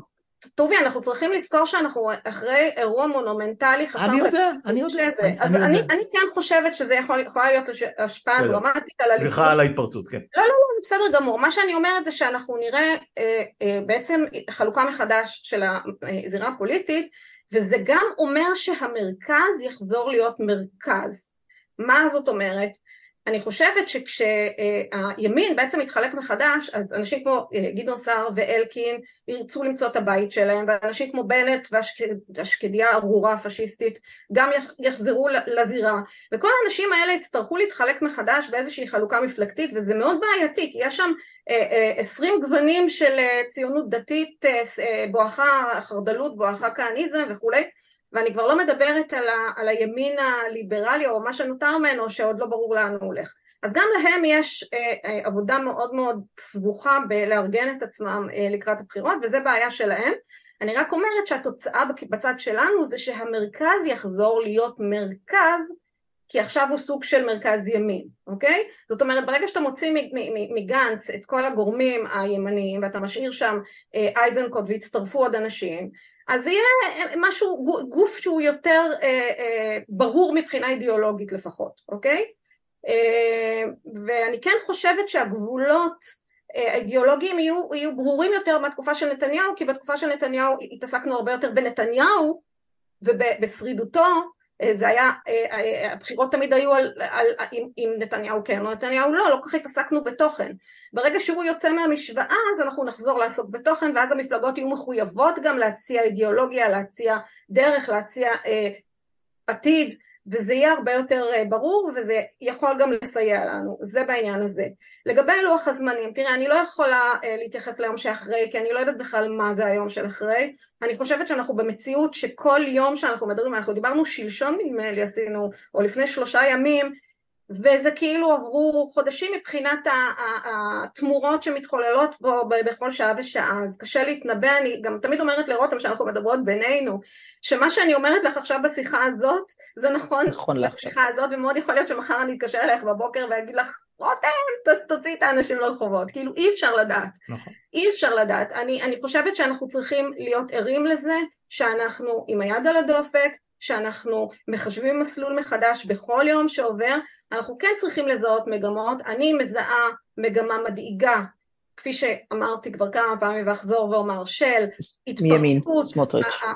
טובי, אנחנו צריכים לזכור שאנחנו אחרי אירוע מונומנטלי חסר... אני יודע, אני יודע. אז אני, כן חושבת שזה יכול, יכולה להיות השפעה דרמטית על הליכוד. סליחה על ההתפרצות, כן. לא, לא, לא, זה בסדר גמור. מה שאני אומרת זה שאנחנו נראה אה, אה, בעצם חלוקה מחדש של הזירה הפוליטית, וזה גם אומר שהמרכז יחזור להיות מרכז. מה זאת אומרת? אני חושבת שכשהימין בעצם מתחלק מחדש אז אנשים כמו אה, גדעון סער ואלקין ירצו למצוא את הבית שלהם ואנשים כמו בנט והשקדיה הארורה הפשיסטית גם יחזרו לזירה. וכל האנשים האלה יצטרכו להתחלק מחדש באיזושהי חלוקה מפלגתית וזה מאוד בעייתי כי יש שם אה, אה, עשרים גוונים של ציונות דתית בואכה חרדלות בואכה כהניזם וכולי ואני כבר לא מדברת על, ה, על הימין הליברלי או מה שנותר ממנו שעוד לא ברור לאן הוא הולך. אז גם להם יש אה, אה, עבודה מאוד מאוד סבוכה בלארגן את עצמם אה, לקראת הבחירות וזה בעיה שלהם. אני רק אומרת שהתוצאה בצד שלנו זה שהמרכז יחזור להיות מרכז כי עכשיו הוא סוג של מרכז ימין, אוקיי? זאת אומרת ברגע שאתה מוציא מגנץ את כל הגורמים הימניים ואתה משאיר שם אה, אייזנקוט והצטרפו עוד אנשים אז יהיה משהו, גוף שהוא יותר אה, אה, ברור מבחינה אידיאולוגית לפחות, אוקיי? אה, ואני כן חושבת שהגבולות אה, האידיאולוגיים יהיו, יהיו ברורים יותר מהתקופה של נתניהו, כי בתקופה של נתניהו התעסקנו הרבה יותר בנתניהו ובשרידותו אה, זה היה, אה, אה, הבחירות תמיד היו על, על, עם, עם נתניהו כן או נתניהו לא, לא כל כך התעסקנו בתוכן. ברגע שהוא יוצא מהמשוואה אז אנחנו נחזור לעסוק בתוכן ואז המפלגות יהיו מחויבות גם להציע אידיאולוגיה, להציע דרך, להציע אה, עתיד וזה יהיה הרבה יותר אה, ברור וזה יכול גם לסייע לנו, זה בעניין הזה. לגבי לוח הזמנים, תראה אני לא יכולה אה, להתייחס ליום שאחרי כי אני לא יודעת בכלל מה זה היום של אחרי, אני חושבת שאנחנו במציאות שכל יום שאנחנו מדברים, אנחנו דיברנו שלשום נדמה לי עשינו, או לפני שלושה ימים וזה כאילו עברו חודשים מבחינת התמורות שמתחוללות פה בכל שעה ושעה, אז קשה להתנבא, אני גם תמיד אומרת לרותם שאנחנו מדברות בינינו, שמה שאני אומרת לך עכשיו בשיחה הזאת, זה נכון, נכון בשיחה הזאת, ומאוד יכול להיות שמחר אני אתקשר אליך בבוקר ואגיד לך, רותם, תוציא את האנשים לרחובות, כאילו אי אפשר לדעת, נכון. אי אפשר לדעת, אני, אני חושבת שאנחנו צריכים להיות ערים לזה, שאנחנו עם היד על הדופק, שאנחנו מחשבים מסלול מחדש בכל יום שעובר, אנחנו כן צריכים לזהות מגמות, אני מזהה מגמה מדאיגה, כפי שאמרתי כבר כמה פעמים ואחזור ואומר, של התפרקות,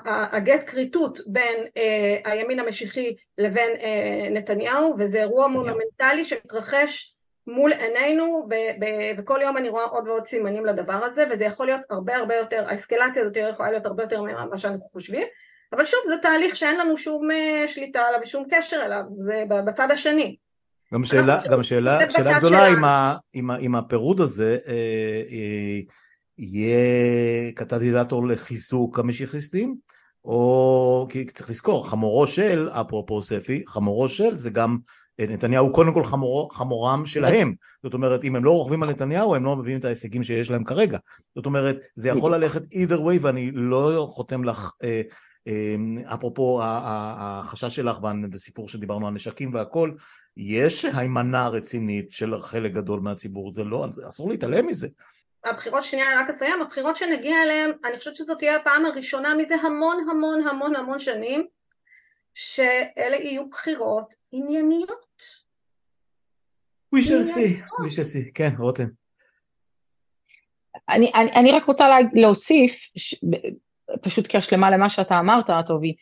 הגט כריתות בין uh, הימין המשיחי לבין uh, נתניהו, וזה אירוע מונומנטלי שמתרחש מול עינינו, ב- ב- וכל יום אני רואה עוד ועוד סימנים לדבר הזה, וזה יכול להיות הרבה הרבה יותר, האסקלציה הזאת יכולה להיות הרבה יותר ממה שאנחנו חושבים, אבל שוב זה תהליך שאין לנו שום uh, שליטה עליו ושום קשר אליו, זה בצד השני. גם שאלה, גם שאלה, שאלה גדולה עם, ה, הפירוד הזה, אה, אה, יהיה קטליזטור לחיזוק המשיחיסטים, או כי צריך לזכור, חמורו של, אפרופו ספי, חמורו של זה גם נתניהו קודם כל חמור, חמורם שלהם, זאת אומרת אם הם לא רוכבים על נתניהו הם לא מביאים את ההישגים שיש להם כרגע, זאת אומרת זה יכול ללכת either way ואני לא חותם לך אה, אמ, אפרופו החשש שלך והסיפור שדיברנו על נשקים והכל, יש הימנע רצינית של חלק גדול מהציבור, זה לא, אסור להתעלם מזה. הבחירות, שנייה רק אסיים, הבחירות שנגיע אליהן, אני חושבת שזאת תהיה הפעם הראשונה מזה המון המון המון המון שנים, שאלה יהיו בחירות ענייניות. We shall see, we shall see, כן, רותם. אני, אני, אני רק רוצה להוסיף, פשוט כהשלמה למה שאתה אמרת, טובי,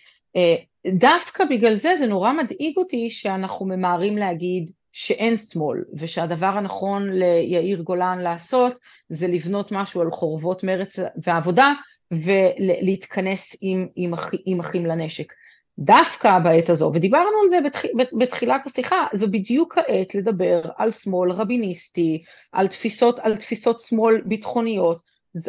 דווקא בגלל זה זה נורא מדאיג אותי שאנחנו ממהרים להגיד שאין שמאל, ושהדבר הנכון ליאיר גולן לעשות זה לבנות משהו על חורבות מרץ ועבודה ולהתכנס עם, עם, עם אחים לנשק. דווקא בעת הזו, ודיברנו על זה בתח, בתחילת השיחה, זו בדיוק העת לדבר על שמאל רביניסטי, על תפיסות, על תפיסות שמאל ביטחוניות,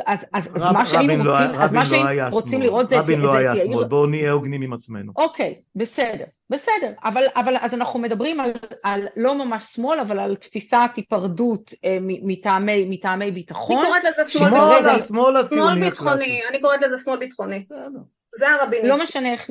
אז, אז רב, מה שהיינו רוצים, לא, אז מה שהיינו לא רוצים לראות זה... רבין לא היה שמאל, בואו נהיה הוגנים עם עצמנו. אוקיי, בסדר, בסדר, אבל, אבל אז אנחנו מדברים על, על לא ממש שמאל, אבל על תפיסת היפרדות אה, מטעמי, מטעמי ביטחון. אני קוראת לזה שמאל, שמאל, השמאל הציוני הקלאסי. אני קוראת לזה שמאל ביטחוני. בסדר. זה הרביניסטי. לא משנה איך...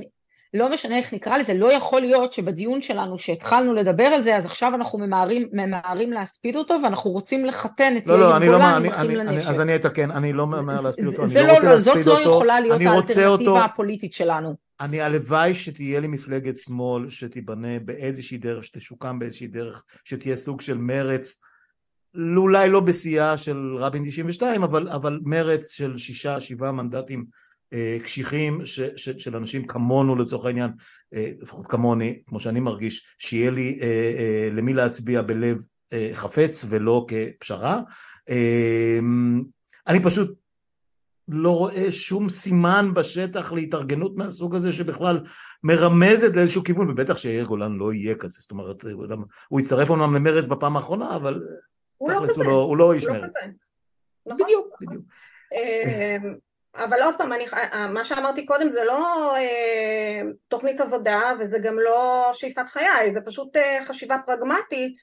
לא משנה איך נקרא לזה, לא יכול להיות שבדיון שלנו שהתחלנו לדבר על זה, אז עכשיו אנחנו ממהרים, ממהרים להספיד אותו ואנחנו רוצים לחתן את לא, לא, יאיר אני לא, גולן אני, עם אחים אני, אני. אז אני אתקן, אני לא ממהר להספיד אותו, אני לא לא, רוצה לא, זאת להספיד לא אותו, יכולה להיות רוצה אותו, האלטרנטיבה הפוליטית שלנו. אני הלוואי שתהיה לי מפלגת שמאל שתיבנה באיזושהי דרך, שתשוקם באיזושהי דרך, שתהיה סוג של מרץ, אולי לא בשיאה של רבין 92, אבל, אבל מרץ של שישה, שבעה מנדטים קשיחים ש, ש, של אנשים כמונו לצורך העניין, אה, לפחות כמוני, כמו שאני מרגיש, שיהיה לי אה, אה, למי להצביע בלב אה, חפץ ולא כפשרה. אה, אני פשוט לא רואה שום סימן בשטח להתארגנות מהסוג הזה שבכלל מרמזת לאיזשהו כיוון ובטח שיאיר גולן לא יהיה כזה זאת אומרת הוא יצטרף אומנם למרץ בפעם האחרונה אבל הוא לא כזה, הוא לא, הוא לא איש לא מרץ. נכון. בדיוק בדיוק אמ, אבל עוד פעם, אני, מה שאמרתי קודם זה לא אה, תוכנית עבודה וזה גם לא שאיפת חיי, זה פשוט אה, חשיבה פרגמטית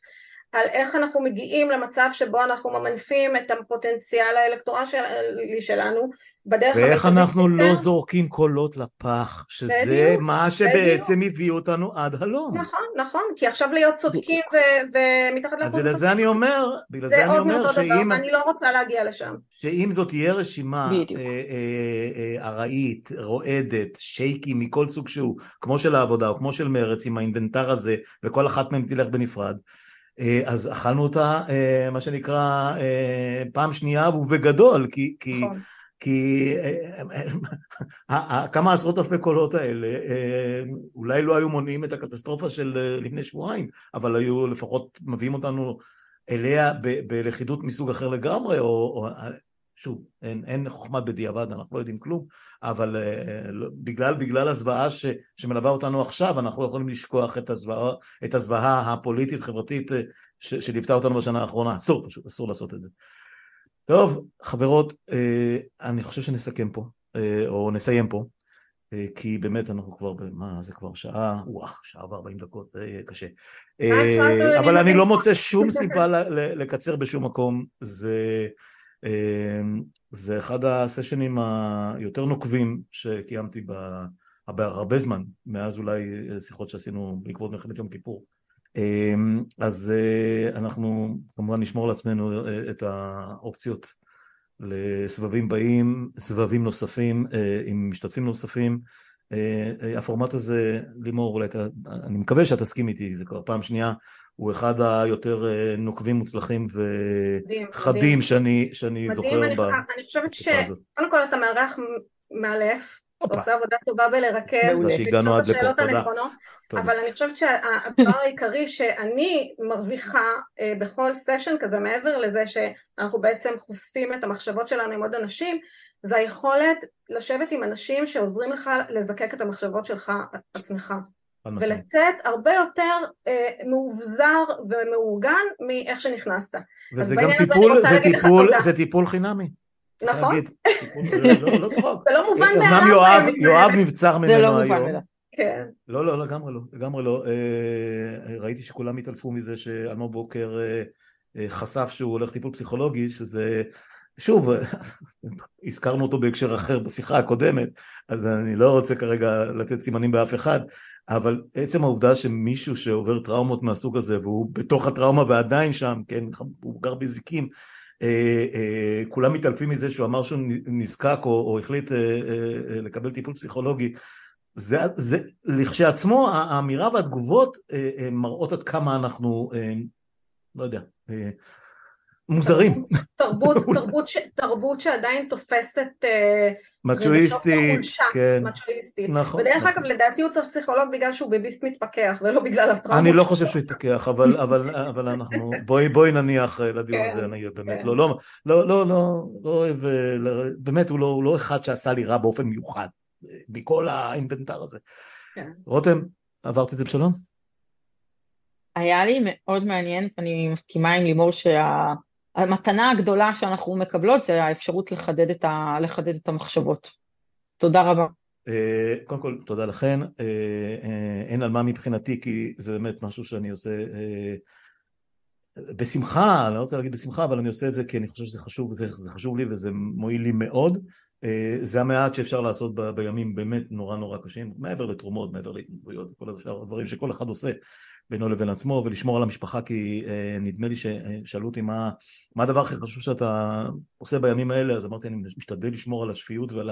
על איך אנחנו מגיעים למצב שבו אנחנו ממנפים את הפוטנציאל האלקטורלי שלנו בדרך ואיך המיטבית אנחנו לא יותר. זורקים קולות לפח שזה בדיוק, מה שבעצם הביא אותנו עד הלום נכון, נכון, כי עכשיו להיות צודקים ו- ומתחת אז לאחוז בגלל זה אני אומר בגלל זה זה אני עוד אומר מאותו דבר, שאם ואני לא רוצה להגיע לשם. שאם זאת תהיה רשימה בדיוק. אה, אה, אה, ארעית, רועדת, שייקי מכל סוג שהוא, כמו של העבודה או כמו של מרץ עם האינבנטר הזה וכל אחת מהן תלך בנפרד, אה, אז אכלנו אותה אה, מה שנקרא אה, פעם שנייה ובגדול כי, כי, נכון. כי אה, אה, אה, כמה עשרות אלפי קולות האלה אה, אולי לא היו מונעים את הקטסטרופה של אה, לפני שבועיים אבל היו לפחות מביאים אותנו אליה בלכידות מסוג אחר לגמרי או, או שוב אין, אין חוכמה בדיעבד אנחנו לא יודעים כלום אבל אה, לא- בגלל, בגלל הזוועה ש, שמלווה אותנו עכשיו אנחנו לא יכולים לשכוח את הזוועה, את הזוועה הפוליטית חברתית אה, שליוותה אותנו בשנה האחרונה אסור פשוט אסור לעשות את זה טוב חברות אה, אני חושב שנסכם פה אה, או נסיים פה אה, כי באמת אנחנו כבר, מה זה כבר שעה, וואו, שעה וארבעים דקות, זה יהיה קשה. אה, אבל אני לא. מוצא שום סיבה לקצר בשום מקום, זה, זה אחד הסשנים היותר נוקבים שקיימתי בהרבה זמן, מאז אולי שיחות שעשינו בעקבות מלחמת יום כיפור. אה, אז אה, אנחנו כמובן נשמור לעצמנו אה, את האופציות לסבבים באים, סבבים נוספים אה, עם משתתפים נוספים. אה, הפורמט הזה, לימור, אולי אתה, אני מקווה שאתה תסכים איתי, זה כבר פעם שנייה, הוא אחד היותר אה, נוקבים, מוצלחים וחדים. שאני, שאני מדהים, זוכר אני, ב... אני חושבת. שקודם כל אתה מארח מאלף. עושה עבודה טובה בלרכז, מעולה. תודה שהגענו עד לשאול את לפה, השאלות תודה. הנכונות. אבל אני חושבת שהדבר העיקרי שאני מרוויחה אה, בכל סשן כזה, מעבר לזה שאנחנו בעצם חושפים את המחשבות שלנו עם עוד אנשים, זה היכולת לשבת עם אנשים שעוזרים לך לזקק את המחשבות שלך עצמך. ולצאת הרבה יותר אה, מאובזר ומאורגן מאיך שנכנסת. וזה גם טיפול, זה טיפול. זה טיפול חינמי. נכון? להגיד. טיפול- לא, לא צחוק. זה לא מובן אמנם מאליו יואב, בימים יואב. נבצר זה לא ממנו מובן היום. מאליו. כן. לא, לא, לגמרי לא, לגמרי לא. אה, ראיתי שכולם התעלפו מזה שאלמוג בוקר אה, אה, חשף שהוא הולך טיפול פסיכולוגי, שזה, שוב, הזכרנו אותו בהקשר אחר בשיחה הקודמת, אז אני לא רוצה כרגע לתת סימנים באף אחד, אבל עצם העובדה שמישהו שעובר טראומות מהסוג הזה, והוא בתוך הטראומה ועדיין שם, כן, הוא גר בזיקים, אה, אה, כולם מתעלפים מזה שהוא אמר שהוא נזקק או, או החליט אה, אה, אה, לקבל טיפול פסיכולוגי, זה, זה לכשעצמו האמירה והתגובות אה, אה, מראות עד כמה אנחנו, אה, לא יודע, אה, מוזרים, תרבות, תרבות, ש, תרבות שעדיין תופסת אה, מצ'ואיסטית, כן, מצ'ואיסטית. נכון. ודרך נכון. אגב, לדעתי הוא צריך פסיכולוג בגלל שהוא ביביסט מתפכח, ולא בגלל הטראומות. אני לא. חושב שהוא יתפכח, אבל, אבל, אבל אנחנו, בואי, בואי נניח אה, לדיון כן, הזה, אני באמת כן. לא, לא, לא, לא, לא, לא אוהב, אה, באמת הוא לא, הוא לא אחד שעשה לי רע באופן מיוחד, מכל האינבנטר הזה. כן. רותם, עברת את זה בשלום? היה לי מאוד מעניין, אני מסכימה עם לימור שהמתנה הגדולה שאנחנו מקבלות זה האפשרות לחדד את, ה, לחדד את המחשבות. תודה רבה. אה, קודם כל, תודה לכן. אה, אה, אין על מה מבחינתי, כי זה באמת משהו שאני עושה בשמחה, אני לא רוצה להגיד בשמחה, אבל אני עושה את זה כי אני חושב שזה חשוב, זה, זה חשוב לי וזה מועיל לי מאוד. זה המעט שאפשר לעשות ב, בימים באמת נורא נורא קשים, מעבר לתרומות, מעבר להתנדבויות, כל הדברים שכל אחד עושה בינו לבין עצמו, ולשמור על המשפחה, כי אה, נדמה לי ששאלו אותי מה, מה הדבר הכי חשוב שאתה עושה בימים האלה, אז אמרתי אני משתדל לשמור על השפיות ועל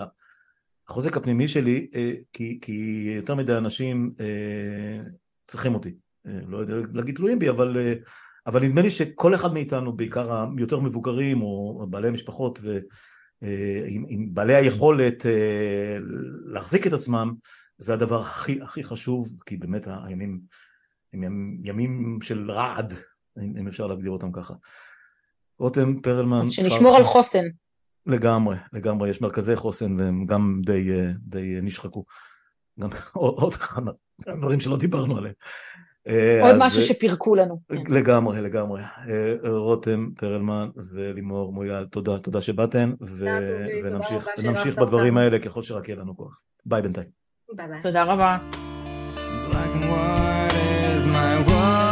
החוזק הפנימי שלי, אה, כי, כי יותר מדי אנשים אה, צריכים אותי, אה, לא יודע להגיד תלויים בי, אבל, אה, אבל נדמה לי שכל אחד מאיתנו, בעיקר היותר מבוגרים או בעלי משפחות ו... אה, עם, עם בעלי היכולת אה, להחזיק את עצמם, זה הדבר הכי הכי חשוב, כי באמת הימים הם ימים של רעד, אם אפשר להגדיר אותם ככה. רותם פרלמן. אז שנשמור על חוסן. לגמרי, לגמרי, יש מרכזי חוסן והם גם די, אה, די נשחקו. גם עוד כמה דברים שלא דיברנו עליהם. אה, עוד משהו שפירקו לנו. לגמרי, לגמרי. אה, רותם פרלמן ולימור מויאל, תודה, תודה שבאתן, ונמשיך בדברים האלה ככל שרק יהיה לנו כוח. ביי בינתיים. תודה רבה. 我